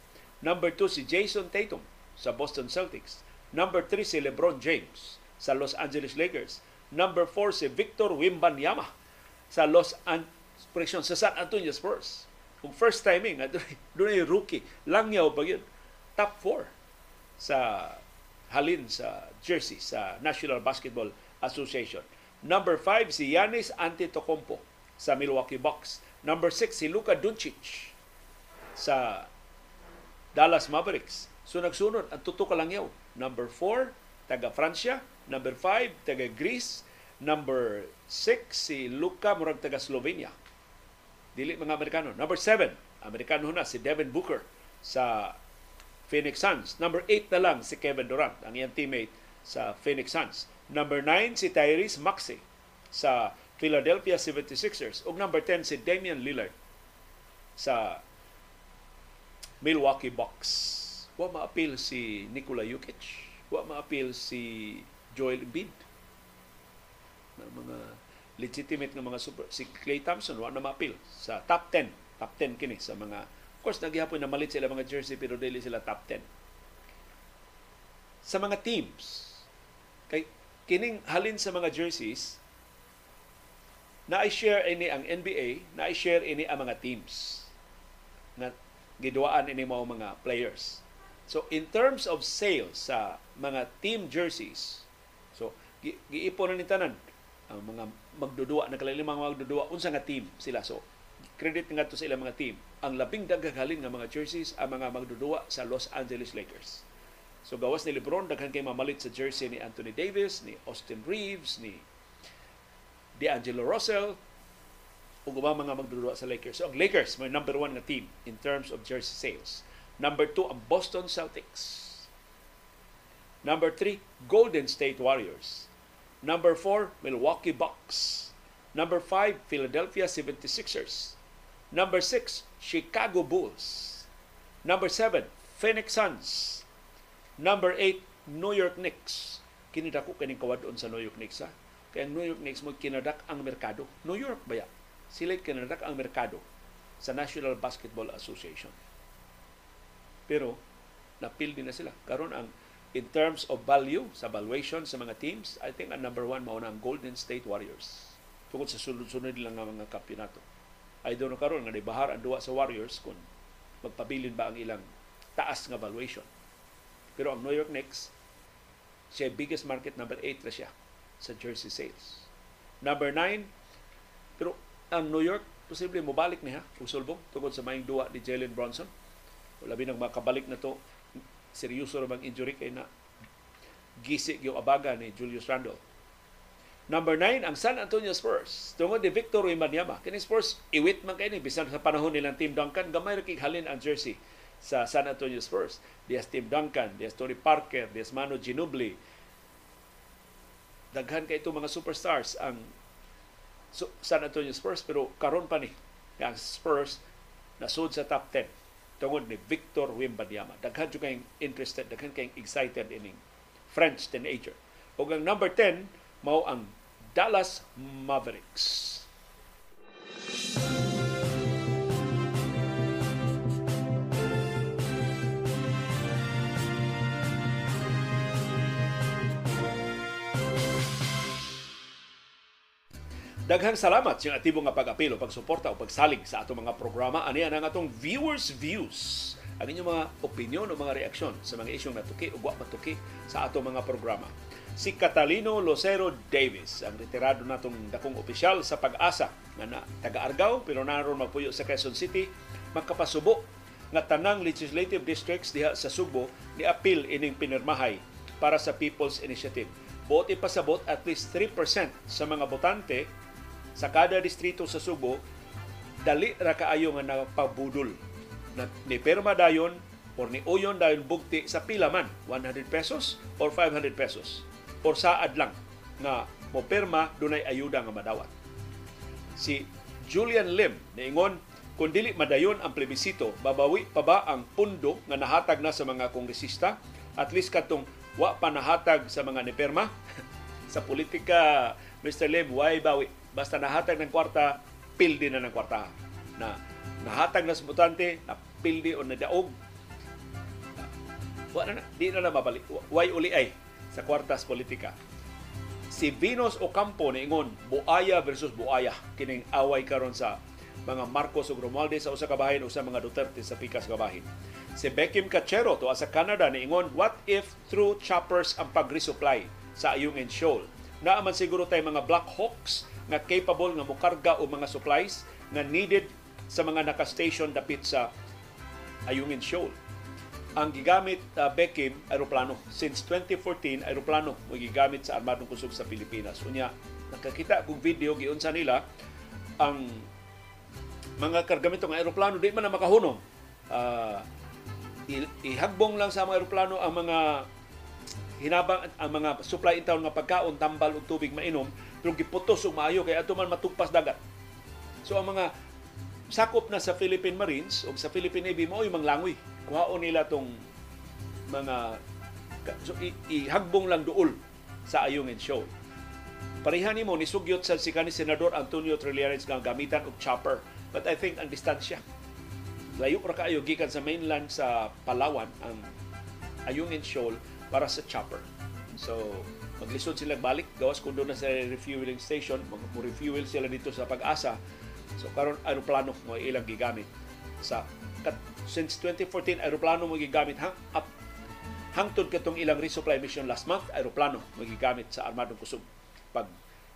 Number two, si Jason Tatum sa Boston Celtics. Number three, si LeBron James sa Los Angeles Lakers. Number 4 si Victor Wimbanyama sa Los An sa San Antonio Spurs. Kung first timing, doon ay rookie. Langyaw pa yun. Top 4 sa halin sa jersey sa National Basketball Association. Number 5 si Yanis Antetokounmpo sa Milwaukee Bucks. Number 6 si Luka Doncic sa Dallas Mavericks. So nagsunod ang tuto ka langyaw. Number 4 taga Francia Number 5, taga Greece. Number 6, si Luka murag taga Slovenia. Dili mga Amerikano. Number 7, Amerikano na si Devin Booker sa Phoenix Suns. Number 8 na lang si Kevin Durant, ang iyang teammate sa Phoenix Suns. Number 9 si Tyrese Maxey sa Philadelphia 76ers. Ug number 10 si Damian Lillard sa Milwaukee Bucks. Wa ma-appeal si Nikola Jokic. Wa ma-appeal si Joel Embiid mga legitimate nga mga super si Clay Thompson wa na mapil sa top 10 top 10 kini sa mga of course naghihapon na malit sila mga jersey pero dili sila top 10 sa mga teams kay kining halin sa mga jerseys na i-share ini ang NBA na i-share ini ang mga teams na giduaan ini mao mga players. So in terms of sales sa mga team jerseys So, gi- giipon ni tanan ang mga magdudua na kalalimang magdudua unsa nga team sila. So, credit nga to sa ilang mga team. Ang labing daghagalin nga mga jerseys ang mga magdudua sa Los Angeles Lakers. So gawas ni LeBron daghan kay mamalit sa jersey ni Anthony Davis, ni Austin Reeves, ni D'Angelo Russell ug ubang mga magdudua sa Lakers. So ang Lakers may number one nga team in terms of jersey sales. Number two ang Boston Celtics Number 3, Golden State Warriors. Number 4, Milwaukee Bucks. Number 5, Philadelphia 76ers. Number 6, Chicago Bulls. Number 7, Phoenix Suns. Number 8, New York Knicks. Kinidako kaning kawadon sa New York Knicks ha. Kaya ang New York Knicks mo kinadak ang merkado. New York ba ya? Sila kinadak ang merkado sa National Basketball Association. Pero napil din na sila. Karon ang in terms of value sa valuation sa mga teams, I think ang number one mao ang Golden State Warriors. Tungkol sa sunod-sunod lang nga mga kampyonato. I don't know karon nga bahar ang duwa sa Warriors kung magpabilin ba ang ilang taas nga valuation. Pero ang New York Knicks, siya biggest market number 8 na siya sa jersey sales. Number 9, pero ang New York, posible mo balik niya, usulbong, tungkol sa maing duwa ni Jalen Bronson. Wala binang makabalik na to seryoso ramang injury kay na gisi yung abaga ni Julius Randle. Number 9, ang San Antonio Spurs. Tungod ni Victor Wembanyama. Kini Spurs, iwit man kayo ni. Bisan sa panahon nilang Team Duncan, gamay rin halin ang jersey sa San Antonio Spurs. Dias Team Duncan, dias Tony Parker, dias Manu Ginobili. Daghan kay itong mga superstars ang San Antonio Spurs pero karon pa ni ang Spurs nasud sa top 10 tungod ni Victor Wimbanyama. Daghan jud kayong interested, daghan kayong excited ining French teenager. Ug ang number 10 mao ang Dallas Mavericks. Daghang salamat sa atibo nga pag-apilo, pagsuporta o pagsalig sa atong mga programa. Ani ang atong viewers views ang inyong mga opinion o mga reaksyon sa mga isyong natuki o wa matuki sa ato mga programa. Si Catalino Lucero Davis, ang retirado natong dakong opisyal sa pag-asa nga na taga-Argao pero naroon magpuyo sa Quezon City, magkapasubo nga tanang legislative districts diha sa Subo ni appeal ining pinirmahay para sa People's Initiative. Buot ipasabot at least 3% sa mga botante sa kada distrito sa Subo dali ra kaayo nga napabudol. Na ni perma dayon or ni uyon dayon bugti sa pila man 100 pesos or 500 pesos. Or saad lang nga mo perma dunay ayuda nga madawat. Si Julian Lim niingon kung dili madayon ang plebisito babawi pa ba ang pundo nga nahatag na sa mga kongresista? At least katong wa pa nahatag sa mga niperma sa politika Mr. Lim why bawi basta nahatag ng kwarta pildi na ng kwarta. Na nahatag na sa na pildi o nadaog. Wala na di na na mabalik why uli ay? Sa kwartas politika. Si Venus Ocampo niingon buaya versus buaya. Kining away karon sa mga Marcos ug Romualdez sa usa ka bahin o sa mga Duterte sa pikas ka bahin. Si Beckham Cachero to sa Canada niingon what if through choppers ang pag-resupply sa Ayungin Shoal. Naaman siguro tay mga Black Hawks nga capable nga mokarga o mga supplies nga needed sa mga naka-station dapit sa Ayungin Shoal. Ang gigamit uh, Beckham aeroplano since 2014 aeroplano mo gigamit sa armadong kusog sa Pilipinas. Unya nakakita kog video giunsa nila ang mga kargamento ng aeroplano di man na makahunong. Uh, ihagbong lang sa mga aeroplano ang mga hinabang ang mga supply in nga pagkaon, tambal ug tubig mainom, pero giputos og maayo kay ato man matugpas dagat. So ang mga sakop na sa Philippine Marines o sa Philippine Navy mo manglangoy kuhaon nila tong mga so, ihagbong lang duol sa Ayungin Show. Pareha ni mo ni sugyot sa si kanhi senador Antonio Trillanes nga gamitan og chopper. But I think ang distansya layo ra kaayo gikan sa mainland sa Palawan ang Ayungin Shoal para sa chopper. So maglisod sila balik gawas kundo na sa refueling station mo refuel sila dito sa pag-asa so karon aeroplano mo ilang gigamit sa since 2014 aeroplano mo gigamit hang up hangtod katong ilang resupply mission last month aeroplano mo gigamit sa armadong kusog pag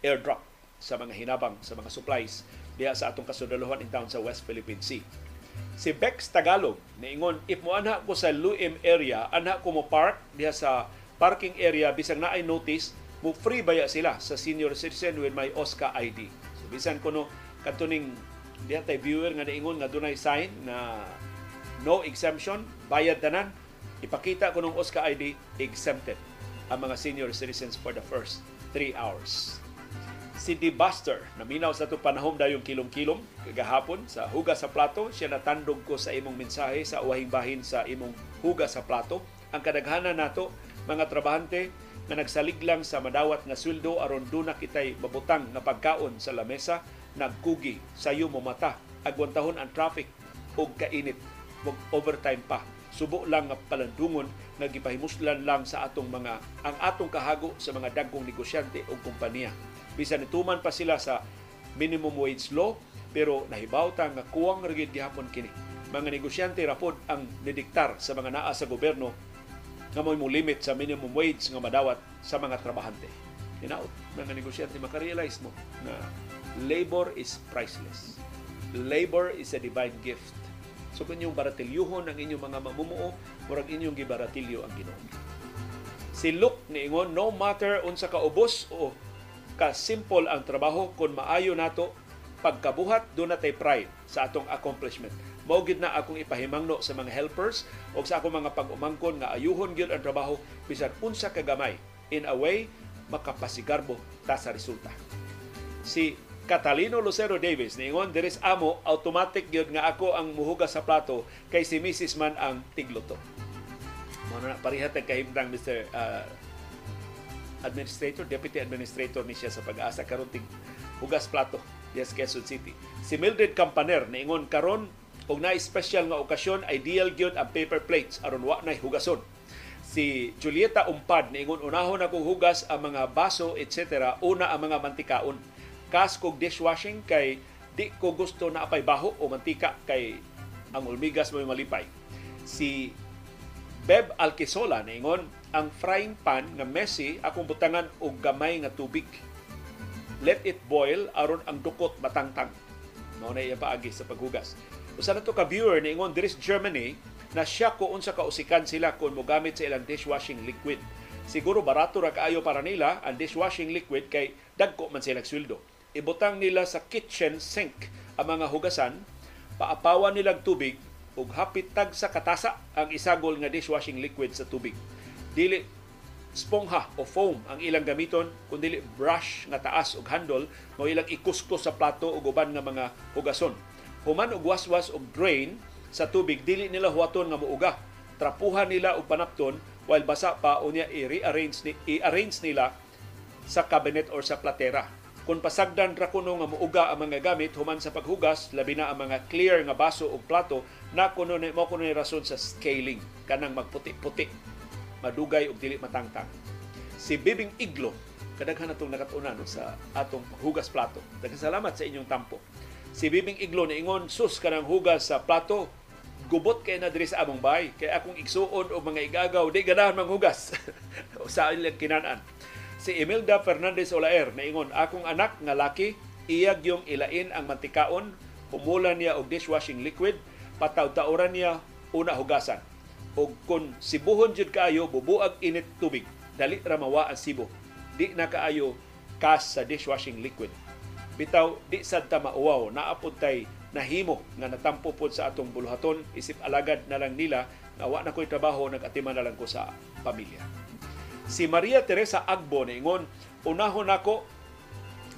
airdrop sa mga hinabang sa mga supplies diha sa atong kasundalohan in town sa West Philippine Sea. Si Bex Tagalog niingon if mo anha ko sa Luim area anha ko mo park diha sa parking area bisag naay notice mo free baya sila sa senior citizen with my OSCA ID. So bisan kuno katuning diha tay viewer nga niingon nga dunay sign na no exemption, bayad tanan, ipakita ko ng OSCA ID, exempted ang mga senior citizens for the first three hours. Si D. Buster, naminaw sa ito panahon dayong kilom-kilom, kagahapon sa Hugas sa Plato, siya natandog ko sa imong mensahe sa uwahing bahin sa imong Hugas sa Plato. Ang kadaghanan nato, mga trabahante, na nagsalig lang sa madawat nga sweldo aron duna kitay mabutang nga pagkaon sa lamesa, nagkugi sayo mo mata, agwantahon ang traffic ug kainit mag overtime pa. Subo lang nga palandungon nga gipahimuslan lang sa atong mga ang atong kahago sa mga dagkong negosyante o kompanya. Bisan nituman pa sila sa minimum wage law pero nahibaw ta nga kuwang ra gihapon kini. Mga negosyante rapod ang nidiktar sa mga naa sa gobyerno nga mo limit sa minimum wage nga madawat sa mga trabahante. Hinaot, mga negosyante makarealize mo na labor is priceless. Labor is a divine gift So kung inyong baratilyuhon ang inyong mga mamumuo, murag inyong gibaratilyo ang Ginoo. Si Luke niingon, no matter unsa ka ubos o ka simple ang trabaho kung maayo nato pagkabuhat do natay pride sa atong accomplishment. Mao na akong ipahimangno sa mga helpers o sa akong mga pag-umangkon nga ayuhon gyud ang trabaho bisan unsa ka gamay. In a way, makapasigarbo ta sa resulta. Si Catalino Lucero Davis niingon diris amo automatic gyud nga ako ang muhugas sa plato kay si Mrs. man ang tigluto. Mo na pareha tag kahimtang Mr. Uh, administrator, deputy administrator ni siya sa pag-asa karon tig hugas plato yes Quezon City. Si Mildred Campaner niingon karon og na special nga okasyon ideal gyud ang paper plates aron wa nay hugason si Julieta Umpad niingon unahon akong hugas ang mga baso etc. una ang mga mantikaon kas kog dishwashing kay di ko gusto na apay baho o mantika kay ang ulmigas mo malipay. Si Beb Alquisola ningon ang frying pan nga Messi akong butangan og gamay nga tubig. Let it boil aron ang dukot matangtang. Mao na iya paagi sa paghugas. Usa na to ka viewer niingon diri sa Germany na siya ko unsa kausikan sila kung mogamit sa ilang dishwashing liquid. Siguro barato ra kaayo para nila ang dishwashing liquid kay dagko man silang sweldo. Ibutang nila sa kitchen sink ang mga hugasan, paapawan nilang tubig ug hapit tag sa katasa ang isagol nga dishwashing liquid sa tubig. Dili spongha o foam ang ilang gamiton kundi brush nga taas ug handle mo ilang ikuskus sa plato ug uban nga mga hugason. Human og waswas og drain sa tubig dili nila huwaton nga muuga. Trapuhan nila og panapton while basa pa unya i-rearrange ni i-arrange nila sa cabinet or sa platera. Kung pasagdan ra kuno nga muuga ang mga gamit human sa paghugas, labi na ang mga clear nga baso o plato na kuno ni mo kuno ni rason sa scaling kanang magputi-puti madugay og dili matangtang. Si Bibing Iglo kadaghan natong nakatunan sa atong hugas plato. Daghang salamat sa inyong tampo. Si Bibing Iglo na ingon sus kanang hugas sa plato gubot kay na diri sa among bahay. Kay akong igsuon og mga igagaw di ganahan manghugas sa ilang kinanan si Imelda Fernandez Olaer na ingon akong anak nga laki iyag yung ilain ang mantikaon humulan niya og dishwashing liquid pataw-tauran niya una hugasan. Ug kung sibuhon jud kaayo bubuag init tubig. Dali ra mawa ang sibo. Di na kaayo kas sa dishwashing liquid bitaw di sad ta mauwaw. Naapod tay nahimo nga natampo pod sa atong buluhaton isip alagad na lang nila nga wa na ko'y trabaho nag-atiman na lang ko sa pamilya. Si Maria Teresa Agbo ingon unahon nako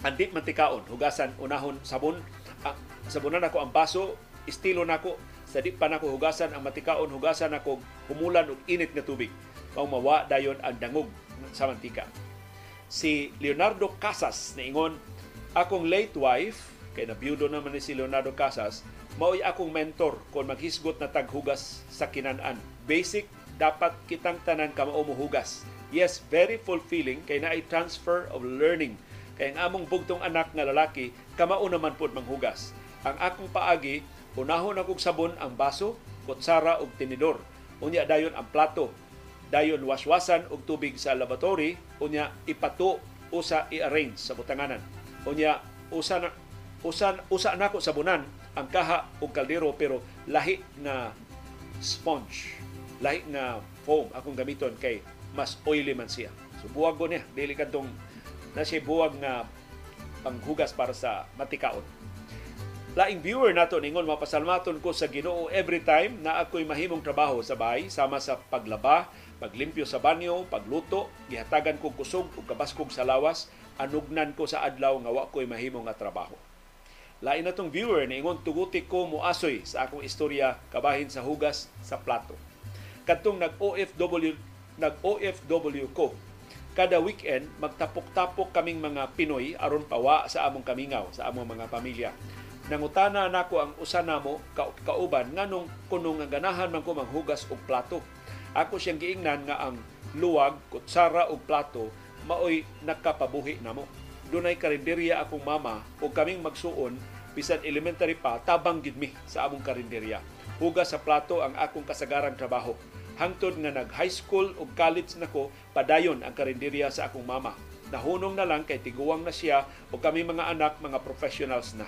andi mantikaon hugasan unahon sabon. Ah, sabunan ako ang baso estilo nako. Sa di pa nako hugasan ang matikaon hugasan ako humulan og init nga tubig. Mao mawa dayon ang dangog sa mantika. Si Leonardo Casas niingon akong late wife kay nabiyudo naman ni si Leonardo Casas mao'y akong mentor kung maghisgot na taghugas sa kinanan basic dapat kitang tanan ka mao hugas yes very fulfilling kay naay transfer of learning kay ang among bugtong anak nga lalaki kamao naman pod manghugas ang akong paagi Unahon akong sabon ang baso, kutsara ug tinidor. Unya dayon ang plato. Dayon waswasan og tubig sa laboratory, unya ipato usa i-arrange sa butanganan. Unya usa na usan usa nako sabunan ang kaha ug kaldero pero lahi na sponge, lahi na foam akong gamiton kay mas oily man siya. So buwag ko niya, dili kadtong na siya buwag na panghugas para sa matikaon laing viewer nato ningon mapasalmaton ko sa Ginoo every time na ako'y mahimong trabaho sa bahay sama sa paglaba, paglimpyo sa banyo, pagluto, gihatagan ko kusog ug kabaskog sa lawas, anugnan ko sa adlaw nga wa ko'y mahimong nga trabaho. Lain natong viewer ningon tuguti ko muasoy sa akong istorya kabahin sa hugas sa plato. Kadtong nag OFW nag OFW ko kada weekend magtapok-tapok kaming mga Pinoy aron pawa sa among kamingaw sa among mga pamilya nangutana nako ang usa namo ka, kauban nganong kuno nga ganahan man ko manghugas og plato. Ako siyang giingnan nga ang luwag, kutsara og plato maoy nakapabuhi namo. Dunay karinderya akong mama o kaming magsuon bisan elementary pa tabang gid mi sa among karinderya. Hugas sa plato ang akong kasagarang trabaho. Hangtod nga nag high school o college nako padayon ang karinderya sa akong mama. Nahunong na lang kay tiguwang na siya o kami mga anak mga professionals na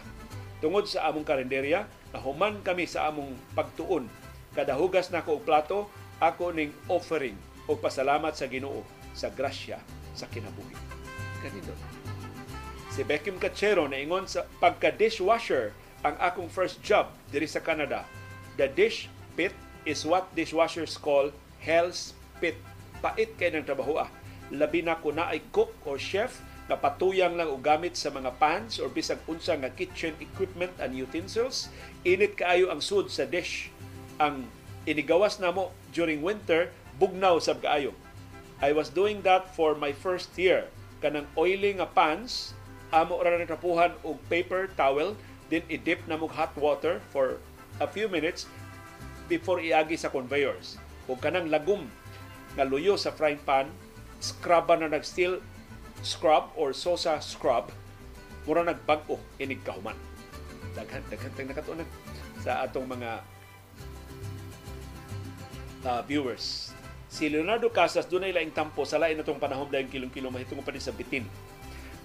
tungod sa among kalendarya nahuman kami sa among pagtuon kada hugas nako og plato ako ning offering og pasalamat sa Ginoo sa grasya sa kinabuhi. Kanino si Beckham Cachero na ingon sa pagka dishwasher ang akong first job diri sa Canada. The dish pit is what dishwashers call hell's pit. Pait kay ng trabaho ah. Labi na ko na ay cook or chef kapatuyang lang og gamit sa mga pans or bisag unsa nga kitchen equipment and utensils. Init kaayo ang sud sa dish. Ang inigawas namo during winter bugnaw sab kaayo I was doing that for my first year kanang oily nga pans amo ra na trapuhan og paper towel then i-dip na mo hot water for a few minutes before iagi sa conveyors ug kanang lagom nga luyo sa frying pan scrub na nag-steel scrub or Sosa scrub mura nagbag-o inig kahuman. Daghan daghan tang nakatunan sa atong mga uh, viewers. Si Leonardo Casas, doon ay laing tampo sa lain natong panahon dahil kilong-kilong mahitungod pa din sa bitin.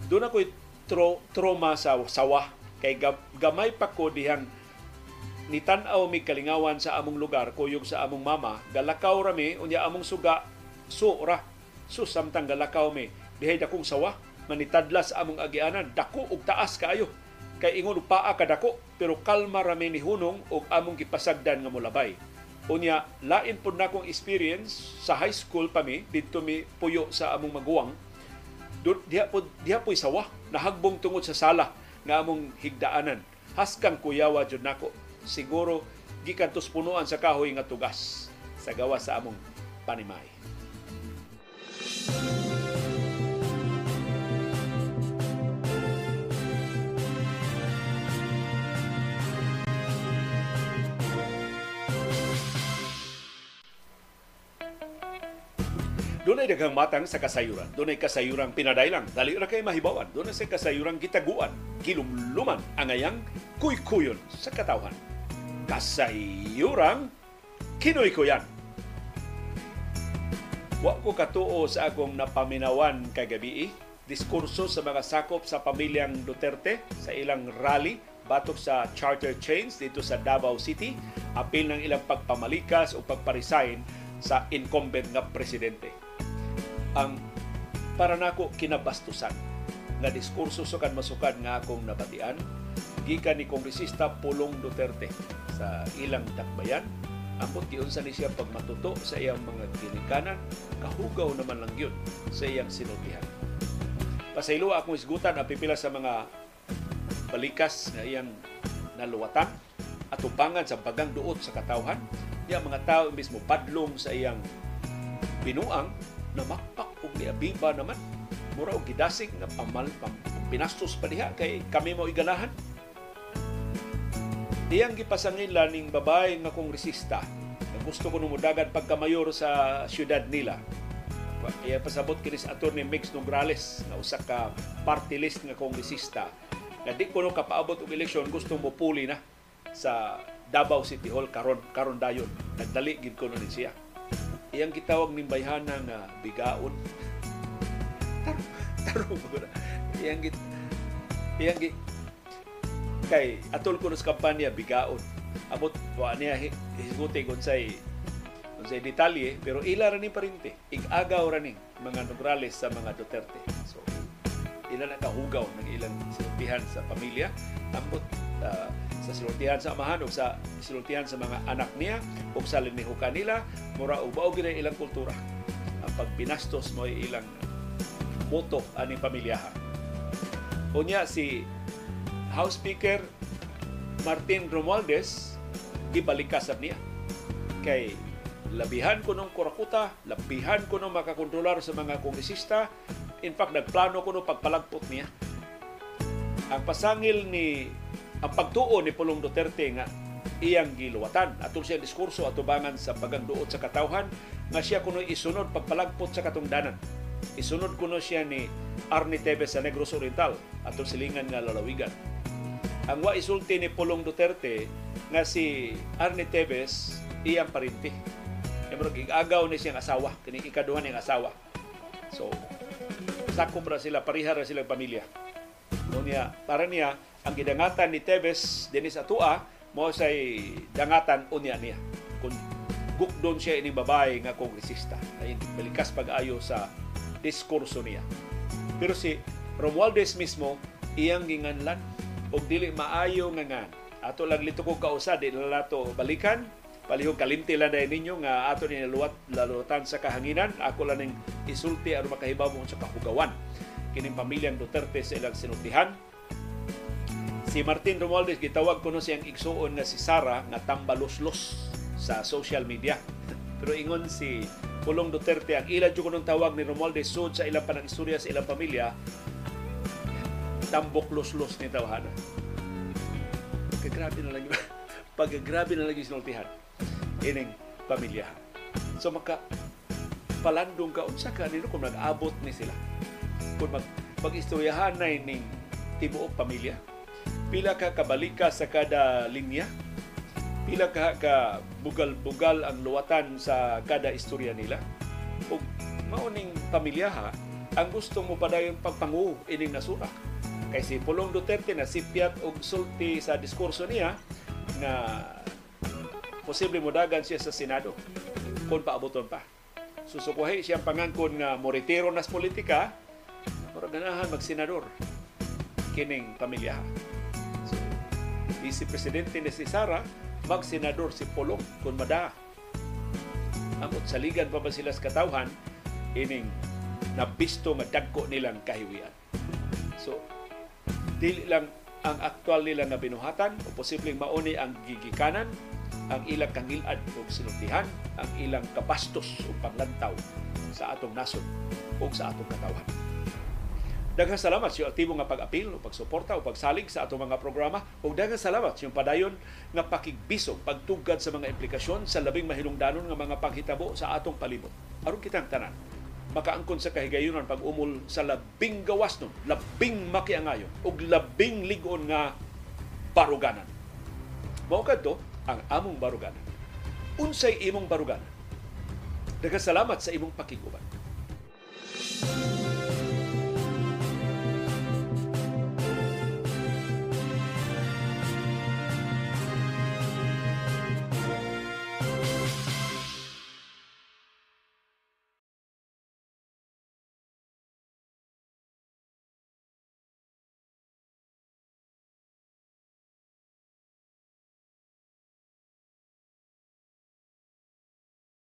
Doon ako tro, trauma sa sawa. Kay gamay pa ko dihang nitan-aw mi kalingawan sa among lugar, kuyog sa among mama, galakaw rami, unya among suga, so ra. So samtang galakaw mi, dihay dakong sawa, manitadlas among agianan, dako ug taas kaayo. Kay ingon paa ka dako, pero kalma rami ni hunong ug among gipasagdan nga molabay. Unya, lain po na akong experience. Sa high school pa mi, dito mi puyo sa among maguwang, diha po diha po sawa nahagbong tungod sa sala nga among higdaanan. Haskang kuyawa jud nako. Siguro gikan punuan sa kahoy nga tugas sa gawa sa among panimay. Doon ay daghang matang sa kasayuran. Doon ay kasayurang pinadailang. Dali ra kay mahibawan. Doon ay kasayurang gitaguan. Kilumluman ang ayang kuykuyon sa katawhan kasayurang Kinoy ko yan. Wa ko katuo sa akong napaminawan kagabi diskurso sa mga sakop sa pamilyang Duterte sa ilang rally batok sa charter chains dito sa Davao City apil ng ilang pagpamalikas o pagparesign sa incumbent nga presidente. Ang para nako kinabastusan nga diskurso sa kan masukan nga akong nabatian gikan ni Kongresista Pulong Duterte sa ilang dakbayan ambot giunsa ni siya pagmatuto sa iyang mga ginikanan kahugaw naman lang yun sa iyang sinultihan. Pasaylo akong isgutan ang pipila sa mga balikas nga iyang naluwatan at upangan sa bagang duot sa katawhan. Niya mga tao imbis mo padlong sa iyang binuang na makpak ug niabiba naman. Mura og gidasig nga pamal pam, pinastos pa diha kay kami mo iganahan Diyang gipasangila ning babae nga kongresista na gusto ko numudagan pagkamayor sa syudad nila. Iya pasabot kini sa attorney Mix Nograles na usa ka party list nga kongresista na di ko no kapaabot og eleksyon gusto mo puli na sa Davao City Hall karon karon dayon. Nagdali gid ko ni siya iyang gitawag ning bayhana nga bigaon. Taro taro iyang git iyang git kay atol ko sa kampanya bigaon. Abot wa niya hisguti kung say kung say detalye pero ila ra ni parinte. Igagaw ra ni mga Nograles sa mga Duterte. So ila na kahugaw ng ilang sinultihan sa pamilya. Ambot uh, sa sinultihan sa amahan o sa sinultihan sa mga anak niya o sa linihukan nila mura og mao gid ilang kultura. Ang pagpinastos mo ilang moto ani pamilyaha. Unya si House Speaker Martin Romualdez gibalikasab niya. Kay labihan ko nung kurakuta, labihan ko nung makakontrolar sa mga kongresista, in fact nagplano ko nung pagpalagpot niya. Ang pasangil ni ang pagtuo ni Pulong Duterte nga iyang giluwatan atong siya diskurso atubangan sa pagangduot sa katawhan nga siya kuno isunod pagpalagpot sa katungdanan. Isunod kuno siya ni Arnie Tevez sa Negros Oriental atong silingan nga lalawigan ang wa isulti ni Pulong Duterte nga si Arne Teves iyang parinti. Pero gigagaw ni siyang asawa, kini ikaduhan niyang asawa. So, sakop ra sila, pariha ra sila pamilya. No niya, para niya, ang gidangatan ni Teves dinis atua mo say dangatan unya niya. Kung gukdon siya ining babae nga kongresista. Ay balikas pag-ayo sa diskurso niya. Pero si Romualdez mismo iyang ginganlan og dili maayo nga nga ato lang lito ko kausa di na nato balikan palihog kalimti lang dahil ninyo nga ato ni naluwat lalutan sa kahanginan ako lang ning isulti aron makahibaw mo sa kahugawan kining pamilyang Duterte sa ilang sinultihan si Martin Romualdez gitawag kuno siyang igsuon nga si Sara nga tambaloslos sa social media pero ingon si Pulong Duterte ang ilan jud kunong tawag ni Romualdez sud sa ilang panang istorya sa ilang pamilya tambok los-los ni tawhana. Kagrabe na lang yung paggrabe na yung sinultihan ining pamilya. So maka palandong ka unsa ka nino kung nag-abot ni sila. Kung mag mag-istoryahan na ning tibuok pamilya. Pila ka kabalika sa kada linya. pila ka ka bugal-bugal ang luwatan sa kada istorya nila. Ug mauning pamilyaha ang gusto mo padayon pagpangu ining nasura. Kay si Pulong Duterte na sipyat og sulti sa diskurso niya na posible modagan siya sa Senado kung paaboton pa. Susukuhay siyang pangangkon nga moritero nas politika, pero ganahan mag-senador kining pamilyaha. So, Vice Presidente ni si Sara, mag-senador si Pulong kung mada. Amot saligan pa ba sila sa katawhan, ining nabisto nga dagko nilang kahiwian. So, dili lang ang aktual nila nga binuhatan o posibleng mauni ang gigikanan, ang ilang kangilad o sinutihan, ang ilang kabastos o panglantaw sa atong nasod o sa atong katawhan. Daghang salamat sa aktibo nga pag-apil o pagsuporta o pagsalig sa atong mga programa ug daghang salamat sa padayon nga pakigbisog pagtugad sa mga implikasyon sa labing mahinungdanon nga mga panghitabo sa atong palibot. Aron kitang tanan makaangkon sa kahigayunan pag umol sa labing gawas nun, labing makiangayon ug labing ligon nga baruganan. Mao kadto ang among baruganan. Unsay imong baruganan? Daghang salamat sa imong pakiguban.